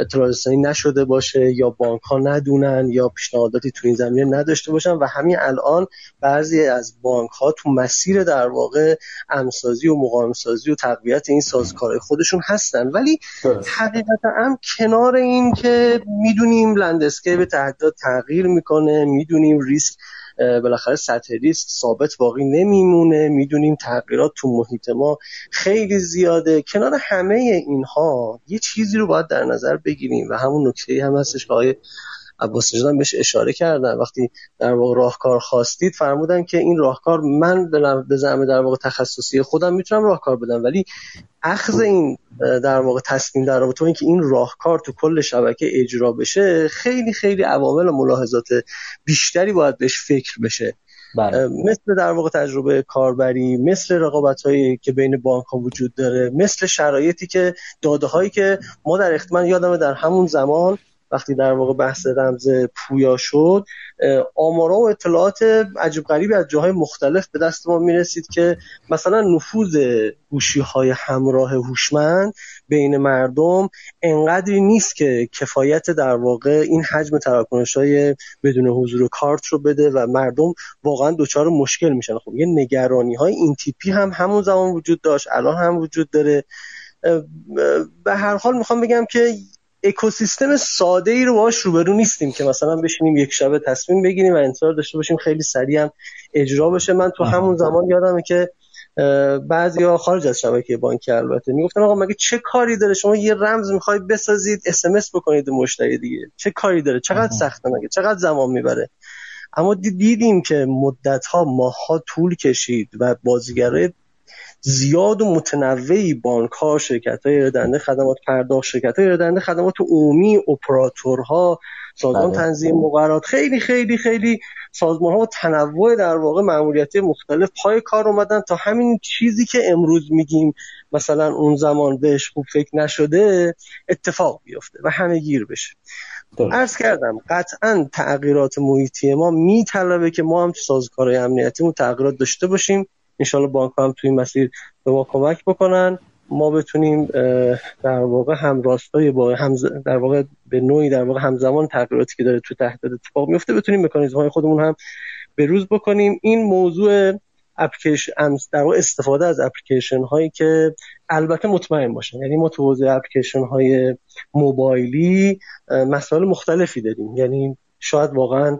اطلاع رسانی نشده باشه یا بانک ها ندونن یا پیشنهاداتی تو این زمینه نداشته باشن و همین الان بعضی از بانک ها تو مسیر در واقع امن‌سازی و مقاوم سازی و تقویت این سازکارهای خودشون هستن. ولی حقیقتا هم کنار این که می‌دونیم landscape تهدیدات تغییر می‌کنه می‌دونیم ریسک بالاخره سطح ریسک ثابت باقی نمیمونه می‌دونیم تغییرات تو محیط ما خیلی زیاده. کنار همه اینها یه چیزی رو باید در نظر بگیریم و همون نکته هم هستش که آقای عباس نژاد بهش اشاره کردن. وقتی در واقع راهکار خواستید فرمودن که این راهکار من به زعم در واقع تخصصی خودم می‌تونم راهکار بدم. ولی اخذ این در واقع تصمیم در رابطه اینکه این راهکار تو کل شبکه اجرا بشه خیلی خیلی عوامل و ملاحظات بیشتری باید بهش فکر بشه. بله. مثل در واقع تجربه کاربری مثل رقابت هایی که بین بانک ها وجود داره مثل شرایطی که داده هایی که ما در اختمان یادم در همون زمان وقتی در واقع بحث رمز پویا شد آمارا و اطلاعات عجیب غریبی از جاهای مختلف به دست ما می‌رسید که مثلا نفوذ گوشی های همراه هوشمند بین مردم انقدری نیست که کفایت در واقع این حجم تراکنش های بدون حضور کارت رو بده و مردم واقعا دچار مشکل میشن. خب یه نگرانی های این تیپی هم همون زمان وجود داشت الان هم وجود داره. به هر حال می‌خوام بگم که اکوسیستم ساده ای رو باش روبرو نیستیم که مثلا بشینیم یک شبه تصمیم بگیریم و انتظار داشته باشیم خیلی سریع هم اجرا بشه. من تو همون زمان یادمه که بعضی ها خارج از شبکه بانکی البته می‌گفتن آقا مگه چه کاری داره؟ شما یه رمز می‌خوای بسازید اس بکنید به مشتری دیگه. چه کاری داره؟ چقدر سخته مگه؟ چقدر زمان می‌بره؟ اما دیدیم که مدت ها ماه ها طول کشید و بازیگرای زیاد و متنوعی بانک ها شرکت های ارائه خدمات پرداخت شرکت های ارائه خدمات عمومی اپراتورها سازمان بله. تنظیم مقررات خیلی خیلی خیلی سازمان ها و تنوع در واقع معمولیتی مختلف پای کار اومدن تا همین چیزی که امروز میگیم مثلا اون زمان بهش خوب فکر نشده اتفاق بیفته و همه گیر بشه. عرض کردم قطعا تغییرات محیطی ما میطلبه که ما هم تو سازوکارهای امنیتیمون تغییرات داشته باشیم. انشالله بانک هم توی مسیر به ما کمک بکنن. ما بتونیم در واقع همراستای با هم در واقع به نوعی در واقع همزمان تغییراتی که داره تو تحت اتفاق میفته بتونیم مکانیزم های خودمون هم به روز بکنیم. این موضوع اپلیکیشن در واقع استفاده از اپلیکیشن هایی که البته مطمئن باشن. یعنی ما تو حوزه اپلیکیشن های موبایلی مسائل مختلفی داریم. یعنی شاید واقعا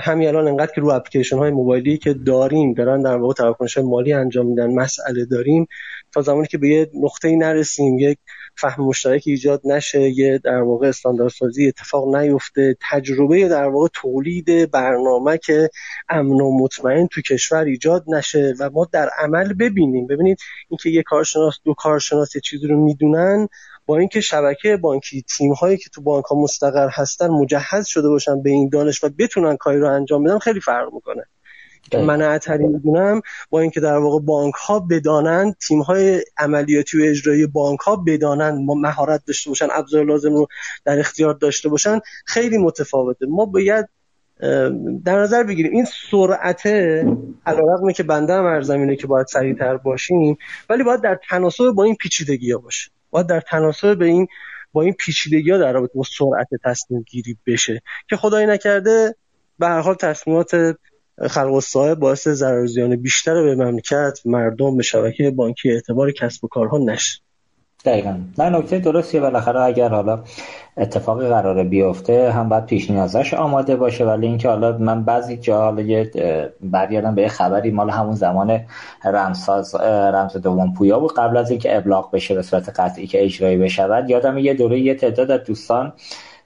همین الان انقدر که رو اپلیکیشن های موبایلی که داریم دارن در واقع تراکنش مالی انجام میدن مسئله داریم تا زمانی که به یه نقطه نرسیم یک فهم مشترک ایجاد نشه یه در واقع استانداردسازی اتفاق نیفته تجربه در واقع تولید برنامه که امن و مطمئن تو کشور ایجاد نشه و ما در عمل ببینیم. ببینید اینکه یه کارشناس دو کارشناس یه چیزی رو می‌دونن با اینکه شبکه بانکی تیم هایی که تو بانک ها مستقر هستن مجهز شده باشن به این دانش و بتونن کاری رو انجام بدن خیلی فرق می‌کنه. من اطری می‌دونم با اینکه در واقع بانک ها بدانن تیم های عملیاتی و اجرایی بانک ها بدانن ما مهارت داشته باشن ابزار لازم رو در اختیار داشته باشن خیلی متفاوته. ما باید در نظر بگیریم. این سرعت علیرغم که بنده هم ارزم که باید سریعتر باشیم ولی باید در تناسب با این پیچیدگی ها باشه باید در تناسب به این با این پیچیدگی ها در رابطه با سرعت تصمیم گیری بشه. که خدایی نکرده به هر حال تصمیمات خلق الصاحب باعث ضرر بیشتر به مملکت مردم به شبکه بانکی اعتبار کسب و کارها نشه. دقیقا. نه نکته درستیه. بالاخره اگر حالا اتفاقی قراره بیفته هم باید پیش نیازش آماده باشه. ولی اینکه حالا من بعضی جا حالا به خبری. مال همون زمان رمساز رمز دوم پویا بود. قبل از اینکه ابلاغ بشه به صورت قطعی که اجرایی بشود یادم یه دوره یه تعداد دوستان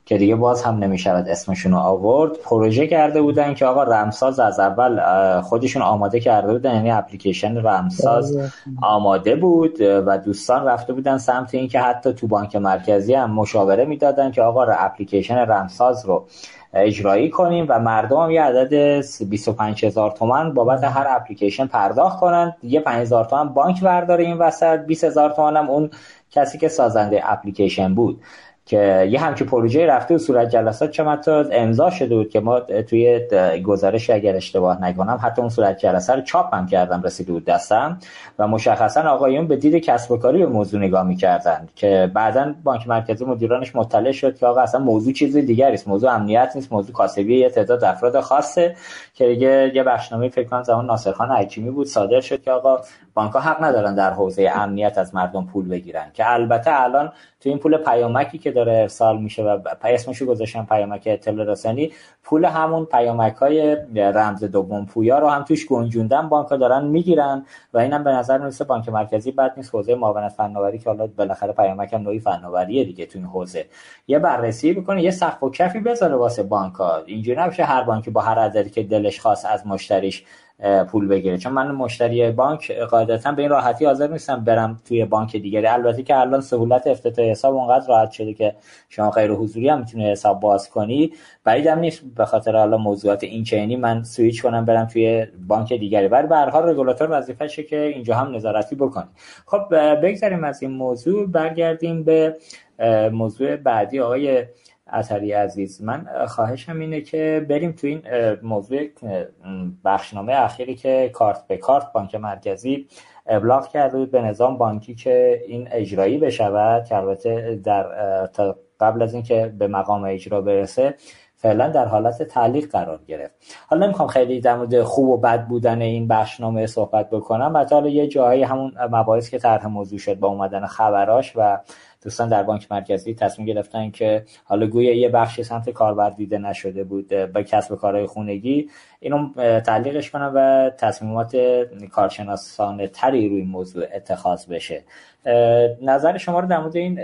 که دیگه باز هم نمی‌شود اسمشون رو آورد پروژه کرده بودن که آقا رمساز از اول خودشون آماده کرده بودن یعنی اپلیکیشن رمساز آماده بود و دوستان رفته بودن سمت اینکه حتی تو بانک مرکزی هم مشاوره می‌دادن که آقا اپلیکیشن رمساز رو اجرایی کنیم و مردم هم یه عدد 25 هزار تومن بابت هر اپلیکیشن پرداخت کنن. یه 5 هزار تومن بانک برداره این وسط 20 هزار تومن هم اون کسی که سازنده اپلیکیشن بود. که یه همچین پروژه رفته و صورت جلسات چه حتی امضا شده بود که ما توی گزارش اگر اشتباه نکنم حتی اون صورت جلسه رو چاپ هم کردم رسیده بود دستم. و مشخصا آقایون به دید کسب و کاری به موضوع نگاه می‌کردن که بعدا بانک مرکزی مدیرانش مطلع شد که آقا اصلا موضوع چیز دیگری است. موضوع امنیت نیست موضوع کاسبی یه تعداد افراد خاصه که دیگه یه بخشنامه فکر کنم زمان ناصرخان حکیمی بود صادر شد که آقا بانک ها حق ندارن در حوزه امنیت از مردم پول بگیرن که البته الان تو این پول پیامکی که داره ارسال میشه و اسمشو گذاشتن پیامک اطلاع رسانی پول همون پیامک های رمز دوم پویا رو هم توش گنجوندن بانک ها دارن می‌گیرن و اینم به نظر می‌رسه بانک مرکزی بد نیست. حوزه معاونت فناوری که حالا بالاخره پیامک هم نوعی فناوریه دیگه تو این حوزه. یه بررسی بکنه یه سقف و کفی بذاره واسه بانک ها اینجوری نمیشه هر بانکی با هر عددی که دلش خواست از مشتریش پول بگیره. چون من مشتری بانک قاعدتا به این راحتی حاضر نیستم برم توی بانک دیگری. البته که الان سهولت افتتاح حساب اونقدر راحت شده که شما غیر حضوری هم می‌تونی حساب باز کنی. بعیدم نیست. به خاطر حالا موضوعات این چینی من سویچ کنم برم توی بانک دیگری. ولی به هر حال رگولاتور وظیفشه که اینجا هم نظارتی بکنه. خب بگذاریم از این موضوع. برگردیم به موضوع بعدی آقای اثری عزیز. من خواهشم اینه که بریم تو این موضوع بخشنامه اخیری که کارت به کارت بانک مرکزی ابلاغ کرده به نظام بانکی که این اجرایی بشود که البته در قبل از اینکه به مقام اجرا برسه فعلا در حالت تعلیق قرار گرفت. حالا نمی‌خوام خیلی در مورد خوب و بد بودن این بخشنامه صحبت بکنم حالا یه جایی همون مباحث که طرح موضوع شد با اومدن خبراش و دوستان در بانک مرکزی تصمیم گرفتن که حالا گویا یه بخشی سمت کاربر دیده نشده بود به کسب کارهای خونگی. اینو تعلیقش کنم و تصمیمات کارشناسانه تری روی موضوع اتخاذ بشه. نظر شما رو در مورد این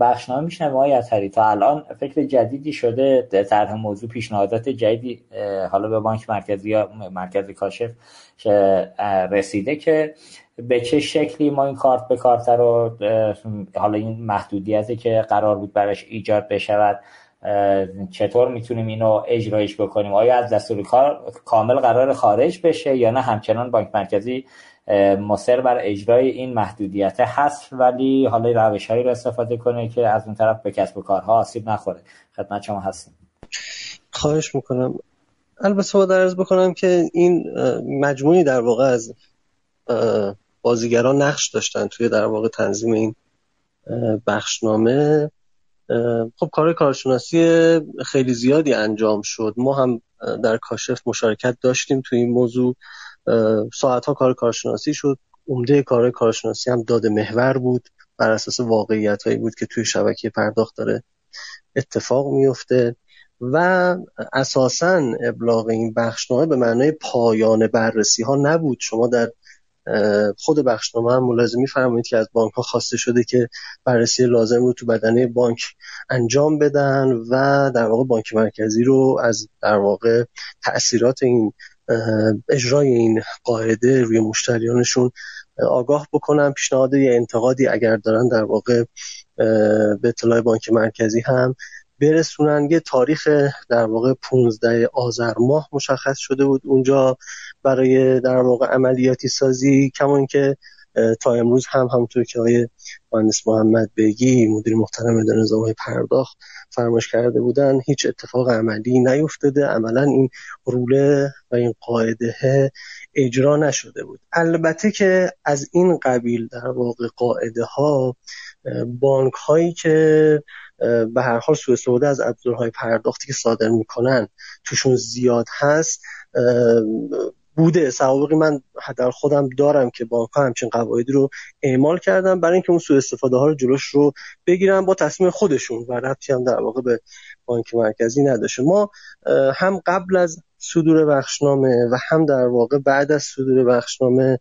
بخشنامه میشنم آقای اطهری تا الان فکر جدیدی شده طرح موضوع پیشنهادات جدیدی حالا به بانک مرکزی یا مرکزی کاشف رسیده که به چه شکلی ما این کارت به کارت رو حالا این محدودیتی که قرار بود براش ایجاد بشود چطور می‌تونیم اینو اجرایش بکنیم؟ آیا از دستور کار کامل قرار خارج بشه یا نه؟ همچنان بانک مرکزی مصر بر اجرای این محدودیت هست ولی حالا روش هایی رو استفاده کنه که از اون طرف به کسب و کارها آسیب نخوره. خدمت شما هستیم خواهش می‌کنم. البته با درز بکنم که این مجموعی در واقع از بازیگران نقش داشتن توی در واقع تنظیم این بخشنامه. خب کار کارشناسی خیلی زیادی انجام شد. ما هم در کاشف مشارکت داشتیم توی این موضوع. ساعتها کار کارشناسی شد. عمده کار کارشناسی هم داده محور بود. بر اساس واقعیت هایی بود که توی شبکه پرداخت داره اتفاق میفته و اساسا ابلاغ این بخشنامه به معنای پایان بررسی ها نبود. شما در خود بخشنامه هم ملاحظه میفرمایید که از بانک ها خواسته شده که بررسی لازم رو تو بدنه بانک انجام بدن و در واقع بانک مرکزی رو از در واقع تاثیرات این اجرای این قاعده روی مشتریانشون آگاه بکنن. پیشنهاد یا انتقادی اگر دارن در واقع به اطلاع بانک مرکزی هم برسونن. یه تاریخ در واقع 15 آذر ماه مشخص شده بود اونجا. برای در واقع عملیاتی سازی کمان که تا امروز هم همونطور که آقای مهندس محمد بگی مدیر محترم اداره نظام پرداخت فرمایش کرده بودن هیچ اتفاق عملی نیفتاده. عملا این روله و این قاعده اجرا نشده بود. البته که از این قبیل در واقع قاعده ها بانک هایی که به هر حال سوء استفاده از ابزارهای پرداختی که صادر می‌کنن توشون زیاد هست. بوده. سوابقی من در خودم دارم که بانک همچین قواعدی رو اعمال کردن برای اینکه اون سوء استفاده ها رو جلوش رو بگیرن با تصمیم خودشون و ربطی هم در واقع به بانک مرکزی نداشته. ما هم قبل از صدور بخشنامه و هم در واقع بعد از صدور بخشنامه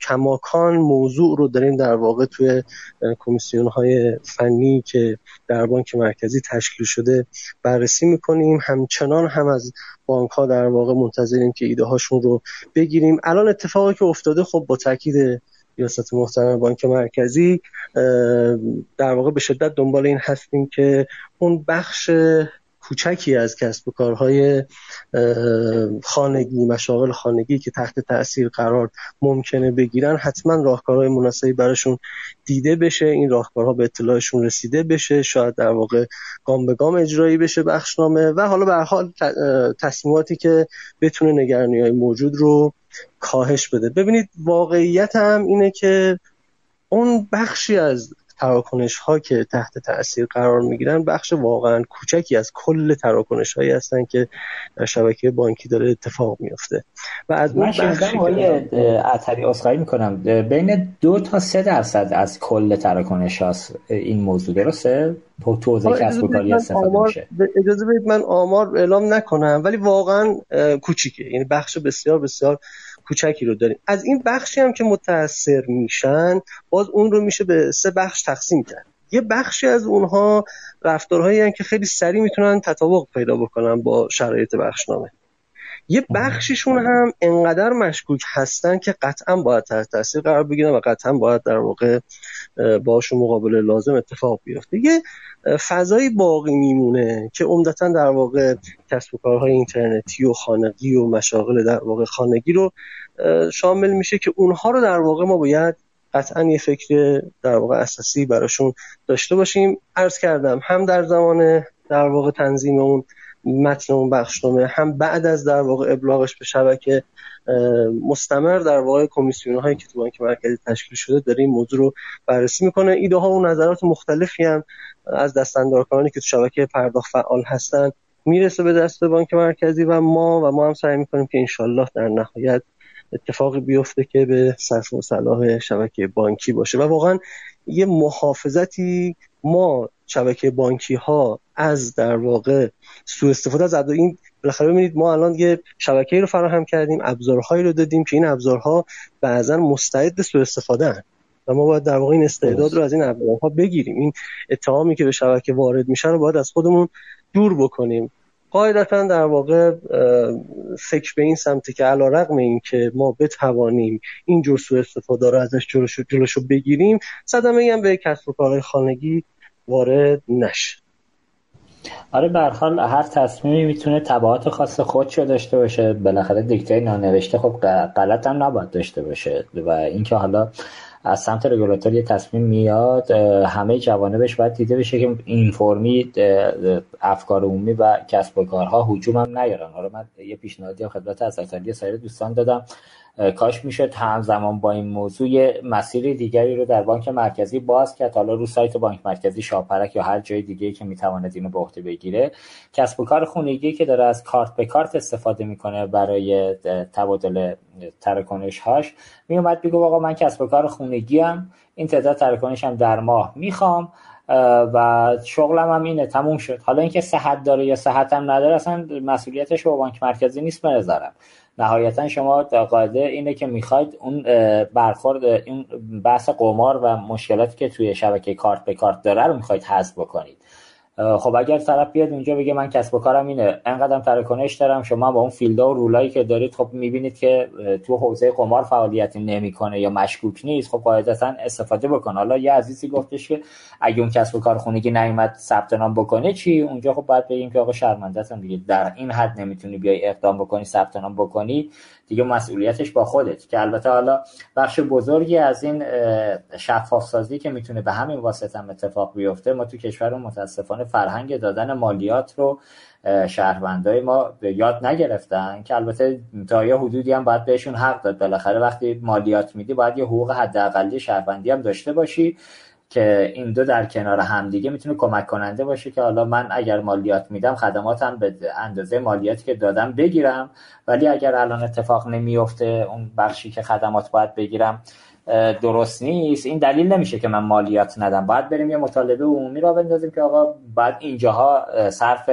کماکان موضوع رو داریم در واقع توی کمیسیون های فنی که در بانک مرکزی تشکیل شده بررسی می‌کنیم. همچنان هم از بانک ها در واقع منتظریم که ایده هاشون رو بگیریم. الان اتفاقی که افتاده خب با تاکید ریاست محترم بانک مرکزی در واقع به شدت دنبال این هستیم که اون بخش کوچکی از کسب و کارهای خانگی مشاغل خانگی که تحت تاثیر قرار ممکنه بگیرن حتما راهکارهای مناسبی براشون دیده بشه این راهکارها به اطلاعشون رسیده بشه شاید در واقع گام به گام اجرایی بشه بخشنامه و حالا به حال تصمیماتی که بتونه نگرانی های موجود رو کاهش بده. ببینید واقعیت هم اینه که اون بخشی از تراکنش ها که تحت تاثیر قرار می‌گیرن بخش واقعا کوچکی از کل تراکنش هایی هستن که در شبکه بانکی داره اتفاق میفته و از من شنیدم آقای اصخایی می‌کنم. بین دو تا سه درصد از کل تراکنش هاست این موضوع. درسته؟ توضیح کسب و کاری استفاده میشه. اجازه بدید من آمار اعلام نکنم ولی واقعا کوچیکه. یعنی بخش بسیار بسیار کوچکی رو داریم. از این بخشی هم که متاثر میشن باز اون رو میشه به سه بخش تقسیم کرد. یه بخشی از اونها رفتارهایی که خیلی سریع می‌تونن تطابق پیدا بکنن با شرایط بخشنامه. یه بخشیشون هم انقدر مشکوک هستن که قطعا باید تحت تاثیر قرار بگیرن و قطعا باید در واقع باشون مقابله لازم اتفاق بیفته. یه فضایی باقی میمونه که عمدتا در واقع کسب و کارهای اینترنتی و خانگی و مشاغل در واقع خانگی رو شامل میشه که اونها رو در واقع ما باید قطعا یه فکر در واقع اساسی براشون داشته باشیم. عرض کردم هم در زمان در واقع تنظیم اون متن اون بخشنامه هم بعد از در واقع ابلاغش به شبکه مستمر در واقع کمیسیون هایی که تو بانک مرکزی تشکیل شده داره این موضوع رو بررسی می‌کنه. ایده ها و نظرات مختلفی هم از دستاندارکارانی که تو شبکه پرداخت فعال هستن می‌رسه به دست بانک مرکزی و ما و ما هم سعی می‌کنیم که انشالله در نهایت اتفاقی بیفته که به صرف و صلاح شبکه بانکی باشه. و واقعا یه محافظتی ما شبکه بانکی ها از در واقع سوء استفاده از این بالاخره ببینید ما الان یه شبکه‌ای رو فراهم کردیم ابزارهایی رو دادیم که این ابزارها بعضا مستعد سوء استفاده و ما باید در واقع این استعداد رو از این ابزارها بگیریم. این اتهامی که به شبکه وارد میشه رو باید از خودمون دور بکنیم. قاعدتا در واقع فکر به این سمتی که علا رقم این که ما بتوانیم این جور سوء استفاده رو ازش جلوشو, جلوشو بگیریم صدمه هم به کسب و کارهای خانگی وارد نشه. آره حال هر تصمیمی می‌تونه تبعات خاص خودشو داشته باشه. بالاخره دیکته نانوشته خب غلط هم نباید داشته باشه. و اینکه حالا از سمت رگولاتور یه تصمیم میاد همه جوانبش باید دیده بشه که این فرمی افکار عمومی و کسب و کارها هجوم هم نیارن. حالا من یه پیشنهادی خدمت از سایر دوستان دادم. کاش می‌شد همزمان با این موضوع مسیر دیگری رو در بانک مرکزی باز کرد. حالا رو سایت بانک مرکزی شاپرک یا هر جای دیگه که می‌تواند اینو به عهده بگیره. کسب و کار خونگی که داره از کارت به کارت استفاده می‌کنه برای تبادل ترکنش هاش میومد بگو آقا من کسب و کار خونگی هم این تعداد ترکنش هم در ماه می‌خوام و شغلم هم اینه تموم شد. حالا اینکه صحت داره یا صحت هم نداره اصلا مسئولیتش با بانک مرکزی نیست به نهایتا شما قاعده اینه که می‌خواید اون برخورد این بحث قمار و مشکلاتی که توی شبکه کارت به کارت داره رو می‌خواید حذف بکنید. خب اگر طرف بیاد اونجا بگه من کسب و کارم اینه انقدرم تراکنش دارم شما با اون فیلدا و رولایی که دارید خب می‌بینید که تو حوزه قمار فعالیتی نمی‌کنه یا مشکوک نیست خب قاعدتا استفاده بکن. حالا یه عزیزی گفتش که اگه اون کسب و کار خونگی نیومد ثبت نام بکنه چی؟ اونجا خب باید بگیم که آقا شرمنده دیگه. در این حد نمی‌تونی بیای اقدام بکنی ثبت نام بکنی. دیگه مسئولیتش با خودت که البته حالا بخش بزرگی از این شفاف سازی که می‌تونه به همین واسطه هم اتفاق بیفته ما تو کشور متاسفانه فرهنگ دادن مالیات رو شهروندای ما یاد نگرفتن که البته تا یه حدودی هم باید بهشون حق داد. بالاخره وقتی مالیات میدی باید یه حقوق حداقلی شهروندی هم داشته باشی. که این دو در کنار همدیگه می‌تونه کمک کننده باشه که حالا من اگر مالیات میدم خدماتم به اندازه مالیاتی که دادم بگیرم. ولی اگر الان اتفاق نمیفته اون بخشی که خدمات باید بگیرم درست نیست. این دلیل نمیشه که من مالیات ندم. باید بریم یه مطالبه عمومی را بندازیم که آقا بعد اینجاها صرف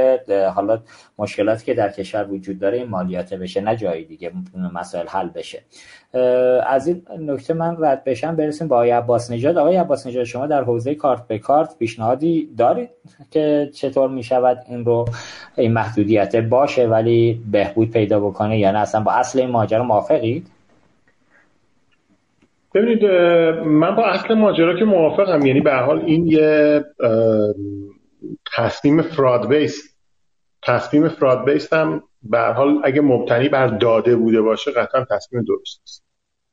حالا مشکلاتی که در کشور وجود داره این مالیات بشه نه جایی دیگه مسائل حل بشه. از این نکته من رد بشم برسیم با آقای عباس نژاد. آقای عباس نژاد شما در حوزه کارت به کارت پیشنهادی دارید که چطور می شود این رو این محدودیت؟ باشه ولی بهبود پیدا بکنه یا نه؟ اصلا با اصل این ماجرا موافقید؟ ببینید من با اصل ماجرا که موافقم یعنی به حال این یه تصمیم فراد بیس تصمیم فراد بیس هم به حال اگه مبتنی بر داده بوده باشه قطعا تصمیم درست است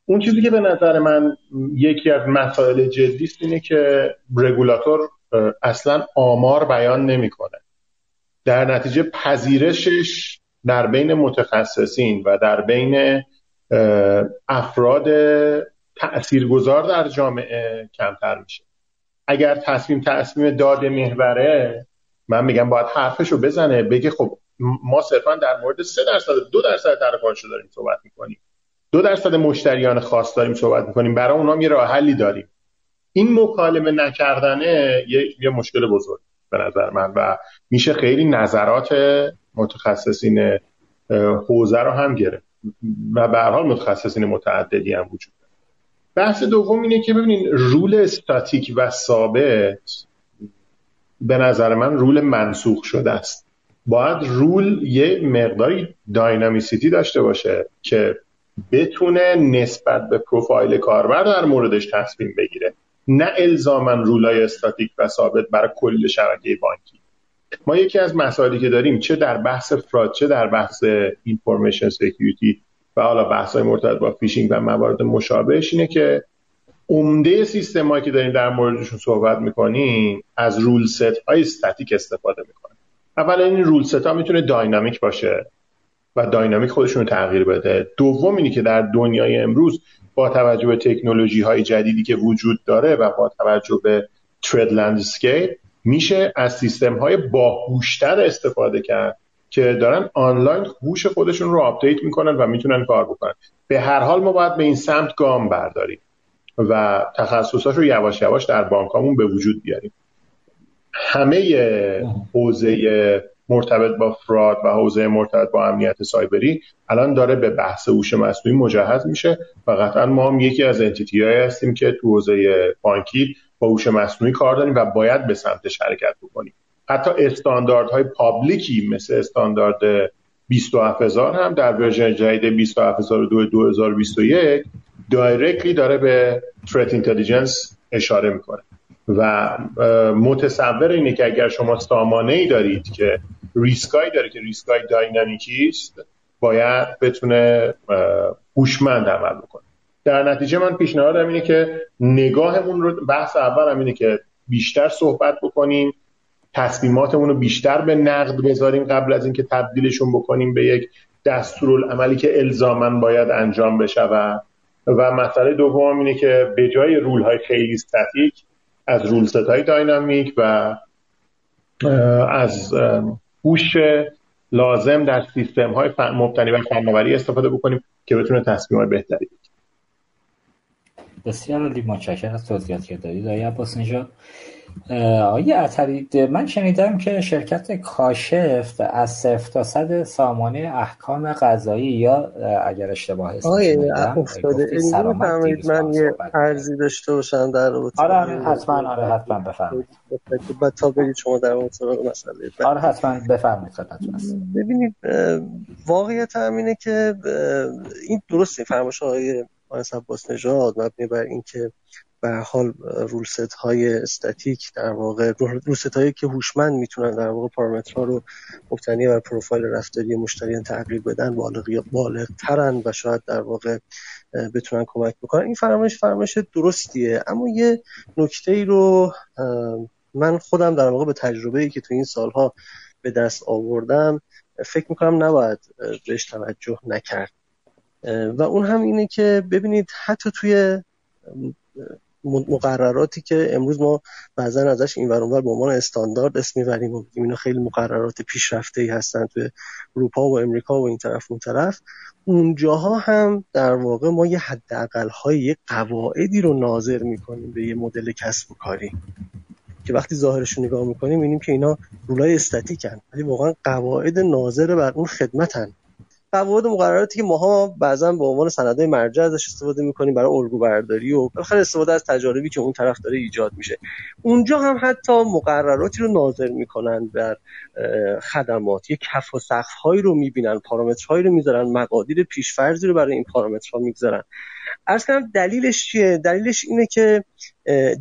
اون چیزی که به نظر من یکی از مسائل جدی است اینه که رگولاتور اصلا آمار بیان نمی‌کنه. در نتیجه پذیرشش در بین متخصصین و در بین افراد تاثیرگذار در جامعه کمتر میشه. اگر تصمیم تصمیم داده محوره من میگم باید حرفشو بزنه بگه خب ما صرفا در مورد سه درصد دو درصد رو داریم صحبت می‌کنیم. دو درصد مشتریان خاص داریم صحبت می‌کنیم. برای اونام یه راه حلی داریم. این مکالمه نکردنه یه, یه مشکل بزرگ به نظر من و میشه خیلی نظرات متخصصین حوزه رو هم گرفت. و به حال متخصصین متعددی هم وجود بحث دوم اینه که ببینین رول استاتیک و ثابت به نظر من رول منسوخ شده است. باید رول یه مقداری داینامیسیتی داشته باشه که بتونه نسبت به پروفایل کاربر در موردش تصمیم بگیره. نه الزاما rule ای static و ثابت برای کل شبکه بانکی. ما یکی از مسائلی که داریم چه در بحث fraud چه در بحث information security و حالا بحث های مرتبط با فیشینگ و موارد مشابهش اینه که عمده سیستم که داریم در موردشون صحبت می‌کنیم از rule set های استاتیک استفاده می‌کنن. اولا این rule set ها می‌تونه dynamic باشه و dynamic خودشون رو تغییر بده. دوم اینی که در دنیای امروز با توجه به تکنولوژی های جدیدی که وجود داره و با توجه به threat landscape میشه از سیستم های باهوشتر استفاده کرد که دارن آنلاین هوش خودشون رو update می‌کنن و می‌تونن کار بکنن. به هر حال ما باید به این سمت گام برداریم و تخصصاش رو یواش یواش در بانکامون به وجود بیاریم. همه حوزه مرتبط با fraud و حوزه مرتبط با امنیت سایبری الان داره به بحث هوش مصنوعی مجهز میشه و قطعا ما هم یکی از entity هستیم که تو حوزه بانکی با هوش مصنوعی کار داریم و باید به سمتش حرکت بکنیم. حتی استانداردهای public ی مثل استاندارد 27000 هم در version جدید 27002 2021 directly داره به threat intelligence اشاره می‌کنه. و متصور اینه که اگر شما سامانه ای دارید که ریسکای داره که ریسکای داینامیکی است باید بتونه هوشمند عمل بکنه. در نتیجه من پیشنهادم اینه که نگاهمون رو بحث اول هم اینه که بیشتر صحبت بکنیم. تصمیماتمون رو بیشتر به نقد بذاریم قبل از اینکه تبدیلشون بکنیم به یک دستورالعملی که الزاما باید انجام بشود. و مسئله دوم اینه که به جای رول های خیلی استاتیک از رول ست های داینامیک و از هوش لازم در سیستم های مبتنی بر فناوری استفاده بکنیم که بتونه تصمیم های بهتری بسیار عالی. متشکرم از توضیحاتی که دارید آقای عباس نژاد. آقای عطری من شنیدم که شرکت کاشف از صفر تا صد سامانه احکام قضایی یا اگر اشتباه است آقای افتاده. من یه ارزی داشته باشم در رابطه آره آره حتما آره حتما بفرمایید. بعد تا بگید شما در مورد مسئله. آره حتما بفرمایید ببینید واقعیت همینه که این درست فرمایش آقای عباس نژاد مبنی بر اینکه به حال رولست های استاتیک در واقع رولست هایی که هوشمند می‌تونن در واقع پارامترها رو مبتنی بر پروفایل رفتاری مشتریان تغییر بدن بالغ ترن و شاید در واقع بتونن کمک بکنن. این فرمایش فرمایش درستیه. اما یه نکته ای رو من خودم در واقع به تجربه ای که تو این سالها به دست آوردم فکر می‌کنم نباید بهش توجه نکرد. و اون هم اینه که ببینید حتی توی مقرراتی که امروز ما بعضا ازش این ور به عنوان استاندارد اسم می‌بریم. و اینا خیلی مقررات پیشرفته ای هستن توی اروپا و امریکا و این طرف اون طرف. اونجاها هم در واقع ما یه حداقل های یه قواعدی رو ناظر می‌کنیم به یه مدل کسب و کاری که وقتی ظاهرش رو نگاه می‌کنیم می‌بینیم که اینا رولای استاتیکن ولی واقعا قواعد ناظر بر اون خدمتن. قواعد مقرراتی که ماها بعضا به عنوان سندهای مرجع ازش استفاده می‌کنیم برای الگو برداری و بالاخره استفاده از تجاربی که اون طرف داره ایجاد میشه. اونجا هم حتی مقرراتی رو ناظر می‌کنن بر خدمات. یه کف و سقف هایی رو می‌بینن پارامترهایی رو می‌ذارن مقادیر پیشفرزی رو برای این پارامترها می‌گذارن. ارز کنم دلیلش چیه؟ دلیلش اینه که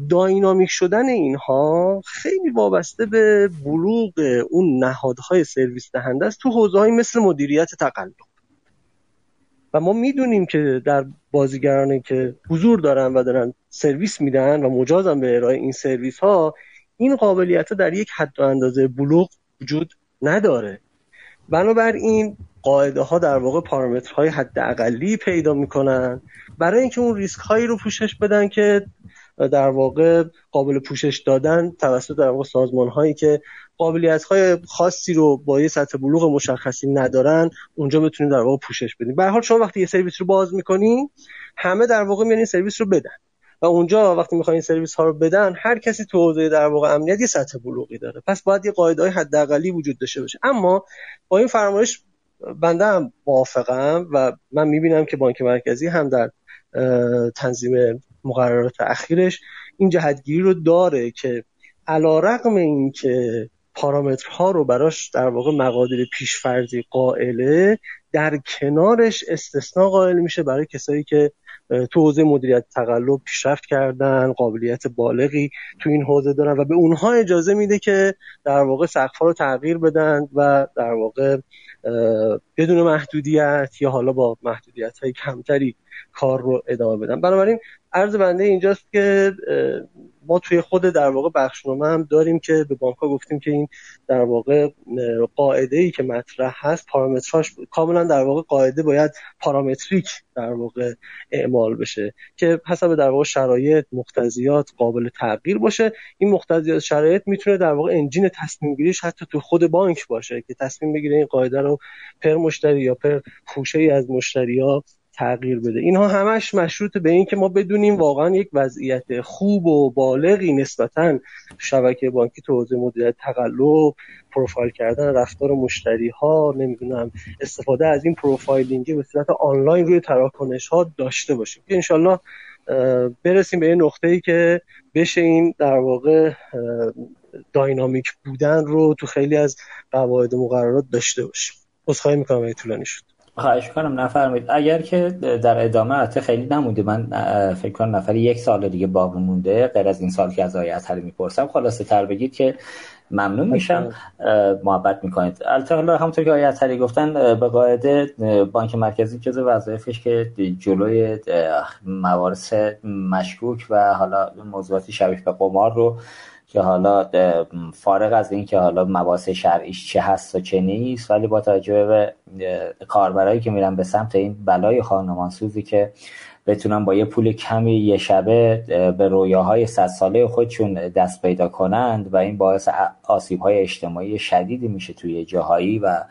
داینامیک شدن اینها خیلی وابسته به بلوغ اون نهادهای سرویس دهنده است تو حوزه های مثل مدیریت تقلب. و ما می‌دونیم که در بازیگرانی که حضور دارن و دارن سرویس میدن و مجازن به ارائه این سرویس ها این قابلیت ها در یک حد و اندازه بلوغ وجود نداره. بنابراین قاعده ها در واقع پارامترهای حد اقلی پیدا می‌کنن. برای اینکه اون ریسک هایی رو پوشش بدن که در واقع قابل پوشش دادن توسط در واقع سازمان هایی که قابلیت های خاصی رو با یه سطح بلوغ مشخصی ندارن اونجا بتونیم در واقع پوشش بدیم. به حال شما وقتی یه سرویس رو باز می‌کنین همه در واقع میان این سرویس رو بدن. و اونجا وقتی می‌خواین این سرویس ها رو بدن هر کسی تو حوزه در واقع امنیت یه سطح بلوغی داره. پس باید یه قاعده های حداقلی وجود داشته باشه. اما با این فرمایش بنده هم موافقم و من می‌بینم که بانک مرکزی هم در تنظیم مقررات اخیرش این جهتگیری رو داره که علا رقم این که پارامترها رو براش در واقع مقادیر پیشفرزی قائله در کنارش استثناء قائل میشه برای کسایی که تو حوزه مدیریت تقلب پیشرفت کردن قابلیت بالغی تو این حوزه دارن و به اونها اجازه میده که در واقع سقفها رو تغییر بدن و در واقع بدون محدودیت یا حالا با محدودیت های کمتری کار رو ادامه بدن. بنابراین عرض بنده اینجاست که ما توی خود در واقع بخشنامه هم داریم که به بانک گفتیم که این در واقع قاعده ای که مطرح هست پارامتراش کاملا در واقع قاعده باید پارامتریک در واقع اعمال بشه که حسب در واقع شرایط مقتضیات قابل تغییر باشه. این مقتضیات شرایط می‌تونه در واقع انجین تصمیم گیریش حتی تو خود بانک باشه که تصمیم بگیره این قاعده رو پر مشتری یا پر خوشه ای از مشتری ها تغییر بده. اینها همش مشروط به این که ما بدونیم واقعا یک وضعیت خوب و بالغی نسبتا شبکه بانکی تو حوزه مدیریت تقلب پروفایل کردن رفتار مشتری ها نمی‌دونم استفاده از این profiling به صورت آنلاین روی تراکنش ها داشته باشیم. که انشالله برسیم به یه نقطه ای که بشه این در واقع dynamic بودن رو تو خیلی از قواعد مقررات داشته باشیم. عذرخواهی می‌کنم اگه طولانی شد. خواهش کنم نفرمایید. اگر که در ادامه حتی خیلی نمونده. من فکر کنم نفر یک سال دیگه باقی مونده. غیر از این سال که از آقای اطهری می‌پرسم خلاصه تر بگید که ممنون میشم. محبت می‌کنید. البته حالا همونطور که آیه اطهری گفتن به قاعده بانک مرکزی جز وظایفش که جلوی موارد مشکوک و حالا موضوعاتی شبیه به قمار رو که حالا فارغ از این که حالا مباحث شرعیش چه هست و چه نیست ولی با توجه به کاربرایی که میرن به سمت این بلای خانمانسوزی که بتونن با یه پول کمی یه شبه به رویاهای صد ساله خودشون دست پیدا کنند و این باعث آسیب های اجتماعی شدیدی میشه توی جاهایی و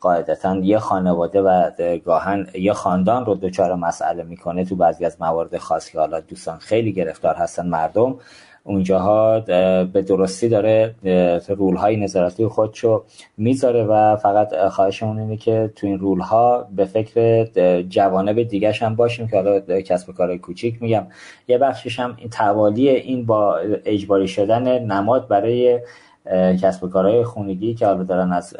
قاعدتا یه خانواده و گاهن یه خاندان رو دچار مسئله می‌کنه تو بعضی از موارد خاصی حالا دوستان خیلی گرفتار هستن مردم. اونجاها به درستی داره رول های نظارتی خودشو می‌ذاره و فقط خواهشمون اینه که تو این رول ها به فکر جوانب دیگه هم باشیم که حالا کسب کار کوچیک میگم. یه بخشش هم توالی این با اجباری شدن نماد برای کسب و کارهای خونگی که حالا دارن از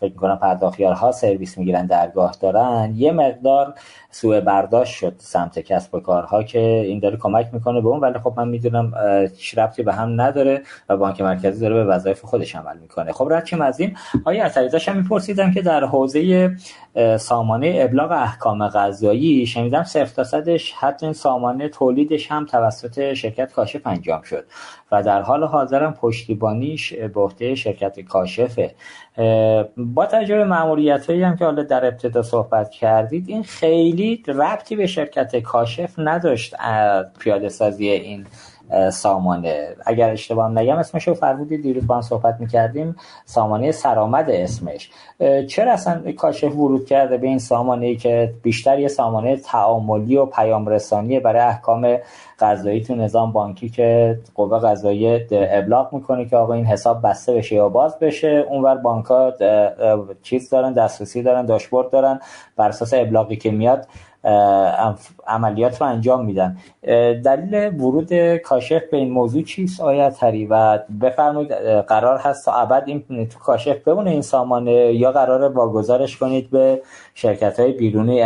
فکر کنم پرداخیارها سرویس می‌گیرن درگاه دارن یه مقدار سوء برداشت شد سمت کسب و کارها که این داره کمک می‌کنه به اون ولی خب من می‌دونم هیچ ربطی به هم نداره و بانک مرکزی داره به وظایف خودش عمل می‌کنه. خب رد از این. آیا اثری داشتم میپرسیدم که در حوزه سامانه ابلاغ احکام قضایی. شنیدم صفر تا صدش حتی این سامانه تولیدش هم توسط شرکت کاشف انجام شد. و در حال حاضرم پشتیبانیش به عهده شرکت کاشفه. با تجربه معمولیت هایی هم که حالا در ابتدا صحبت کردید این خیلی ربطی به شرکت کاشف نداشت پیاده سازی این سامانه. اگر اشتباه نگم اسمش رو فرمودید دیروز با هم صحبت می‌کردیم سامانه سرآمد اسمش. چرا اصلا کاشف ورود کرده به این سامانه ای که بیشتر یه سامانه تعاملی و پیام رسانی برای احکام قضایی تو نظام بانکی که قوه قضایی ابلاغ می‌کنه که آقا این حساب بسته بشه یا باز بشه اونور بانک ها چیز دارن دسترسی دارن داشبورد دارن بر اساس ابلاغی که میاد. عملیات رو انجام میدن. دلیل ورود کاشف به این موضوع چیست آیت هری و بفرمایید قرار هست تا ابد این تو کاشف بمونه این سامانه یا قرار واگذارش کنید به شرکت های بیرونی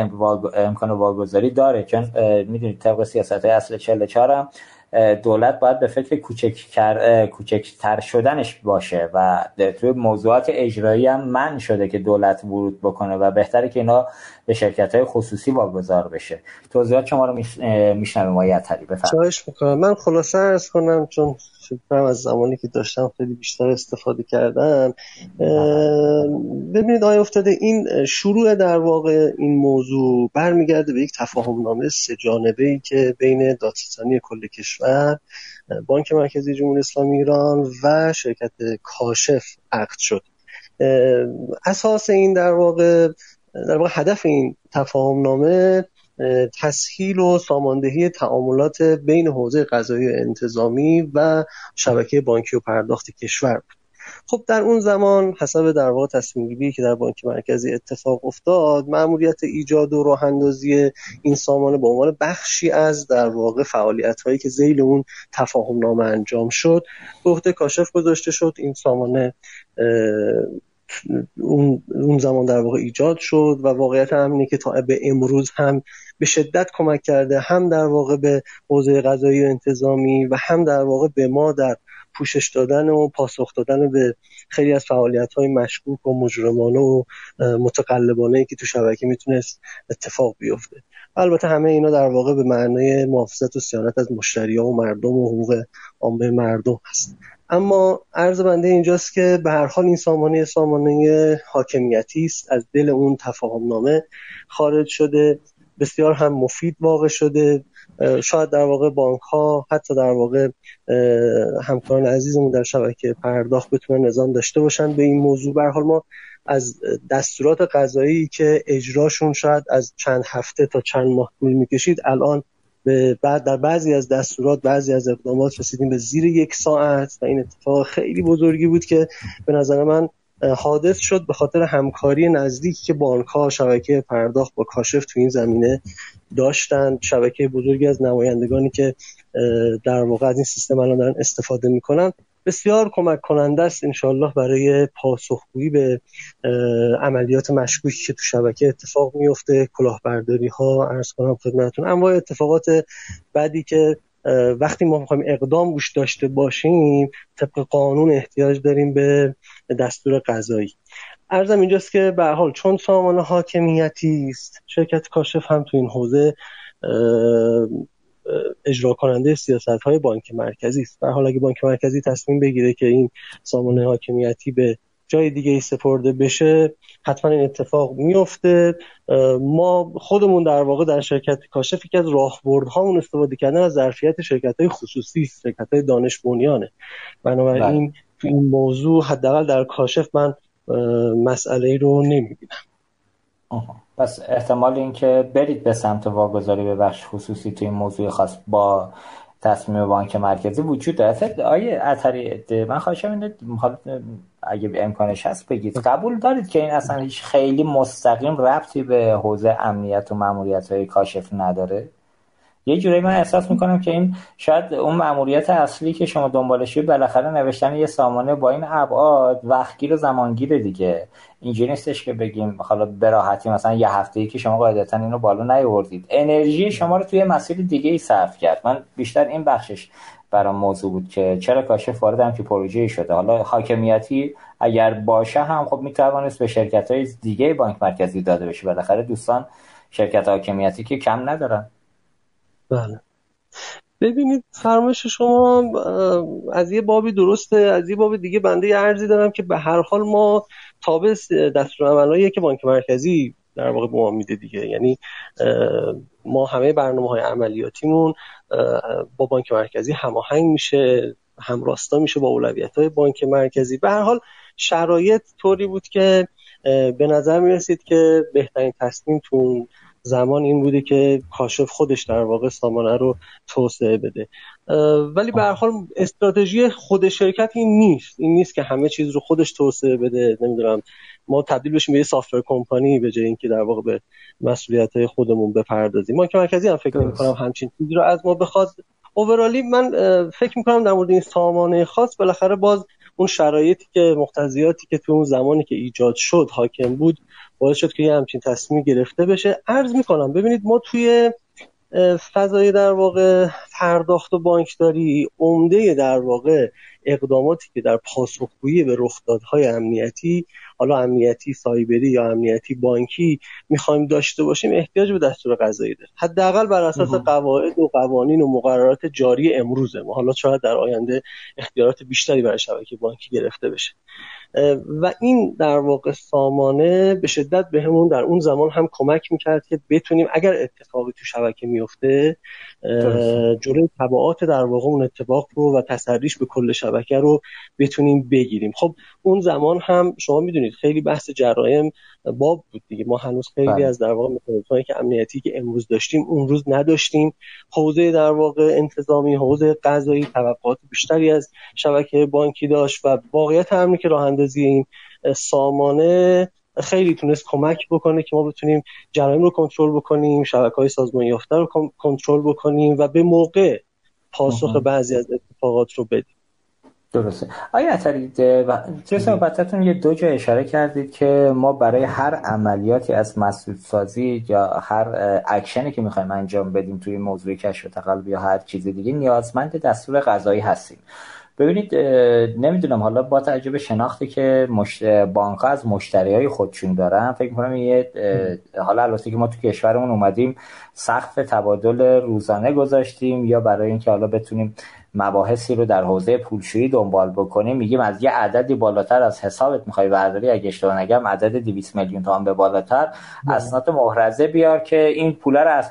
امکان واگذاری داره. چون می‌دونید طبق سیاست های اصل 44 هم دولت باید به فکر کوچکتر شدنش باشه و توی موضوعات اجرایی هم من شده که دولت ورود بکنه و بهتره که اینا به شرکت های خصوصی واگذار بشه. توضیحات شما رو میشنویم ما تری می‌کنم. من خلاصه ارز کنم چون فکر از زمانی که داشتم خیلی بیشتر استفاده کردم ببینید آیا افتاده این شروع در واقع این موضوع برمیگرده به یک تفاهم نامه سه جانبه ای که بین دادستانی کل کشور بانک مرکزی جمهوری اسلامی ایران و شرکت کاشف عقد شد. اساس این در واقع در واقع هدف این تفاهم نامه تسهیل و ساماندهی تعاملات بین حوزه قضایی انتظامی و شبکه بانکی و پرداخت کشور بود. خب در اون زمان حسب در واقع تصمیم که در بانک مرکزی اتفاق افتاد مأموریت ایجاد و راه اندازی این سامانه به عنوان بخشی از در واقع فعالیت هایی که زیل اون تفاهم نامه انجام شد به عهده کاشف گذاشته شد این سامانه اون, زمان در واقع ایجاد شد و واقعیت هم که تا به امروز هم به شدت کمک کرده هم در واقع به حوزه قضایی و انتظامی و هم در واقع به ما در پوشش دادن و پاسخ دادن به خیلی از فعالیت های مشکوک و مجرمانه و متقلبانه که تو شبکه می‌تونست اتفاق بیفته. البته همه اینا در واقع به معنای محافظت و سیانت از مشتری ها و مردم و حقوق عامه مردم هست. اما عرض بنده اینجاست که به هر حال این سامانه سامانه حاکمیتی است. از دل اون تفاهم نامه خارج شده. بسیار هم مفید واقع شده. شاید در واقع بانک ها حتی در واقع همکاران عزیزمون در شبکه پرداخت بتونن نظام داشته باشن. به این موضوع به حال ما از دستورات قضایی که اجراشون شاید از چند هفته تا چند ماه طول می‌کشید الان به بعد در بعضی از دستورات بعضی از اقدامات رسیدیم به زیر یک ساعت و این اتفاق خیلی بزرگی بود که به نظر من حادث شد به خاطر همکاری نزدیکی که بانک ها شبکه پرداخت با کاشف تو این زمینه داشتن. شبکه بزرگی از نمایندگانی که در واقع از این سیستم الان دارن استفاده می‌کنن. بسیار کمک کننده است انشالله برای پاسخگویی به عملیات مشکوکی که تو شبکه اتفاق میفته کلاهبرداری ها ارز کنم خدمتتون. انواع اتفاقات بعدی که وقتی ما می‌خوایم اقدام روش داشته باشیم طبق قانون احتیاج داریم به دستور قضایی. ارزم اینجاست که به حال چون سامان حاکمیتی است شرکت کاشف هم تو این حوزه اجرا کننده سیاست های بانک مرکزی است. در حال اگه بانک مرکزی تصمیم بگیره که این سامان حاکمیتی به جای دیگه ای سپرده بشه حتما این اتفاق میفته ما خودمون در واقع در شرکت کاشف یکی از راهبردهامون استفاده کردن از ظرفیت شرکت های خصوصی شرکت های دانش بنیانه. بنابراین بله. تو این موضوع حداقل در کاشف من مسئله رو نمی‌بینم. پس احتمال اینکه برید به سمت واگذاری به بخش خصوصی تو این موضوع خاص با تصمیم بانک مرکزی وجود داره. آیه اتری من خواهشم اینه اگه امکانش هست بگید. قبول دارید که این اصلا هیچ خیلی مستقیم ربطی به حوزه امنیت و ماموریت های کاشف نداره؟ یه جورایی من احساس می‌کنم که این شاید اون مأموریت اصلی که شما دنبالشی بالاخره نوشتن یه سامانه با این ابعاد وقتگیر و زمانگیر دیگه. اینجوری نیستش که بگیم حالا براحتی مثلا یه هفته ای که شما قاعدتا اینو بالا نیوردید انرژی شما رو توی مسیر دیگه ای صرف کرد. من بیشتر این بخشش برام موضوع بود که چرا کاشف واردم که پروژه شده. حالا حاکمیتی اگر باشه هم خب می‌توانست به شرکت های دیگه بانک مرکزی داده بشه. بالاخره دوستان شرکت حاکمیتی که کم ندارن. بله. ببینید فرمایش شما از یه بابی درسته از یه باب دیگه بنده یه عرضی دارم که به هر حال ما تابع دستورالعملایی که بانک مرکزی در واقع به ما میده دیگه. یعنی ما همه برنامه های عملیاتیمون با بانک مرکزی هماهنگ میشه همراستا میشه با اولویت های بانک مرکزی. به هر حال شرایط طوری بود که به نظر می‌رسید که بهترین تصمیم تو زمان این بوده که کاشف خودش در واقع سامانه رو توسعه بده. ولی به حال استراتژی خود شرکت این نیست. این نیست که همه چیز رو خودش توسعه بده. نمی‌دونم ما تبدیل بشیم به یه سافتور کمپانی به جای اینکه در واقع به مسئولیت خودمون بپردازیم. ما که مرکزی هم فکر کنم همچین چیزی رو از ما بخواد. اوورالی من فکر می‌کنم در مورد این سامانه خاص بالاخره باز اون شرایطی که مقتضیاتی که تو اون زمانی که ایجاد شد حاکم بود باعث شد که یه همچین تصمیم گرفته بشه. عرض می‌کنم ببینید ما توی فضای در واقع پرداخت و بانکداری عمده در واقع اقداماتی که در پاسخگویی به رخدادهای امنیتی حالا امنیتی سایبری یا امنیتی بانکی می‌خوایم داشته باشیم احتیاج به دستور قضایی داره. حداقل بر اساس قواعد و قوانین و مقررات جاری امروزه ما. حالا شاید در آینده اختیارات بیشتری برای شبکه بانکی گرفته بشه. و این در واقع سامانه به شدت بهمون در اون زمان هم کمک می‌کرد که بتونیم اگر اتفاقی تو شبکه میفته جلوی تبعات در واقع اون اتفاق رو و تسریش به کل شبکه رو بتونیم بگیریم. خب اون زمان هم شما می‌دونید خیلی بحث جرایم باب بود دیگه. ما هنوز خیلی بله. از در واقع مکانیزمایی که امنیتی که امروز داشتیم اون روز نداشتیم. حوزه در واقع انتظامی حوزه قضایی توقعات بیشتری از شبکه بانکی داشت و واقعیت همینه که راه اندازی این سامانه خیلی تونست کمک بکنه که ما بتونیم جرایم رو کنترل بکنیم شبکه های سازمان یافته رو کنترل بکنیم و به موقع پاسخ بعضی از اتفاقات رو بدیم. درسته. آیا اتری توی صحبتتون یه دو جا اشاره کردید که ما برای هر عملیاتی از مسئول سازی یا هر اکشنی که می‌خوایم انجام بدیم توی موضوع کشف تقلب یا هر چیز دیگه نیازمند دستور غذایی هستیم. ببینید نمی‌دونم حالا با توجه به شناختی که مشت... بانک از مشتری های خودشون دارن فکر می‌کنم یه حالا البته که ما تو کشورمون اومدیم سقف تبادل روزانه گذاشتیم یا برای اینکه حالا بتونیم مباحثی رو در حوزه پولشویی دنبال بکنیم میگیم از یه عددی بالاتر از حسابت می‌خوای برداری اگه اشتباه نگم عدد 200 میلیون تومان به بالاتر بله. اسناد محرزه بیار که این پول رو از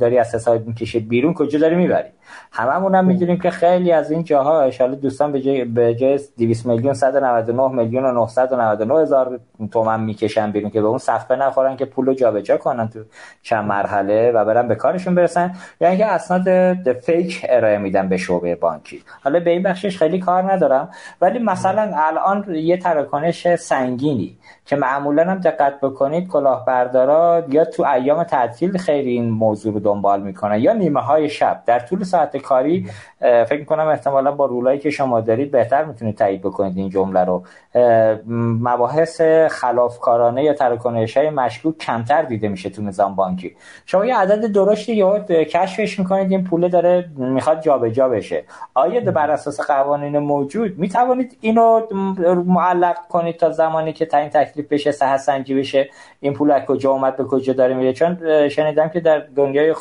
داری از حساب می‌کشه بیرون کجا داری می‌بری هممون هم می‌دونیم که خیلی از این جاها ان دوستان به جای به جای 200 میلیون 199 میلیون و 999 هزار تومن می‌کشن بیرون که به اون صفحه نخورن که پولو جابجا کنن تو چند مرحله و برن به کارشون برسن. یا اینکه اسناد فیک ارائه میدن به شعبه بانکی. حالا به این بخشش خیلی کار ندارم. ولی مثلا الان یه تراکنش سنگینی که معمولا هم دقت بکنید کلاهبردارا یا تو ایام تعطیل خیلی این موضوع رو دنبال می‌کنن یا نیمه های شب. در طول ساعت کاری فکر می‌کنم احتمالا با رولایی که شما دارید بهتر می‌تونید تایید بکنید این جمله رو. مباحث خلافکارانه یا تراکنش های مشکوک کمتر دیده میشه تو نظام بانکی. شما یه عدد درشتی یا کشفش می‌کنید این پول داره می‌خواد جابجا بشه. آیا بر اساس قوانین موجود می‌توانید اینو معلق کنید تا زمانی که تعیین تکلیف بشه صحت سنجی بشه این پول از کجا اومد به کجا داره میره؟ چون شنیدم که در دنیای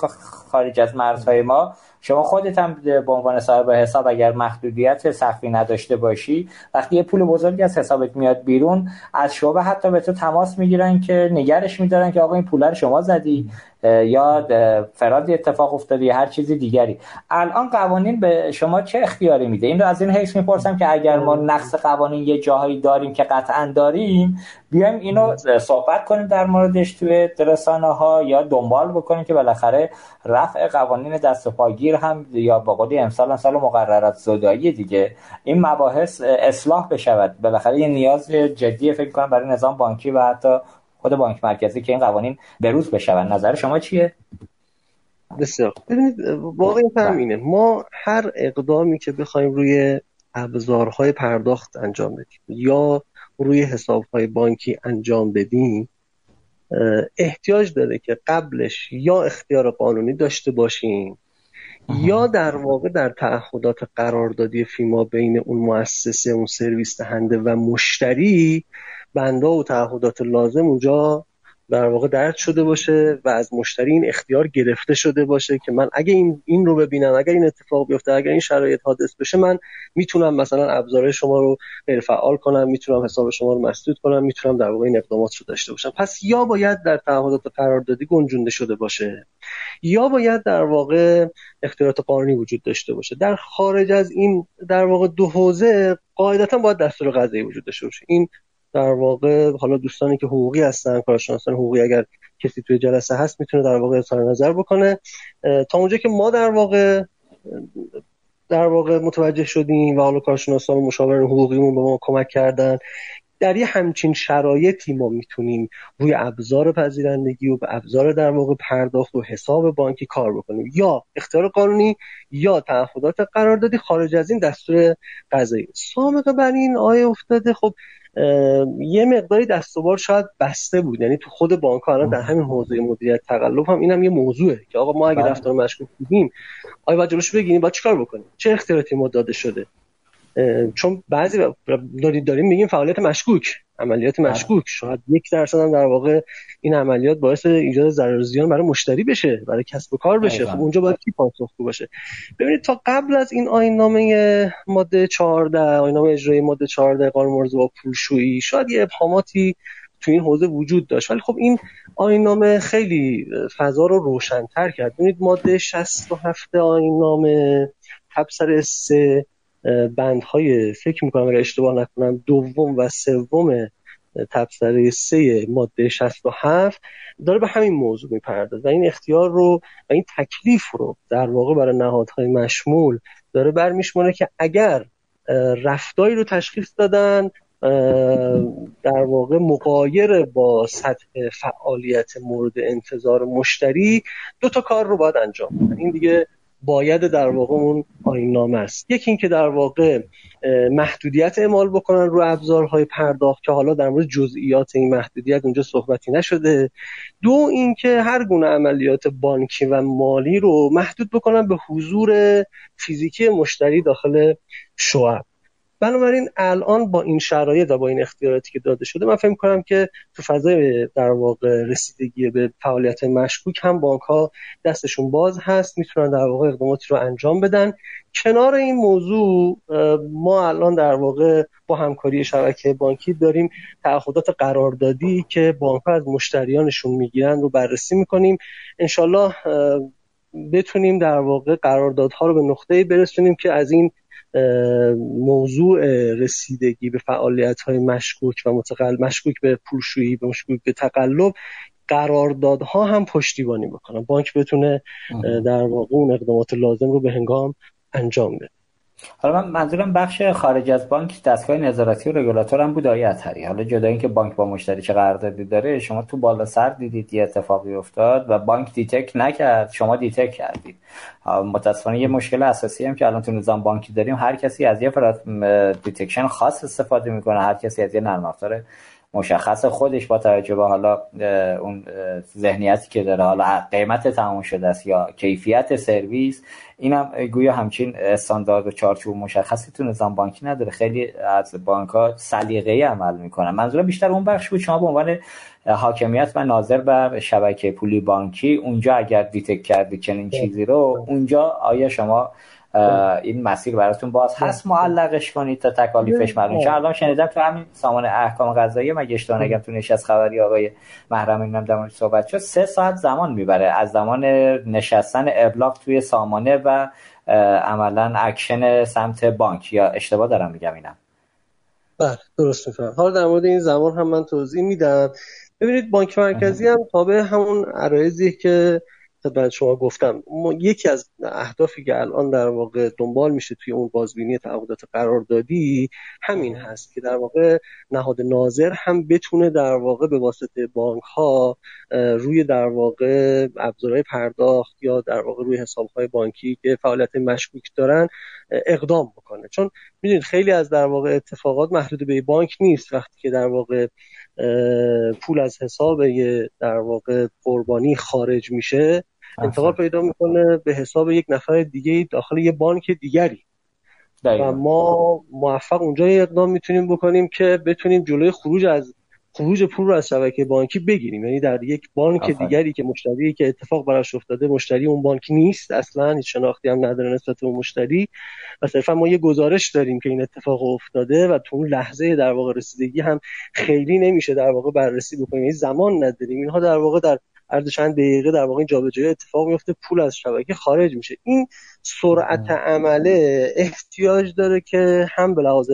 خارج از مرزهای ما شما خودت هم به عنوان صاحب حساب اگر محدودیت سختی نداشته باشی وقتی یه پول بزرگی از حسابت میاد بیرون از شعبه حتی به تو تماس می‌گیرن که نگرش میدارن که آقا این پول رو شما زدی. یا فرادی اتفاق افتاده یا هر چیزی دیگری. الان قوانین به شما چه اختیاری میده؟ این رو از این حیث می‌پرسم که اگر ما نقص قوانین یه جاهایی داریم که قطعا داریم بیایم اینو صحبت کنیم در موردش توی رسانه ها یا دنبال بکنیم که بالاخره رفع قوانین دست پاگیر هم یا با قولی امسال سال مقررات زدایی دیگه. این مباحث اصلاح بشود. بالاخره یه نیاز جدی فکر کنم برای نظام بانکی و حتی خود بانک مرکزی که این قوانین بروز بشون نظر شما چیه؟ بسیار. ببینید واقعا همینه ما هر اقدامی که بخوایم روی ابزارهای پرداخت انجام بدیم یا روی حسابهای بانکی انجام بدیم احتیاج داره که قبلش یا اختیار قانونی داشته باشیم یا در واقع در تعهدات قراردادی فیما بین اون مؤسسه اون سرویس دهنده و مشتری بنده و تعهدات لازم اونجا در واقع درد شده باشه و از مشتری این اختیار گرفته شده باشه که من اگه این این رو ببینم اگر این اتفاق بیفته اگر این شرایط حادث بشه من می‌تونم مثلا ابزار شما رو غیر فعال کنم می‌تونم حساب شما رو مسدود کنم می‌تونم در واقع این اقدامات رو داشته باشم. پس یا باید در تعهدات قراردادی گنجونده شده باشه یا باید در واقع اختیارات قانونی وجود داشته باشه. در خارج از این در واقع دو حوزه قاعدتا باید دستور قضایی وجود داشته باشه. این در واقع حالا دوستانی که حقوقی هستن کارشناسان حقوقی اگر کسی توی جلسه هست می‌تونه در واقع اظهار نظر بکنه. تا اونجا که ما در واقع در واقع متوجه شدیم و حالا کارشناسان و مشاوران حقوقیمون به ما کمک کردن. در یه همچین شرایطی ما می‌تونیم روی ابزار پذیرندگی و به ابزار در واقع پرداخت و حساب بانکی کار بکنیم. یا اختیار قانونی یا تعهدات قراردادی خارج از این دستور قضایی. سامقه بر این آیه افتاده. خب یه مقداری دستوبار شاید بسته بود. یعنی تو خود بانک ها در همین حوزه مدیریت تقلب هم اینم یه موضوعه که آقا ما اگه بله. رفتار مشکوک دیدیم آیا باید جلوش بگیریم؟ باید چیکار بکنیم؟ چه اختیاراتی ما داده شده؟ چون بعضی داریم میگیم فعالیت مشکوک عملیات بله. مشکوک. شاید یک درصد هم در واقع این عملیات باعث ایجاد ضرر زیان برای مشتری بشه برای کسب و کار بشه. خب اونجا باید کی پاسخگو باشه؟ ببینید تا قبل از این آیین نامه ماده 14 آیین نامه اجرایی ماده 14 قانون با پولشویی شاید یه ابهاماتی تو این حوزه وجود داشت. ولی خب این آیین نامه خیلی فضا رو روشن‌تر کرد. ببینید ماده 67 آیین نامه تبصره 3 بندهای فکر می‌کنم اگر اشتباه نکنم دوم و سوم تبصره سه ماده 67 داره به همین موضوع می‌پردازه و این اختیار رو و این تکلیف رو در واقع برای نهادهای مشمول داره برمیشمونه که اگر رفتاری رو تشخیص دادن در واقع مقایر با سطح فعالیت مورد انتظار مشتری دو تا کار رو باید انجام بدن. این دیگه باید در واقع اون آیین نامه است. یکی اینکه در واقع محدودیت اعمال بکنن رو ابزارهای پرداخت که حالا در مورد جزئیات این محدودیت اونجا صحبتی نشده. دو اینکه هر گونه عملیات بانکی و مالی رو محدود بکنن به حضور فیزیکی مشتری داخل شعب. بنابراین الان با این شرایط و با این اختیاراتی که داده شده من فکر کنم که تو فضای در واقع رسیدگی به فعالیت مشکوک هم بانک ها دستشون باز هست می‌تونن در واقع اقداماتی رو انجام بدن. کنار این موضوع ما الان در واقع با همکاری شبکه بانکی داریم تعهدات قراردادی که بانک از مشتریانشون می‌گیرن رو بررسی می‌کنیم. انشالله بتونیم در واقع قراردادها رو به نقطه برسونیم که از این موضوع رسیدگی به فعالیت های مشکوک و متقل مشکوک به پولشویی و مشکوک به تقلب قراردادها هم پشتیبانی بکنن. بانک بتونه در واقع اون اقدامات لازم رو به هنگام انجام بده. حالا من منظورم بخش خارج از بانک دستگاه نظارتی و رگولاتور هم بود آیه حالا جدا اینکه بانک با مشتری چه قراردادی داره شما تو بالا سر دیدید یه اتفاقی افتاد و بانک detect نکرد شما detect کردید. متاسفانه یه مشکل اساسی هم که الان تو نظام بانکی داریم هر کسی از یه detection خاص استفاده می‌کنه هر کسی از یه نرم افزار مشخص خودش با توجه به حالا اون ذهنیتی که داره. حالا قیمت تمام شده است یا کیفیت سرویس اینم گویا همچین استاندارد و چارچوب مشخصی تو نظام بانکی نداره. خیلی از بانک ها سلیقه‌ای عمل می‌کنن. منظورم بیشتر اون بخش بود. شما به عنوان حاکمیت و ناظر بر شبکه پولی بانکی اونجا اگر دیتک کردی چنین چیزی رو اونجا آیا شما این مسیر براتون باز هست. معلقش کنید تا تکالیفش معلوم چون الان شنیدم تو همین سامان احکام قضایی مگه اشتباه نگم تو نشست خبری آقای محرم اینم در صحبت شد سه ساعت زمان می‌بره. از زمان نشستن ابلاغ توی سامانه و عملا اکشن سمت بانک. یا اشتباه دارم میگم اینم. بله درست میفرمایید حالا در مورد این زمان هم من توضیح میدم. ببینید بانک مرکزی هم تابع همون عرایزی که خدمت شما گفتم یکی از اهدافی که الان در واقع دنبال میشه توی اون بازبینی تعهدات قراردادی همین هست که در واقع نهاد ناظر هم بتونه در واقع به واسطه بانک ها روی در واقع ابزارهای پرداخت یا در واقع روی حساب های بانکی که فعالیت مشکوک دارن اقدام بکنه. چون می‌دونید خیلی از در واقع اتفاقات محدود به بانک نیست. وقتی که در واقع پول از حساب در واقع قربانی خارج میشه انتقال پیدا می‌کنه به حساب یک نفر دیگه داخل یه بانک دیگری. و ما موفق اونجا اقدام می‌تونیم بکنیم که بتونیم جلوی خروج از خروج پول رو از شبکه بانکی بگیریم. یعنی در یک بانک دیگری که مشتری که اتفاق براش افتاده مشتری اون بانک نیست. اصلا هیچ شناختی هم نداره نسبت به مشتری. و صرفا ما یه گزارش داریم که این اتفاق افتاده و تو اون لحظه در واقع رسیدگی هم خیلی نمیشه در واقع بررسی بکنیم. یعنی زمان نداریم. اینها در واقع در هر چند دقیقه در واقع جابجایی اتفاق میفته پول از شبکه خارج میشه. این سرعت عمله احتیاج داره که هم به لحاظ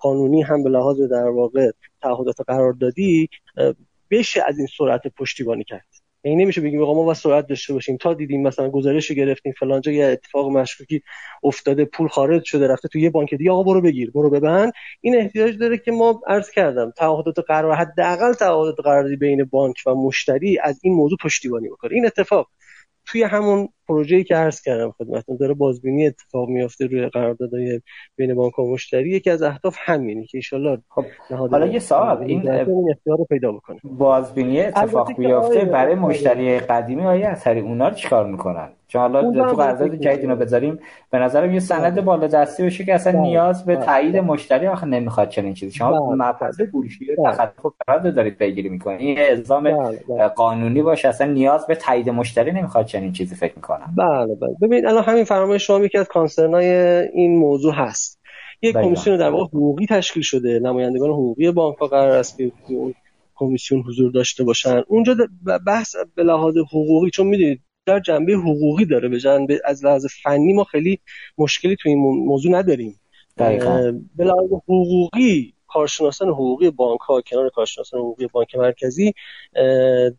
قانونی هم به لحاظ در واقع تعهدات قراردادی بشه از این سرعت پشتیبانی کرد. یعنی نمیشه بگیم آقا ما با سرعت داشته باشیم. تا دیدیم مثلا گزارش گرفتیم فلانجا یه اتفاق مشکوکی افتاده پول خارج شده رفته تو یه بانک دیگه آقا برو بگیر برو ببند. این احتیاج داره که ما عرض کردم تعهدات قرار حداقل تعهدات قراردادی بین بانک و مشتری از این موضوع پشتیبانی بکنه. این اتفاق. توی همون پروژه‌ای که عرض کردم خدمتتون داره بازبینی اتفاق میافته روی قراردادهای بین بانک و مشتری. یکی از اهداف همینه که ان خب حالا یه سوال این اختیار رو پیدا بکنه. بازبینی اتفاق بیفته برای مشتری قدیمی آیا اثری اونا رو چیکار می‌کنن؟ چون حالا تو قرارداد جدید اینو بذاریم. به نظرم یه سند بله. بالا دستی باشه که اصلا بله. نیاز به بله. تایید مشتری آخه نمی‌خواد چنین چیزی. شما مبحث فروشی تخلف قرارداد دارید پیگیری می‌کنید. این الزام قانونی باشه. اصلا نیاز به تایید مشتری نمی‌خواد چنین چیزی فکر می‌کنم. بله بله. ببینید الان همین فرمایش شما یکی از کانسرنای این موضوع هست. یک کمیسیون در واقع حقوقی تشکیل شده. نمایندگان حقوقی بانک ها قرار است که کمیسیون حضور داشته باشن. اونجا بحث به لحاظ حقوقی چون می‌دونید در جنبه حقوقی داره. به جنبه از لحاظ فنی ما خیلی مشکلی تو این موضوع نداریم. به لحاظ حقوقی کارشناسان حقوقی بانک ها کنار کارشناسان حقوقی بانک مرکزی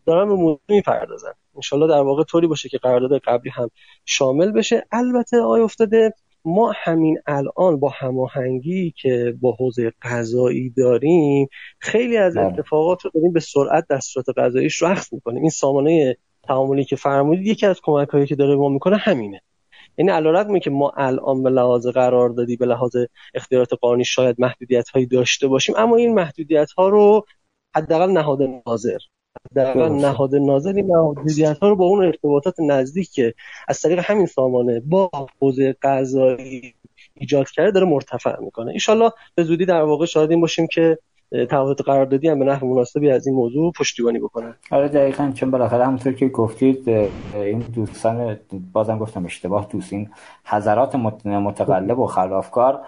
دارن به موضوع می‌پردازن. انشالله در واقع طوری باشه که قرارداد قبلی هم شامل بشه. البته آی افتاده ما همین الان با هماهنگی که با حوزه قضایی داریم خیلی از بله. اتفاقات رو داریم به سرعت دستورات قضاییش رخص می‌کنیم. این سامانه تعاملی که فرمودید یکی از کمک هایی که داره ما می‌کنه همینه. یعنی علیرغم که ما الان به لحاظ قراردادی به لحاظ اختیارات قانونی شاید محدودیت هایی داشته باشیم اما این محدودیت ها رو حداقل نهاد ناظر. حداقل نهاد ناظر این محدودیت ها رو با اون ارتباطات نزدیک که از طریق همین سامانه با حوزه قضایی ایجاد کرده داره مرتفع می‌کنه. ایشالله به زودی در واقع شاهد این باشیم که تعهدات قراردادی هم به نحو مناسبی از این موضوع پشتیبانی بکنن. آره دقیقا چون بالاخره همونطور که گفتید این دوستان بازم گفتم اشتباه دوست این حضرات متقلب و خلافکار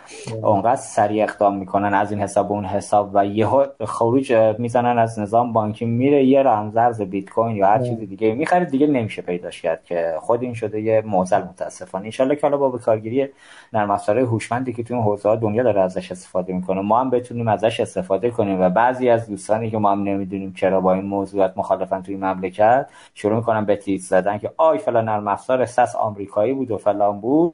اونقدر سریع اقدام می‌کنن از این حساب اون حساب و یهو خروج می‌زنن از نظام بانکی میره یه رمزرز بیت کوین یا هر چیز دیگه می‌خره دیگه نمیشه پیداش کرد که خود این شده یه معضل متاسفانه. ان که حالا با کارگیری نرم افزارهای هوشمندی که تو این حوزه دنیا داره ازش استفاده می‌کنه. ما هم بتونیم ازش استفاده کنیم و بعضی از دوستانی که ما هم نمی‌دونیم چرا با این موضوعات مخالفن توی مملکت شروع می‌کنن به تیت زدن که آی فلان نرم افزار سس آمریکایی بود و فلان بود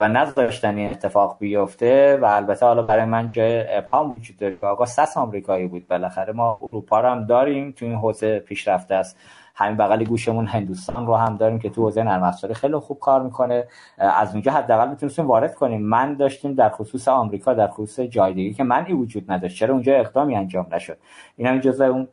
و نذاشتن این اتفاق بیفته و البته حالا برای من جای ابهام وجود داره که آقا سس آمریکایی بود بالاخره ما اروپا رو هم داریم تو این حوزه پیشرفته است. همین بغل گوشمون هندوستان رو هم داریم که تو حوزه نرم افزاری خیلی خوب کار می‌کنه. از اونجا حداقل می‌تونستیم وارد کنیم. من داشتیم در خصوص آمریکا در خصوص جای دیگه که منی وجود نداشت. چرا اونجا اقدامی انجام نشد؟ این هم جزء اون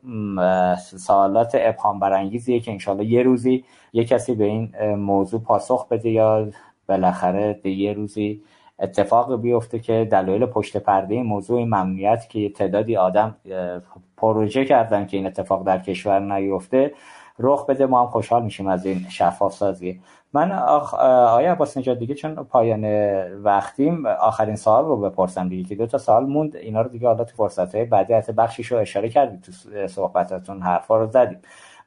سوالات ابهام برانگیزیه که انشالله یه روزی یه کسی به این موضوع پاسخ بده یا بالاخره یه روزی اتفاق بیفته که دلایل پشت پرده موضوع ممنوعیت که تعدادی آدم پروژه کردن که این اتفاق در کشور نیفته رخ بده ما هم خوشحال میشیم از این شفاف سازی من آخ... آیا عباس نجات دیگه چون پایان وقتیم آخرین سوال رو بپرسم دیگه که دو تا سوال موند. اینا رو دیگه حالا تو فرصت های بعدی بخشیش رو اشاره کردید تو صحبتاتون حرفا رو زدیم.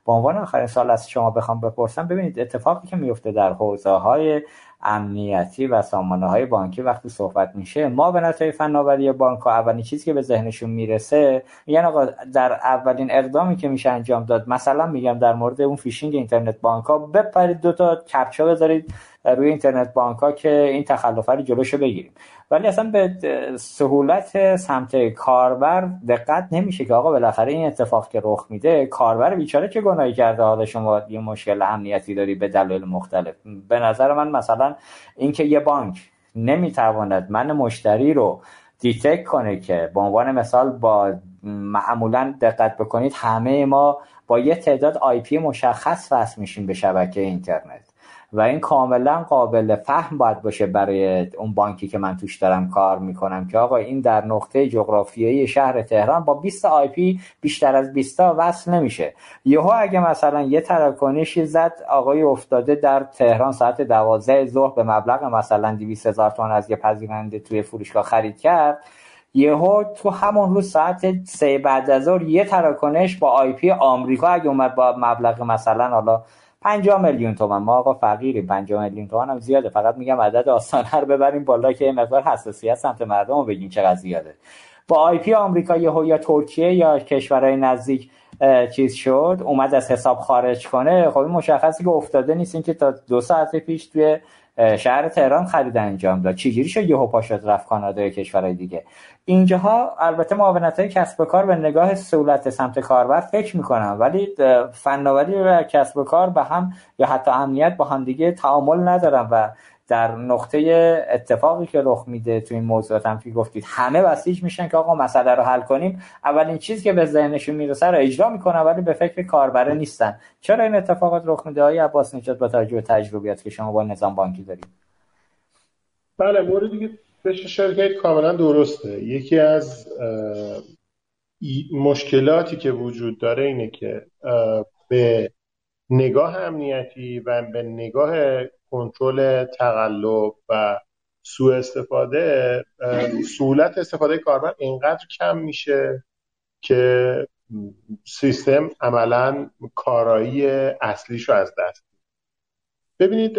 به عنوان آخرین سوال از شما بخوام بپرسم ببینید اتفاقی که میفته در حوزه های امنیتی و سامانه های بانکی وقتی صحبت میشه ما به انتهای فناوری بانک ها اولین چیزی که به ذهنشون می‌رسه میگن آقا در اولین اقدامی که میشه انجام داد مثلا میگم در مورد اون فیشینگ اینترنت بانک ها بپرید دو تا کپچا بذارید روی اینترنت بانک ها که این تخلف رو جلوشو بگیریم. ولی اصلا به سهولت سمت کاربر دقت نمیشه که آقا بالاخره این اتفاق که رخ میده کاربر بیچاره که گناهی کرده؟ حالا شما یه مشکل امنیتی داری به دلایل مختلف. به نظر من مثلا اینکه یه بانک نمی‌تواند من مشتری رو detect کنه که به عنوان مثال با معمولا دقت بکنید همه ما با یه تعداد IP مشخص وصل میشیم به شبکه اینترنت. و این کاملا قابل فهم باید باشه برای اون بانکی که من توش دارم کار می‌کنم که آقا این در نقطه جغرافیایی شهر تهران با 20 IP بیشتر از 20 تا وصل نمیشه. یهو اگه مثلا یه تراکنشی زد آقای افتاده در تهران ساعت 12 ظهر به مبلغ مثلا 200 هزار تومان از یه پذیرنده توی فروشگاه خرید کرد. یهو تو همون روز ساعت سه بعد از ظهر یه تراکنش با آی پی آمریکا اگه اومد با مبلغ مثلا حالا 50 میلیون تومن ما آقا فقیریم. 50 میلیون تومن هم زیاده. فقط میگم عدد آسانه رو ببریم بالا که مقدار حساسیت سمت مردم رو بگیم چقدر زیاده. با آی پی آمریکا یا ترکیه یا کشورهای نزدیک چیز شد اومد از حساب خارج کنه. خب این مشخصی که افتاده نیست. این که تا دو ساعت پیش توی شهر تهران خرید انجام داد. چجوری شد یهو پا شد رفت کانادا یا کشورهای دیگه؟ اینجاها البته معاونت های کسب و کار به نگاه سهولت سمت کاربر فکر می‌کنم ولی فناوری و کسب و کار به هم یا حتی امنیت با هم دیگه تعامل ندارن و در نقطه اتفاقی که رخ میده تو این موضوعات هم که گفتید همه بسیج میشن که آقا مسئله رو حل کنیم. اولین چیزی که به ذهنشون می‌رسه رو اجرا می‌کنن ولی به فکر کاربره نیستن. چرا این اتفاقات رخ میده؟ های عباس نجات با توجه به تجربیات که شما با نظام بانکی دارید. بله موردی که شرکت کاملا درسته. یکی از مشکلاتی که وجود داره اینه که به نگاه امنیتی و به نگاه کنترل تقلب و سوء استفاده سهولت استفاده کاربر اینقدر کم میشه که سیستم عملا کارایی اصلیش رو از دست ببینید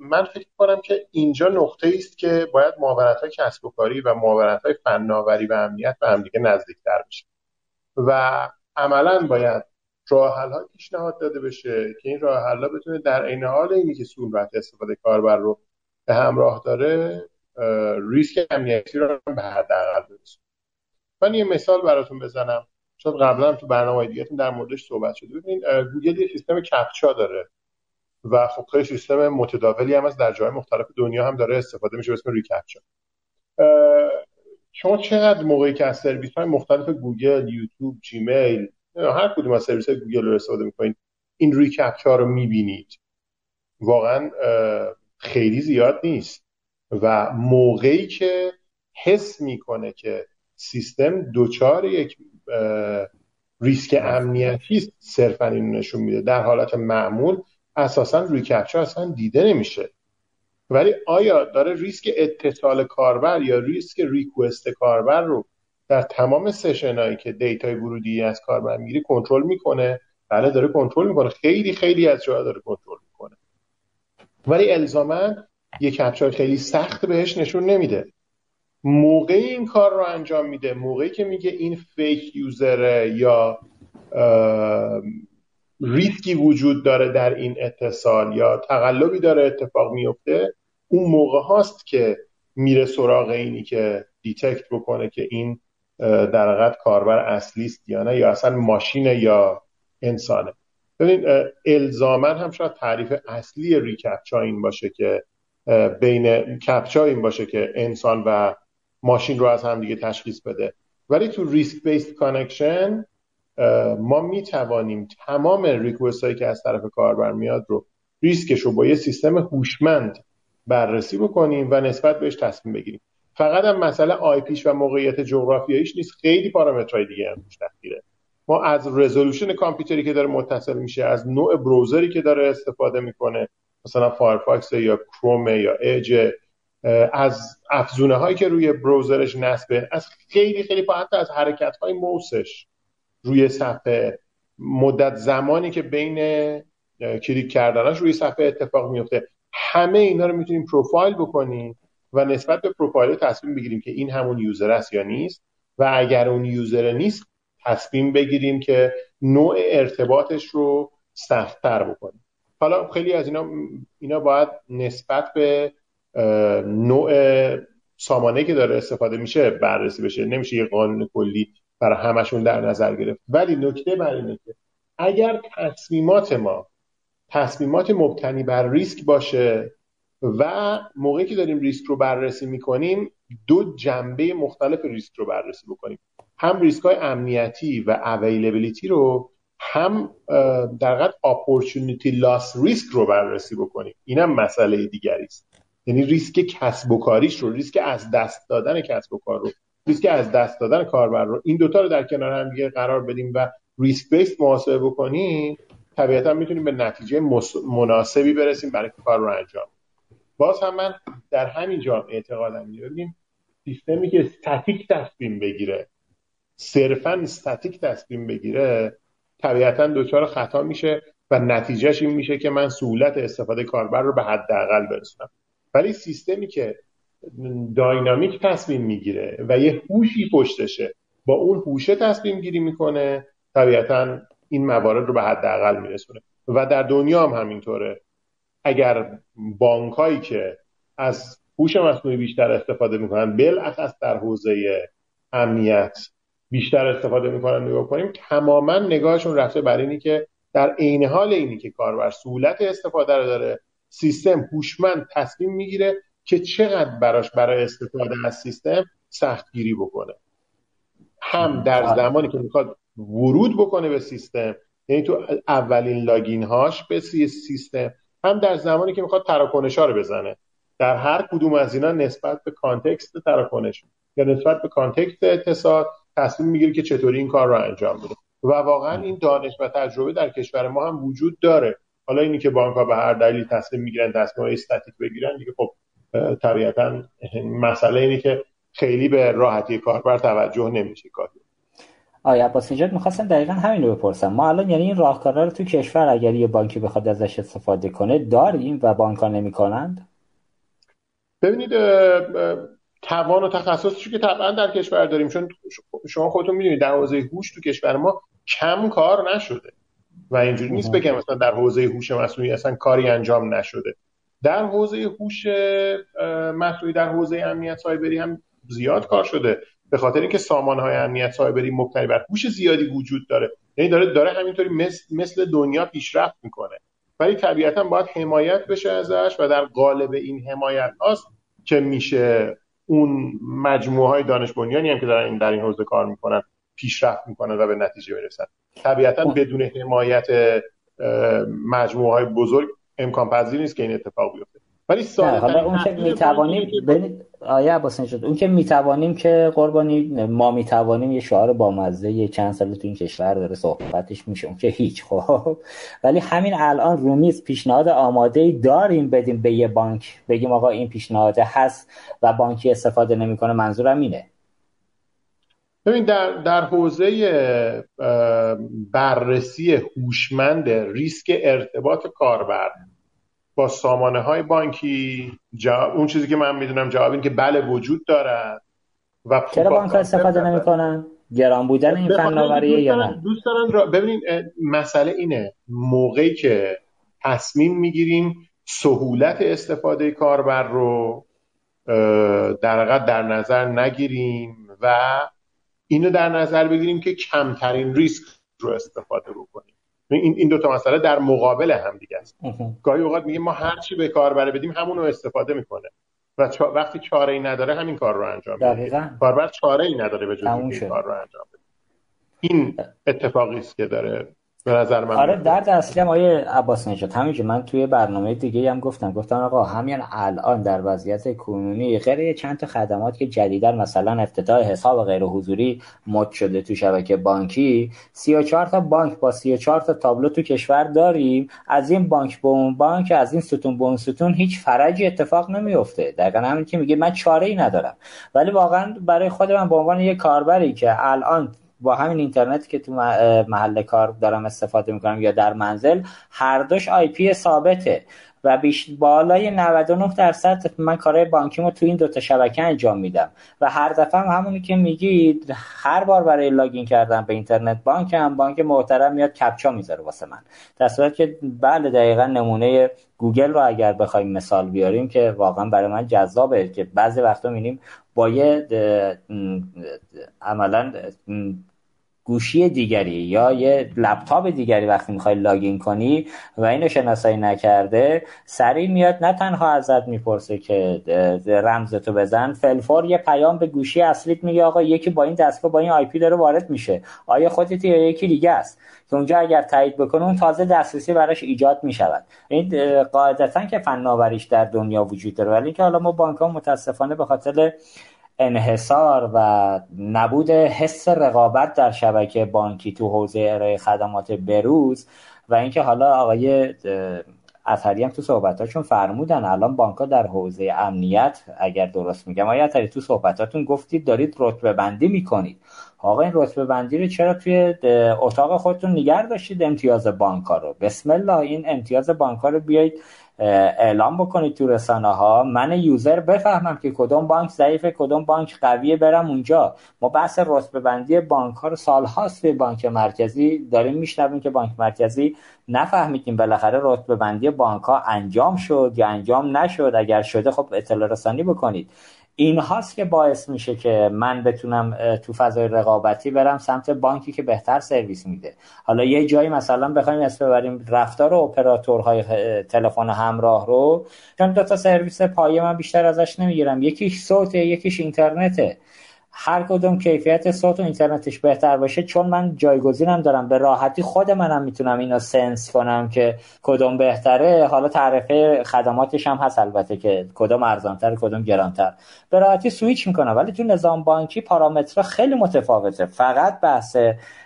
من فکر کنم که اینجا نقطه است که باید معاونت های کسب و کاری و معاونت های فناوری و امنیت به همدیگه نزدیکتر بشه. و عملا باید راه ها پیشنهاد داده بشه که این راه حل بتونه در عین حال اینی که سهولت استفاده کاربر رو به همراه داره ریسک امنیتی رو به حداقل برسونه. من یه مثال براتون بزنم. چون قبلا تو برنامه دیگه در موردش صحبت شده. ببینید گوگل یه سیستم کپچا داره و خب خیلی سیستم متداولی هم از در جای مختلف دنیا هم داره استفاده میشه به اسم ریکپچا شما چقدر موقعی که از سرویس های مختلف گوگل یوتیوب جیمیل هر کدوم از سرویس گوگل رو استفاده می‌کنید. این reCAPTCHA رو می‌بینید. واقعا خیلی زیاد نیست. و موقعی که حس می‌کنه که سیستم دچار یک ریسک امنیتی صرفا این نشون میده. در حالت معمول اساسا روی کپچا اصلا دیده نمیشه. ولی آیا داره ریسک اتصال کاربر یا ریسک request کاربر رو در تمام session که data ی ورودی از کاربر می‌گیری کنترل می‌کنه. بله داره کنترل می‌کنه. خیلی خیلی از جاها داره کنترل می‌کنه. ولی الزاما یه کپچای خیلی سخت بهش نشون نمیده. موقعی این کار رو انجام میده. موقعی که میگه این fake user ه یا ریسکی وجود داره در این اتصال یا تقلبی داره اتفاق میفته اون موقع هاست که میره سراغ اینی که detect بکنه که این در حقیقت کاربر اصلی است یا نه یا اصلا ماشین یا انسانه. ببین الزاما هم شاید تعریف اصلی reCAPTCHA این باشه که بین کپچا این باشه که انسان و ماشین رو از هم دیگه تشخیص بده. ولی تو risk based connection ما می توانیم تمام request هایی که از طرف کاربر میاد رو ریسکش رو با یه سیستم هوشمند بررسی بکنیم و نسبت بهش تصمیم بگیریم. فقط هم مسئله IP ش و موقعیت جغرافیاییش نیست. خیلی پارامترهای دیگه هم توش ما از resolution کامپیوتری که داره متصل میشه از نوع browser ی که داره استفاده می‌کنه مثلا فایرفاکس یا کروم یا اج از افزونه هایی که روی browser ش نصبه از خیلی خیلی حتی از حرکت های موسش روی صفحه. مدت زمانی که بین کلیک کردنش روی صفحه اتفاق میفته همه اینا رو می‌تونیم پروفایل بکنیم. و نسبت به پروفایل تصمیم بگیریم که این همون user است یا نیست. و اگر اون user نیست تصمیم بگیریم که نوع ارتباطش رو سختتر بکنیم. حالا خیلی از اینا اینا باید نسبت به نوع سامانه که داره استفاده میشه بررسی بشه. نمیشه یه قانون کلی برای همشون در نظر گرفت. ولی نکته بر اینه که اگر تصمیمات ما تصمیمات مبتنی بر ریسک باشه و موقعی که داریم ریسک رو بررسی می‌کنیم دو جنبه مختلف ریسک رو بررسی بکنیم. هم ریسک های امنیتی و اویلیبیلیتی رو هم در قد opportunity loss ریسک رو بررسی بکنیم. اینم مسئله دیگری است. یعنی ریسک کسب و کاریش رو ریسک از دست دادن کسب و کار رو ریسک از دست دادن کاربر رو این دوتا رو در کنار هم دیگه قرار بدیم و risk based محاسبه بکنیم. طبیعتا می‌تونیم به نتیجه مناسبی برسیم برای کار رو انجام. باز هم من در همین جا اعتقادم ببینیم سیستمی که استاتیک تصمیم بگیره صرفا استاتیک تصمیم بگیره طبیعتا دچار خطا میشه و نتیجهش این میشه که من سهولت استفاده کاربر رو به حداقل برسونم. ولی سیستمی که داینامیک تصمیم می‌گیره و یه هوشی پشتشه با اون هوشه تصمیم گیری می‌کنه طبیعتا این موارد رو به حداقل میرسونه. و در دنیا هم همینطوره. اگر بانک هایی که از هوش مصنوعی بیشتر استفاده می‌کنن بالاخص در حوزه امنیت بیشتر استفاده می‌کنن نگاه کنیم تماما نگاهشون رفته بر اینی که در عین حال اینی که کاربر سهولت استفاده رو داره سیستم هوشمند تصمیم می‌گیره که چقدر براش برای استفاده از سیستم سختگیری بکنه. هم در زمانی که می‌خواد ورود بکنه به سیستم یعنی تو اولین لاگین هاش به سیستم هم در زمانی که می‌خواد تراکنش ها رو بزنه. در هر کدوم از اینا نسبت به context تراکنش یا نسبت به context اتصال تصمیم می‌گیره که چطوری این کار رو انجام بده. و واقعا این دانش و تجربه در کشور ما هم وجود داره. حالا اینی که بانک ها به هر دلیل تصمیم می‌گیرن تصمیم استاتیک بگیرن دیگه خب طبیعتا مسئله اینه که خیلی به راحتی کاربر توجه نمیشه کاری آقای عباس نژاد می‌خواستم دقیقا همین رو بپرسم. ما الان یعنی این راهکارا رو تو کشور اگر یه بانکی بخواد ازش استفاده کنه داریم و بانک ها نمی‌کنند؟ ببینید توان و تخصصی که طبعا در کشور داریم. چون شما خودتون می‌دونید در حوزه هوش تو کشور ما کم کار نشده و اینجوری نیست بگم مثلا در حوزه هوش مصنوعی اصلا کاری انجام نشده. در حوزه هوش مصنوعی در حوزه امنیت سایبری هم زیاد کار شده. به خاطر اینکه سامان های امنیت سایبری مبتنی بر هوش زیادی وجود داره. یعنی داره داره همینطوری مثل, مثل دنیا پیشرفت می‌کنه. ولی طبیعتا باید حمایت بشه ازش و در قالب این حمایت هاست که میشه اون مجموعه های دانش بنیانی هم که دارن این در این حوزه کار می‌کنن پیشرفت می‌کنن و به نتیجه می‌رسن. طبیعتا خب. بدون حمایت مجموعه های بزرگ امکان پذیر نیست که این اتفاق بیفته. ولی سال حالا اون که می‌توانیم ببینید آیا عباس شد. اون که می‌توانیم که قربانی ما می‌توانیم یه شعار بامزه یه چند سال تو این کشور داره صحبتش میشه. اون که هیچ خب. ولی همین الان رومیز پیشنهاد آماده ای داریم بدیم به یه بانک. بگیم آقا این پیشنهاد هست و بانکی استفاده نمی‌کنه منظورم اینه. ببین در در حوزه بررسی هوشمند ریسک ارتباط کاربر با سامانه های بانکی اون چیزی که من می‌دونم جواب این که بله وجود دارد و چرا بانک استفاده نمی‌کنن؟ گران بودن این فناوریه یا نه؟ دوست دارن ببینید مسئله اینه. موقعی که تصمیم می‌گیریم سهولت استفاده کاربر رو در در نظر نگیریم و اینو در نظر بگیریم که کمترین ریسک رو استفاده رو کنیم این این دو تا مسئله در مقابل هم دیگه است. گاهی اوقات میگیم ما هر چی به کاربر بدیم همون رو استفاده می‌کنه. و وقتی چاره ای نداره همین کار رو انجام میده. کاربر چاره ای نداره به جز این کار رو انجام بده. این اتفاقی است که داره به نظر من آره درد اصلی هم آیه عباس نجات همین که من توی برنامه دیگه هم گفتم گفتم آقا همین الان در وضعیت کنونی غیر چند تا خدمات که جدیدن مثلا افتتاح حساب غیر حضوری مد شده تو شبکه بانکی 34 تا بانک با 34 تا تابلو تو کشور داریم. از این بانک به اون بانک از این ستون به اون ستون هیچ فرجی اتفاق نمیفته دقیقا همین که میگه من چاره ای ندارم. ولی واقعا برای خود من به عنوان یه کاربری که الان با همین اینترنتی که تو محل کار دارم استفاده می‌کنم یا در منزل هر دوش IP ثابته و بیش بالای 99 درصد من کارهای بانکیمو تو این دوتا شبکه انجام میدم. و هر دفعه هم همونی که میگید هر بار برای login کردن به اینترنت بانک هم بانک محترم میاد captcha می‌ذاره واسه من. در صورت که بله دقیقا نمونه گوگل رو اگر بخوایم مثال بیاریم که واقعا برای من جذابه که بعضی وقتا می‌بینیم با یه عملا گوشی دیگری یا یه لپتاپ دیگری وقتی می‌خوای login کنی و اینو شناسایی نکرده سریع میاد نه تنها ازت می‌پرسه که رمزتو بزن فی‌الفور یه پیام به گوشی اصلیت میگه آقا یکی با این دستگاه با این IP داره وارد میشه. آیا خودت یا یکی دیگه است؟ که اونجا اگر تایید بکنه اون تازه دسترسی براش ایجاد می‌شود. این قاعدتا که فناوریش در دنیا وجود داره ولی که حالا ما بانک ها متاسفانه به خاطر انحصار و نبود حس رقابت در شبکه بانکی تو حوزه ارائه خدمات بروز و اینکه حالا آقای اثری هم تو صحبتاتون فرمودن الان بانک در حوزه امنیت اگر درست میگم آقای اثری تو صحبتاتون گفتید دارید رتبه بندی می‌کنید. آقا این رتبه بندی رو چرا توی اتاق خودتون نگر داشتید امتیاز بانک رو؟ بسم الله این امتیاز بانک رو بیایید اعلام بکنید تو رسانه ها من یوزر بفهمم که کدوم بانک ضعیفه کدوم بانک قویه برم اونجا. ما بحث رتبه بندی بانک ها رو سالهاست به بانک مرکزی. داریم میشنویم که بانک مرکزی نفهمیدیم بالاخره رتبه بندی بانک ها انجام شد یا انجام نشد. اگر شده خب اطلاع رسانی بکنید. این هاست که باعث میشه که من بتونم تو فضای رقابتی برم سمت بانکی که بهتر سرویس میده. حالا یه جایی مثلا بخوایم اسم ببریم رفتار اپراتورهای تلفن همراه رو. چون دو تا سرویس پایه من بیشتر ازش نمی‌گیرم. یکیش صوته یکیش اینترنته. هر کدوم کیفیت صوت و اینترنتش بهتر باشه چون من جایگزینم دارم. به راحتی خود منم می‌تونم اینو سنس کنم که کدوم بهتره. حالا تعرفه خدماتش هم هست البته که کدوم ارزانتر کدوم گرانتر. به راحتی سویچ می‌کنم ولی تو نظام بانکی پارامترها خیلی متفاوته. فقط بحث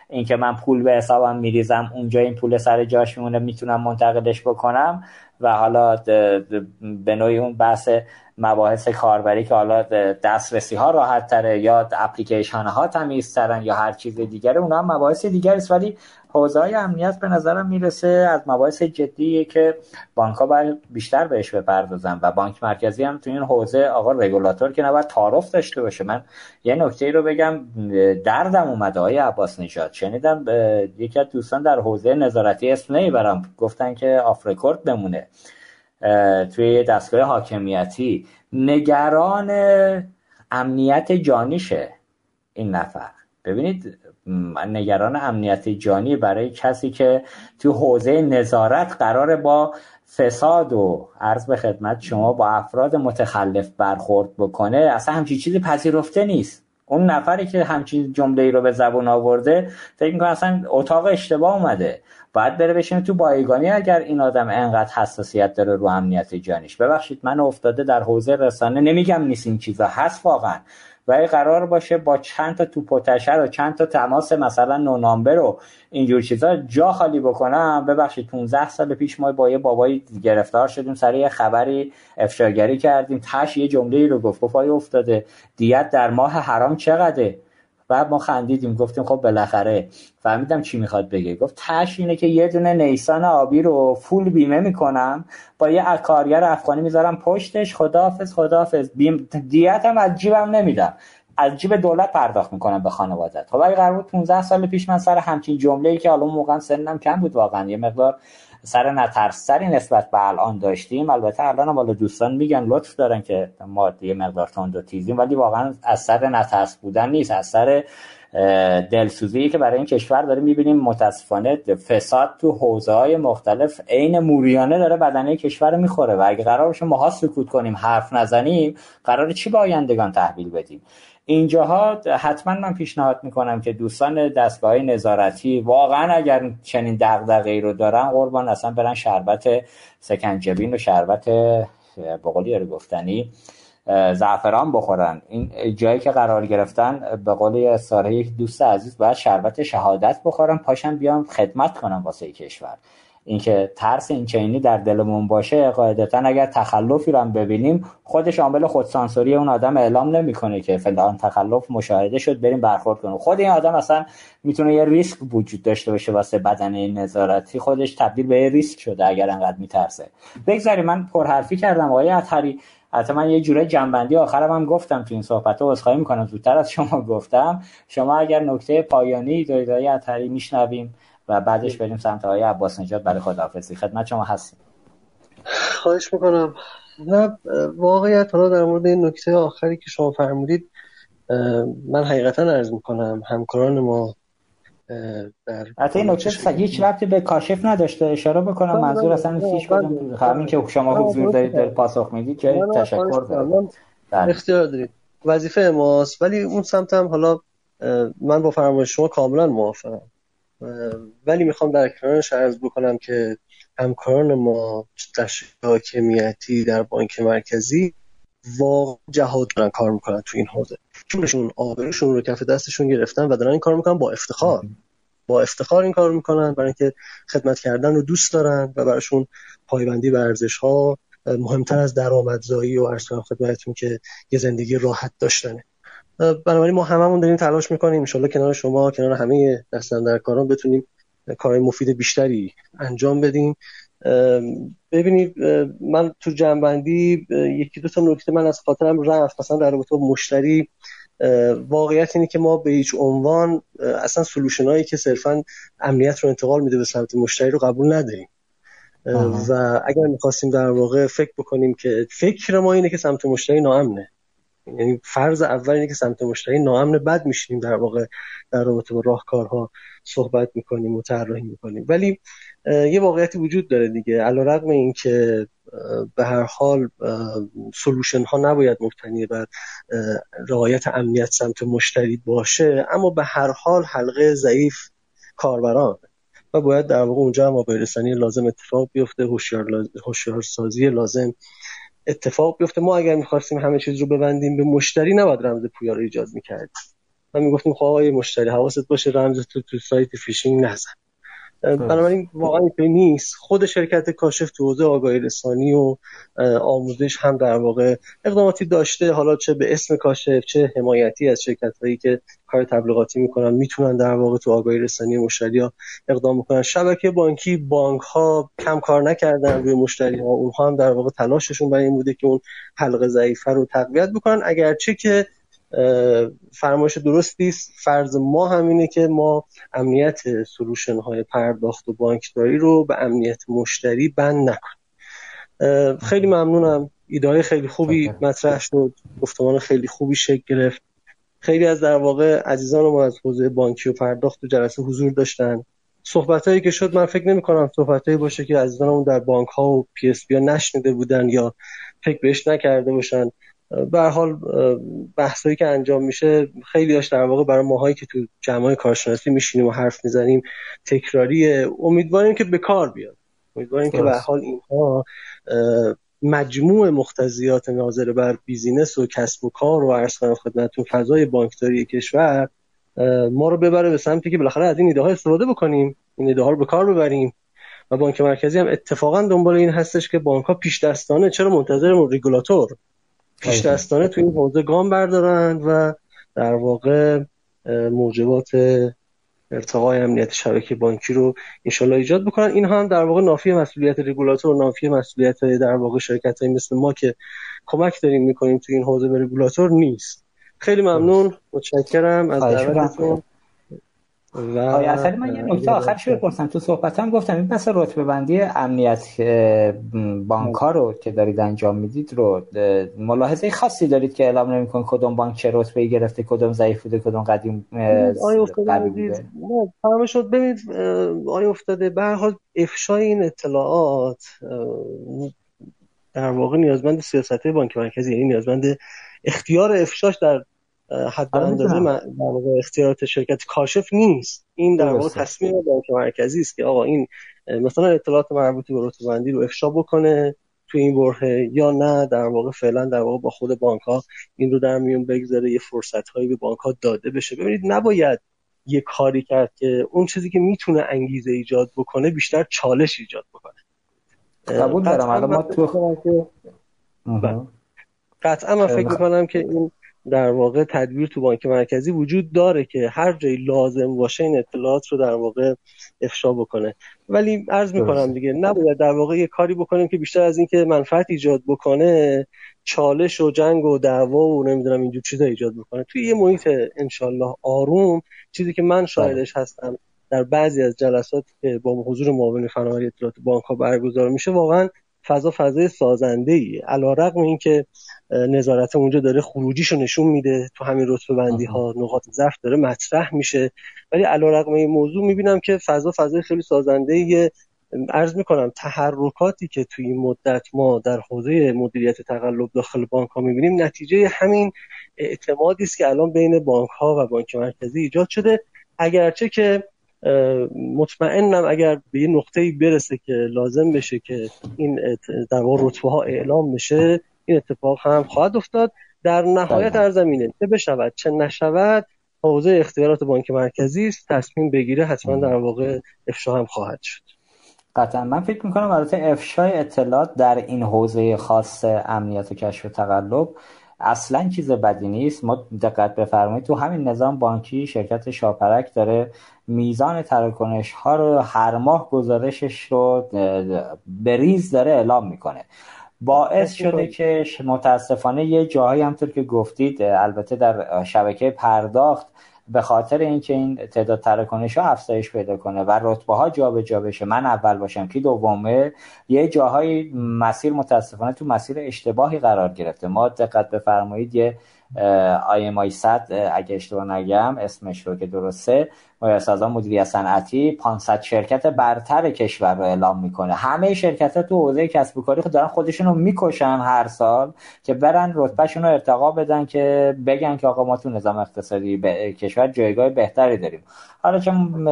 اینکه من پول به حسابم میریزم اونجا این پول سر جاش میمونه می‌تونم منتقلش بکنم و حالا به نوعی اون بحث مباحث کاربری که حالا دسترسی ها راحت تره یا اپلیکیشن ها ترن یا هر چیز دیگره اونها هم مباحث دیگری است ولی حوزه های امنیت به نظرم می‌رسه از مباحث جدیه که بانک ها باید بیشتر بهش بپردازن و بانک مرکزی هم تو این حوزه آقا رگولاتور که نباید تعارف داشته باشه. من یه نکته رو بگم دردم اومده آقای عباس نژاد. شنیدم یکی از دوستان در حوزه نظارتی اسم نمی‌برم. گفتن که off record بمونه. توی دستگاه حاکمیتی. نگران امنیت جانیشه این نفر. ببینید نگران امنیت جانی برای کسی که تو حوزه نظارت قراره با فساد و عرض به خدمت شما با افراد متخلف برخورد بکنه اصلا همچی چیزی پذیرفته نیست. اون نفری که همچین جمله ای رو به زبون آورده فکر می‌کنه اصلا اتاق اشتباه اومده. باید بره بشینه تو بایگانی اگر این آدم انقدر حساسیت داره رو امنیت جانیش. ببخشید من افتاده در حوزه رسانه نمیگم نیست این چیزا هست واقعا. و قرار باشه با چند تا توپ و و چند تا تماس مثلا نونامبر رو اینجور چیزا جا خالی بکنم. ببخشید 15 سال پیش ما با یه بابایی گرفتار شدیم سر یه خبری افشاگری کردیم. تش یه جمله رو گفت گفت افتاده؟ دیت در ماه حرام چقدره؟ بعد ما خندیدیم گفتیم خب بالاخره فهمیدم چی می‌خواد بگه. گفت تش اینه که یه دونه نیسان آبی رو فول بیمه می‌کنم با یه کارگر افغانی می‌ذارم پشتش خداحافظ خداحافظ. بیم دیتم از جیبم نمیدم از جیب دولت پرداخت می‌کنم به خانوادت خب اگه قرار بود 15 سال پیش من سر همچین جمله ای که حالا موقع سنم کم بود واقعا یه مقدار سر نترسری نسبت به الان داشتیم. البته الان هم دوستان میگن لطف دارن که ما یه مقدار تند و تیزیم ولی واقعا از سر نترس بودن نیست. از سر دلسوزی که برای این کشور داره می‌بینیم متاسفانه فساد تو حوزه های مختلف عین موریانه داره بدنه کشور می‌خوره و اگه قرار باشه ماها سکوت کنیم حرف نزنیم قرار چی به آیندگان تحویل بدیم؟ اینجاها حتما من پیشنهاد می‌کنم که دوستان دستگاه نظارتی واقعا اگر چنین دغدغه‌ای رو دارن قربان اصلا برن شربت سکنجبین و شربت بقولی رو گفتنی زعفران بخورن. این جایی که قرار گرفتن به قول ساره یک دوست عزیز باید شربت شهادت بخورن پاشن بیان خدمت کنن واسه کشور. اینکه ترس این چینی در دلمون باشه قاعدتا اگر تخلفی رو هم ببینیم خودش عامل خودسانسوری اون آدم اعلام نمی‌کنه که فلان تخلف مشاهده شد بریم برخورد کنیم. خود این آدم اصلا می‌تونه یه ریسک وجود داشته باشه واسه بدنه نظارتی. خودش تبدیل به یه ریسک شده اگر انقدر میترسه. بگذاری من پرحرفی کردم. آقای اطهری حتی من یه جوره جنبندی آخرم هم گفتم تو این صحبت ها عذرخواهی می‌کنم. زودتر از شما گفتم. شما اگر نکته پایانی دارید آقای اطهری میشنویم. و بعدش بریم سمت های عباس نجات برای خداحافظی. خدمت شما هستیم. خواهش می‌کنم. نه واقعیت حالا در مورد این نکته آخری که شما فرمودید من حقیقتا عرض می‌کنم همکاران ما در حتی این نکته هیچ ربطی به کاشف نداشته. اشاره بکنم بله، منظور اصلا فیش بله، بله. همین که شما حضور دارید در پاسخ می‌دید جای تشکر دارم اختیار دارید. وظیفه ماست. ولی اون سمت هم حالا من با فرمایش شما کاملا موافقم. ولی می‌خوام در کنارش عرض بکنم که همکاران ما در حاکمیتی در بانک مرکزی واقع جهاد دارن کار می‌کنن تو این حوزه. چونشون آبروشون رو کف دستشون گرفتن و دارن این کار می‌کنن با افتخار. با افتخار این کار می‌کنن برای اینکه خدمت کردن رو دوست دارن و براشون پایبندی به ارزش ها مهمتر از درآمدزایی و عرض خدمتتون که یه زندگی راحت داشتنه. بنابراین ما هممون داریم تلاش می‌کنیم ان کنار شما کنار همه دستن در کاران بتونیم کارهای مفید بیشتری انجام بدیم. ببینید من تو جنبندی یکی دو تا نکته من از خاطرم رفت. مثلا در رابطه با مشتری واقعیت اینه که ما به هیچ عنوان اصلا سلوشن هایی که صرفا امنیت رو انتقال میده به سمت مشتری رو قبول نداریم. و اگر می‌خواستیم در واقع فکر بکنیم که فکر ما اینه که سمت مشتری ناامنه. یعنی فرض اول اینه که سمت مشتری ناامن بد میشینیم در واقع در رابطه با راهکارها صحبت می‌کنیم و طراحی می‌کنیم. ولی یه واقعیتی وجود داره دیگه. علیرغم اینکه به هر حال solution ها نباید مبتنی بر رعایت امنیت سمت مشتری باشه اما به هر حال حلقه ضعیف کاربران و باید در واقع اونجا هم رسانی لازم اتفاق بیفته هوشیار سازی لازم اتفاق بیفته. ما اگر می‌خواستیم همه چیز رو ببندیم به مشتری نباید رمز پویا رو ایجاد می‌کردیم. و می‌گفتیم خب آقای مشتری حواست باشه رمز تو تو سایت فیشینگ نزن. بنابراین واقعا اینطوری نیست. خود شرکت کاشف تو حوزه آگاهی رسانی و آموزش هم در واقع اقداماتی داشته. حالا چه به اسم کاشف چه حمایتی از شرکت هایی که کار تبلیغاتی می‌کنن می‌تونن در واقع تو آگاهی رسانی مشتری ها اقدام می‌کنن شبکه بانکی بانک ها کم کار نکردن روی مشتری ها اونها هم در واقع تلاششون برای این بوده که اون حلقه ضعیفه رو تقویت بکنن. اگرچه که فرمایش درستی است. فرض ما همینه که ما امنیت سلوشن های پرداخت و بانکداری رو به امنیت مشتری بند نکن خیلی ممنونم. ایده خیلی خوبی مطرح شد. گفتمان خیلی خوبی شکل گرفت. خیلی از در واقع عزیزان ما از حوزه بانکی و پرداخت و جلسه حضور داشتن. صحبت هایی که شد من فکر نمی کنم صحبت هایی باشه که عزیزانمون در بانک ها و پی اس بی ها نشنیده بودن یا فکر بهش نکرده باشن. به حال بحثایی که انجام میشه خیلی داشت در واقع برای ماهایی که تو جمعای کارشناسی میشینیم و حرف می‌زنیم تکراریه. امیدواریم که به کار بیاد. امیدواریم که به هر حال اینها مجموع مقتضیات ناظر بر business و کسب و کار و عرض کنم خدمتتون فضای بانکداری کشور ما رو ببره به سمتی که بالاخره از این ایده ها استفاده بکنیم. این ایده ها رو به کار ببریم. و بانک مرکزی هم اتفاقا دنبال این هستش که بانک ها پیش دستانه. چرا منتظر ریگولاتور پیش دستانه تو این حوزه گام بردارند و در واقع موجبات ارتقای امنیت شبکه بانکی رو انشالله ایجاد بکنن. این هم در واقع نافی مسئولیت رگولاتور نافی مسئولیت در واقع شرکت های مثل ما که کمک داریم می‌کنیم تو این حوزه به رگولاتور نیست. خیلی ممنون. متشکرم. از دعوتتون. و اصلا من یه نکته آخر شروع بپرسم تو صحبتم گفتم این پس رتبه بندی امنیت بانک ها رو که دارید انجام می‌دید رو ملاحظه خاصی دارید که اعلام نمیکن کدوم بانک چه رتبه گرفته کدوم ضعیف بوده کدوم قدیم آیا افتاده بوده. شد. ببینید آیا افتاده. به حال افشای این اطلاعات در واقع نیازمند سیاست بانک مرکزی یعنی نیازمند اختیار افشاش در حد آره، اندازه در واقع اختیارات شرکت کاشف نیست. این در واقع تصمیم بانک مرکزی است که آقا این مثلا اطلاعات مربوط به رتبه بندی رو افشا بکنه تو این برهه یا نه در واقع فعلا در واقع با خود بانک ها این رو در میون بگذاره یه فرصت هایی به بانک ها داده بشه. ببینید نباید یه کاری کرد که اون چیزی که می‌تونه انگیزه ایجاد بکنه بیشتر چالش ایجاد بکنه. قبول دارم. ما تو قطعا من فکر می‌کنم که این در واقع تدبیر تو بانک مرکزی وجود داره که هر جایی لازم باشه این اطلاعات رو در واقع افشا بکنه. ولی عرض می‌کنم دیگه نباید در واقع یه کاری بکنیم که بیشتر از اینکه منفعت ایجاد بکنه چالش و جنگ و دعوا و نمی‌دونم اینجور چیزا ایجاد بکنه. توی یه محیط انشالله آروم چیزی که من شاهدش هستم در بعضی از جلسات که با حضور معاون فناوری اطلاعات بانک ها برگزار میشه واقعا فضا فضای سازنده ای علیرغم اینکه نظارت اونجا داره خروجیشو نشون میده تو همین رتبه بندی ها نقاط ضعف داره مطرح میشه. ولی علیرغم این موضوع می‌بینم که فضا فضای خیلی سازنده ای عرض می‌کنم تحرکاتی که توی این مدت ما در حوزه مدیریت تقلب داخل بانک ها می‌بینیم نتیجه همین اعتمادی است که الان بین بانک ها و بانک مرکزی ایجاد شده. اگرچه که مطمئنم اگر به یه نقطه برسه که لازم بشه که این در رتبه ها اعلام بشه این اتفاق هم خواهد افتاد. در نهایت در بله. زمینه چه بشود چه نشود حوزه اختیارات بانک مرکزی است تصمیم بگیره حتما در واقع افشا هم خواهد شد. قطعا. من فکر می‌کنم البته افشای اطلاعات در این حوزه خاص امنیت و کشف و تقلب اصلا چیز بدی نیست. ما دقت بفرمایید تو همین نظام بانکی شرکت شاپرک داره میزان تراکنش ها رو هر ماه گزارشش رو به ریز داره اعلام می‌کنه. باعث شده که متاسفانه یه جاهایی همطور که گفتید البته در شبکه پرداخت به خاطر اینکه این تعداد تراکنش ها افزایش پیدا کنه و رتبه ها جابجا بشه من اول باشم که دومه یه جاهای مسیر متاسفانه تو مسیر اشتباهی قرار گرفته. ما دقت بفرمایید یه آی ام آی 100 اگه اشتباه نگم اسمش رو که درسته سازمان مدیریت صنعتی 500 شرکت برتر کشور رو اعلام می‌کنه. همه شرکت ها تو حوزه کسب و کاری دارن خودشون رو می‌کشن هر سال که برن رتبهشون رو ارتقا بدن که بگن که آقا ما تو نظام اقتصادی به کشور جایگاه بهتری داریم. حالا چون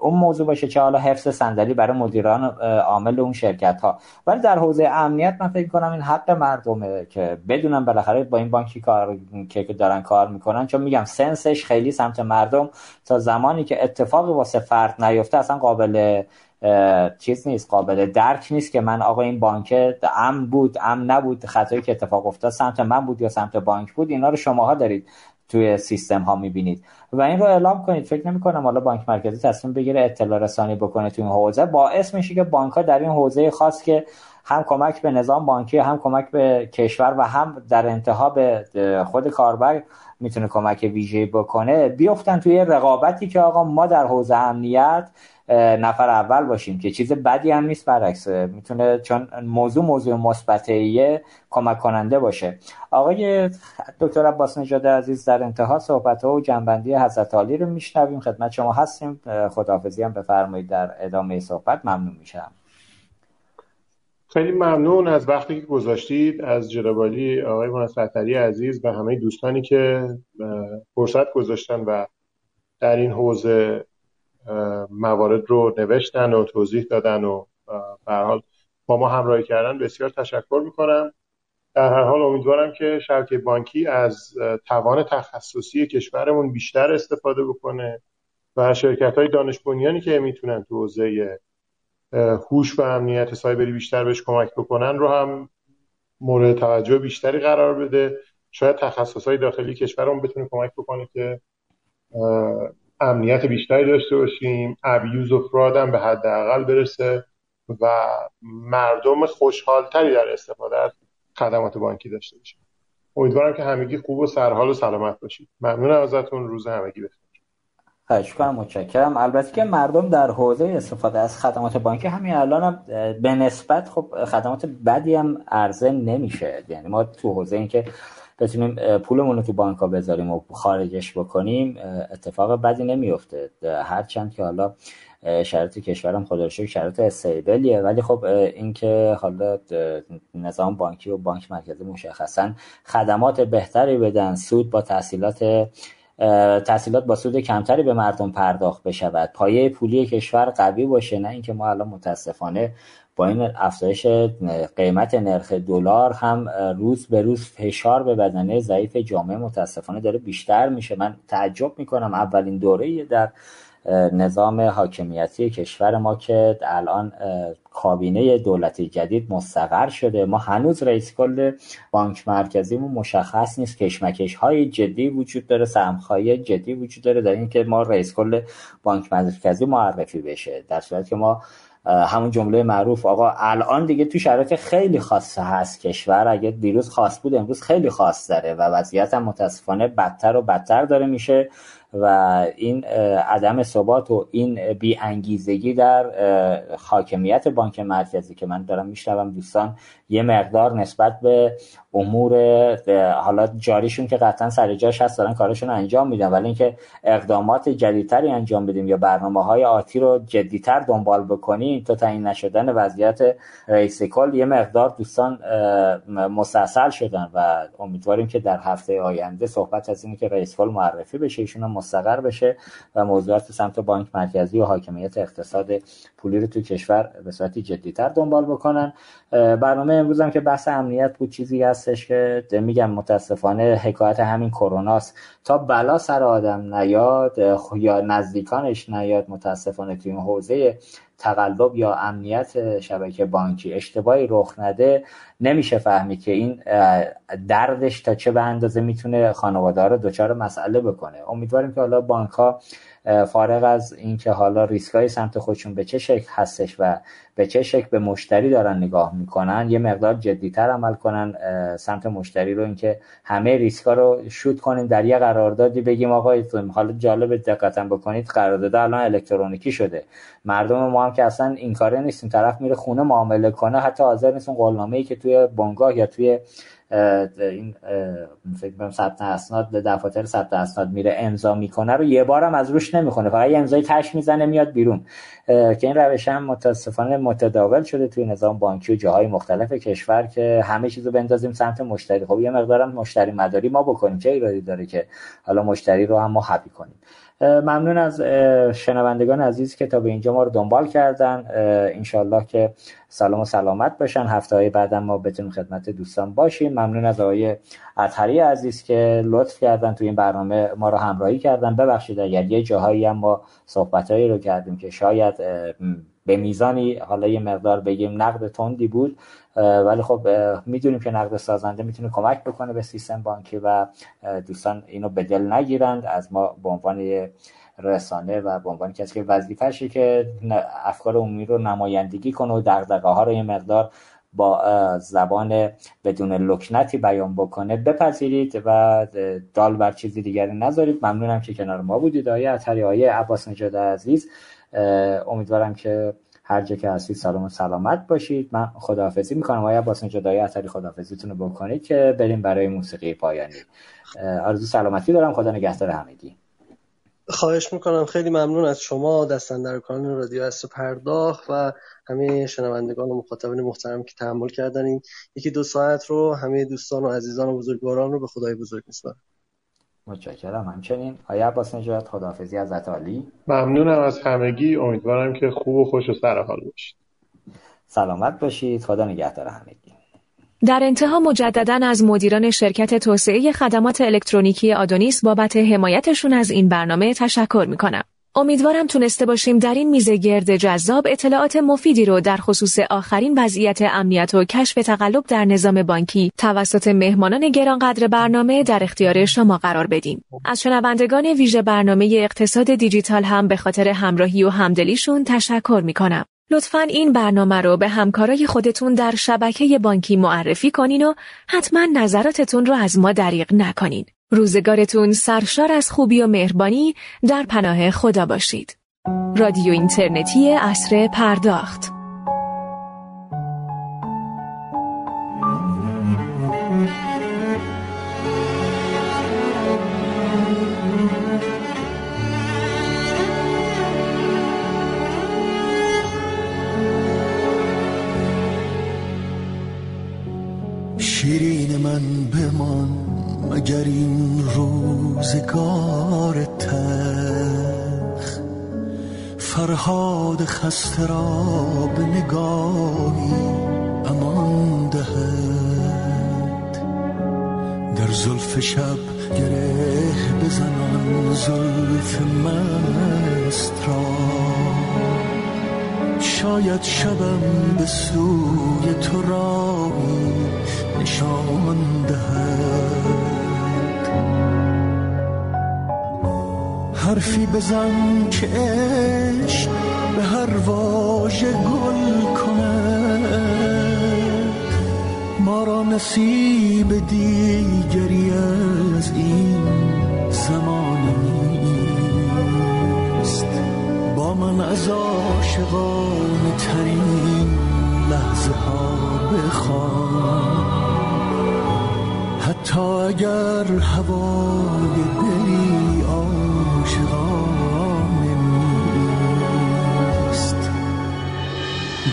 اون موضوع باشه چه حالا حفظ صندلی برای مدیران عامل اون شرکت ها. ولی در حوزه امنیت من فکر کنم این حق مردمه که بدونن بالاخره با این بانکی کار که دارن کار می‌کنن. چون میگم سنسش خیلی سمت مردم تا زمانی که اتفاقی واسه فرد نیفته اصلا قابل چیز نیست قابل درک نیست که من آقا این بانک ام بود ام نبود خطایی که اتفاق افتاد سمت من بود یا سمت بانک بود اینا رو شماها دارید توی سیستم ها می‌بینید. و این رو اعلام کنید. فکر نمی کنم حالا بانک مرکزی تصمیم بگیره اطلاع رسانی بکنه توی این حوزه. باعث میشه که بانک ها در این حوزه خاص که هم کمک به نظام بانکی هم کمک به کشور و هم در انتها به خود کاربر می‌تونه کمک ویژه بکنه بیفتن توی رقابتی که آقا ما در حوزه امنیت نفر اول باشیم که چیز بدی هم نیست برعکس می‌تونه چون موضوع موضوع مثبتیه کمک کننده باشه. آقای دکتر عباس نژاد عزیز در انتها صحبت ها و جنبندی حضرت عالی رو میشنویم. خدمت شما هستیم. خداحافظی هم بفرمایید در ادامه صحبت. ممنون میشم. خیلی ممنون از وقتی که گذاشتید از جنابالی آقای منصفتری عزیز و همه دوستانی که فرصت گذاشتن و در این حوزه موارد رو نوشتن و توضیح دادن و حال با ما همراهی کردن بسیار تشکر می‌کنم. در هر حال امیدوارم که شبکه بانکی از توان تخصصی کشورمون بیشتر استفاده بکنه و شرکت های دانش بنیانی که می‌تونن تو حوزه هوش و امنیت سایبری بیشتر بهش کمک بکنن رو هم مورد توجه بیشتری قرار بده. شاید تخصص های داخلی کشورمون بتونه کمک بکنه که امنیت بیشتری داشته باشیم. ابیوز و فراد هم به حداقل برسه و مردم خوشحالتری در استفاده از خدمات بانکی داشته باشیم امیدوارم که همگی خوب و سرحال و سلامت باشید. ممنونم ازتون. روز همگی بخیر. کنم متشکرم. البته که مردم در حوزه استفاده از خدمات بانکی همین الان هم به نسبت خب خدمات بدی هم عرضه نمیشه. یعنی ما تو حوزه این که بتونیم پولمون رو تو بانک ها بذاریم و خارجش بکنیم اتفاق بدی نمیفته. هرچند که حالا شرایط کشورم خدا رو شرایط استیبلیه. ولی خب اینکه حالا نظام بانکی و بانک مرکزی مشخصا خدمات بهتری بدن سود با تحصیلات تحصیلات با سود کمتری به مردم پرداخت بشود. پایه پولی کشور قوی باشه نه اینکه ما الان متاسفانه با این افزایش قیمت نرخ دلار هم روز به روز فشار به بدنه ضعیف جامعه متاسفانه داره بیشتر میشه. من تعجب می‌کنم اولین دوره در نظام حاکمیتی کشور ما که الان کابینه دولتی جدید مستقر شده. ما هنوز رئیس کل بانک مرکزیمون مشخص نیست. کشمکش های جدی وجود داره سمخایی جدی وجود داره در اینکه ما رئیس کل بانک مرکزی معرفی بشه. در صورت که ما همون جمله معروف آقا الان دیگه تو شرایط خیلی خاصه هست کشور. اگه دیروز خاص بود امروز خیلی خاص داره و وضعیت هم متاسفانه بدتر و بدتر داره. میشه و این عدم ثبات و این بی انگیزگی در حاکمیت بانک مرکزی که من دارم میشنوم دوستان یه مقدار نسبت به امور حالا جاریشون که قطعا سر جاش هست دارن کارشون انجام میدن. ولی اینکه اقدامات جدیدتری انجام بدیم یا برنامه های آتی رو جدیتر دنبال بکنیم تا تعیین نشدن وضعیت رئیس کل یه مقدار دوستان مستاصل شدن و امیدواریم که در هفته آینده صحبت از اینه که رئیس کل معرفی بشه ایشون مستقر بشه و موضوعات سمت بانک مرکزی و حاکمیت اقتصاد پولی رو تو کشور به صورت جدیتر دنبال بکنن. برنامه امروز هم که بحث امنیت بود چیزی هستش که میگم متاسفانه حکایت همین کروناست. تا بلا سر آدم نیاد یا نزدیکانش نیاد متاسفانه تو این حوزه تقلب یا امنیت شبکه بانکی اشتباهی رخ نده نمیشه فهمید که این دردش تا چه به اندازه می‌تونه خانواده رو دچار مسئله بکنه. امیدواریم که حالا بانک ها فارغ از اینکه حالا ریسکای سمت خودشون به چه شکل هستش و به چه شکل به مشتری دارن نگاه می‌کنن یه مقدار جدیتر عمل کنن سمت مشتری رو اینکه همه ریسکا رو شوت کنیم در یه قراردادی بگیم آقا حالا جالب دقتم بکنید قرارداد الان الکترونیکی شده. مردم ما هم که اصلا این کاره نیستیم طرف میره خونه معامله کنه حتی حاضر نیستون قولنامه ای که توی بانگاه یا توی این فکر کنم ثبت اسناد دفاتر ثبت اسناد میره امضا می‌کنه رو یه بارم از روش نمی‌خونه فقط یه امضای تش می‌زنه میاد بیرون. که این روش هم متاسفانه متداول شده توی نظام بانکی و جاهای مختلف کشور که همه چیزو بندازیم سمت مشتری. خب یه مقدارم مشتری مداری ما بکنیم چه ایرادی داره که حالا مشتری رو هم ما حبی کنیم. ممنون از شنوندگان عزیز که تا به اینجا ما رو دنبال کردن. انشالله که سلام و سلامت باشن. هفته های بعدم ما بتونیم خدمت دوستان باشیم. ممنون از آقای اطهری عزیز که لطف کردن تو این برنامه ما رو همراهی کردن. ببخشید اگر یه جاهایی هم ما صحبتهایی رو کردیم که شاید به میزانی حالا یه مقدار بگیم نقد تندی بود ولی خب می‌دونیم که نقد سازنده می‌تونه کمک بکنه به سیستم بانکی و دوستان اینو به دل نگیرند. از ما به عنوان رسانه و به عنوان کسی که وظیفه‌شه که افکار عمومی رو نمایندگی کنه و دغدغه ها رو یه مقدار با زبان بدون لکنتی بیان بکنه بپذیرید و دال بر چیزی دیگری نذارید. ممنونم که کنار ما بودید. آیه اتری آیه عباس نجاد عزیز. امیدوارم که هر جا که هستید سلام و سلامت باشید. من خداحافظی می‌کنم. آیا عباس نجاد آیه اتری خداحافظیتون رو بکنید که بریم برای موسیقی پایانی؟ آرزو سلامتی دارم. خدا نگهدار همگی. خواهش می‌کنم. خیلی ممنون از شما. دستن رادیو اصر پرداخت و همه شنوندگان و مخاطبین محترم که تحمل کردن این یکی دو ساعت رو همه دوستان و عزیزان و بزرگواران رو به خدای بزرگ میسپارم. متشکرم. همچنین آیا عباس نجات خداحافظی از علی ممنونم از همگی. امیدوارم که خوب و خوش و سر حال باشید. سلامت باشید. خدا نگهدار همگی. در انتها مجددا از مدیران شرکت توسعه خدمات الکترونیکی آدونیس بابت حمایتشون از این برنامه تشکر می‌کنم. امیدوارم تونسته باشیم در این میزه گرد جذاب اطلاعات مفیدی رو در خصوص آخرین وضعیت امنیت و کشف تقلب در نظام بانکی توسط مهمانان گرانقدر برنامه در اختیار شما قرار بدیم. از شنوندگان ویژه برنامه اقتصاد دیجیتال هم به خاطر همراهی و همدلیشون تشکر می کنم. لطفا این برنامه رو به همکارای خودتون در شبکه بانکی معرفی کنین و حتما نظراتتون رو از ما دریغ نکنین. روزگارتون سرشار از خوبی و مهربانی در پناه خدا باشید. رادیو اینترنتی اصر پرداخت شیرین من بمان مگر این روزگار تخ فرهاد خسته را به نگاهی امان دهد. در زلف شب گره بزنان زلف مست را. شاید شبم به سوی تو راهی نشان دهد. حرفی بزن که به هر واژه گل کند ما را نصیب دیگری از این زمان نیست. با من از عاشقان ترین لحظه ها بخوان. حتی اگر هوای دلی عاشقانه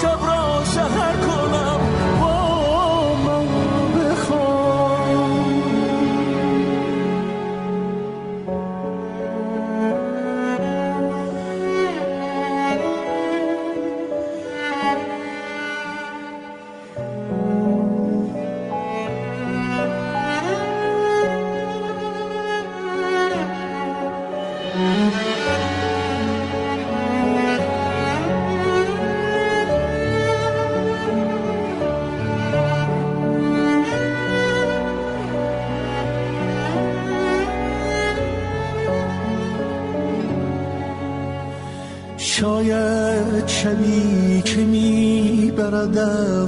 شاید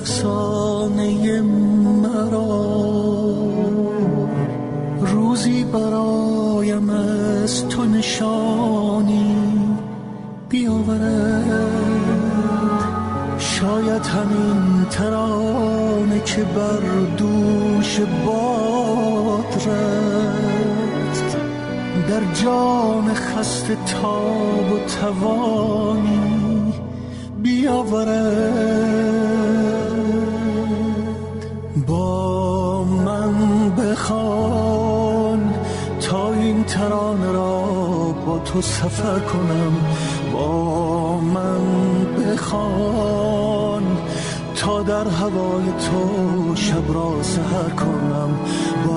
افسانه مرا. روزی برایم از تو نشانی بیاورد. شاید همین ترانه که بر دوش باد رفت. در جان خسته تاب و توانی بیاورد. تو سفر کنم با من بخوان. تا در هوای تو شب را سهر کنم با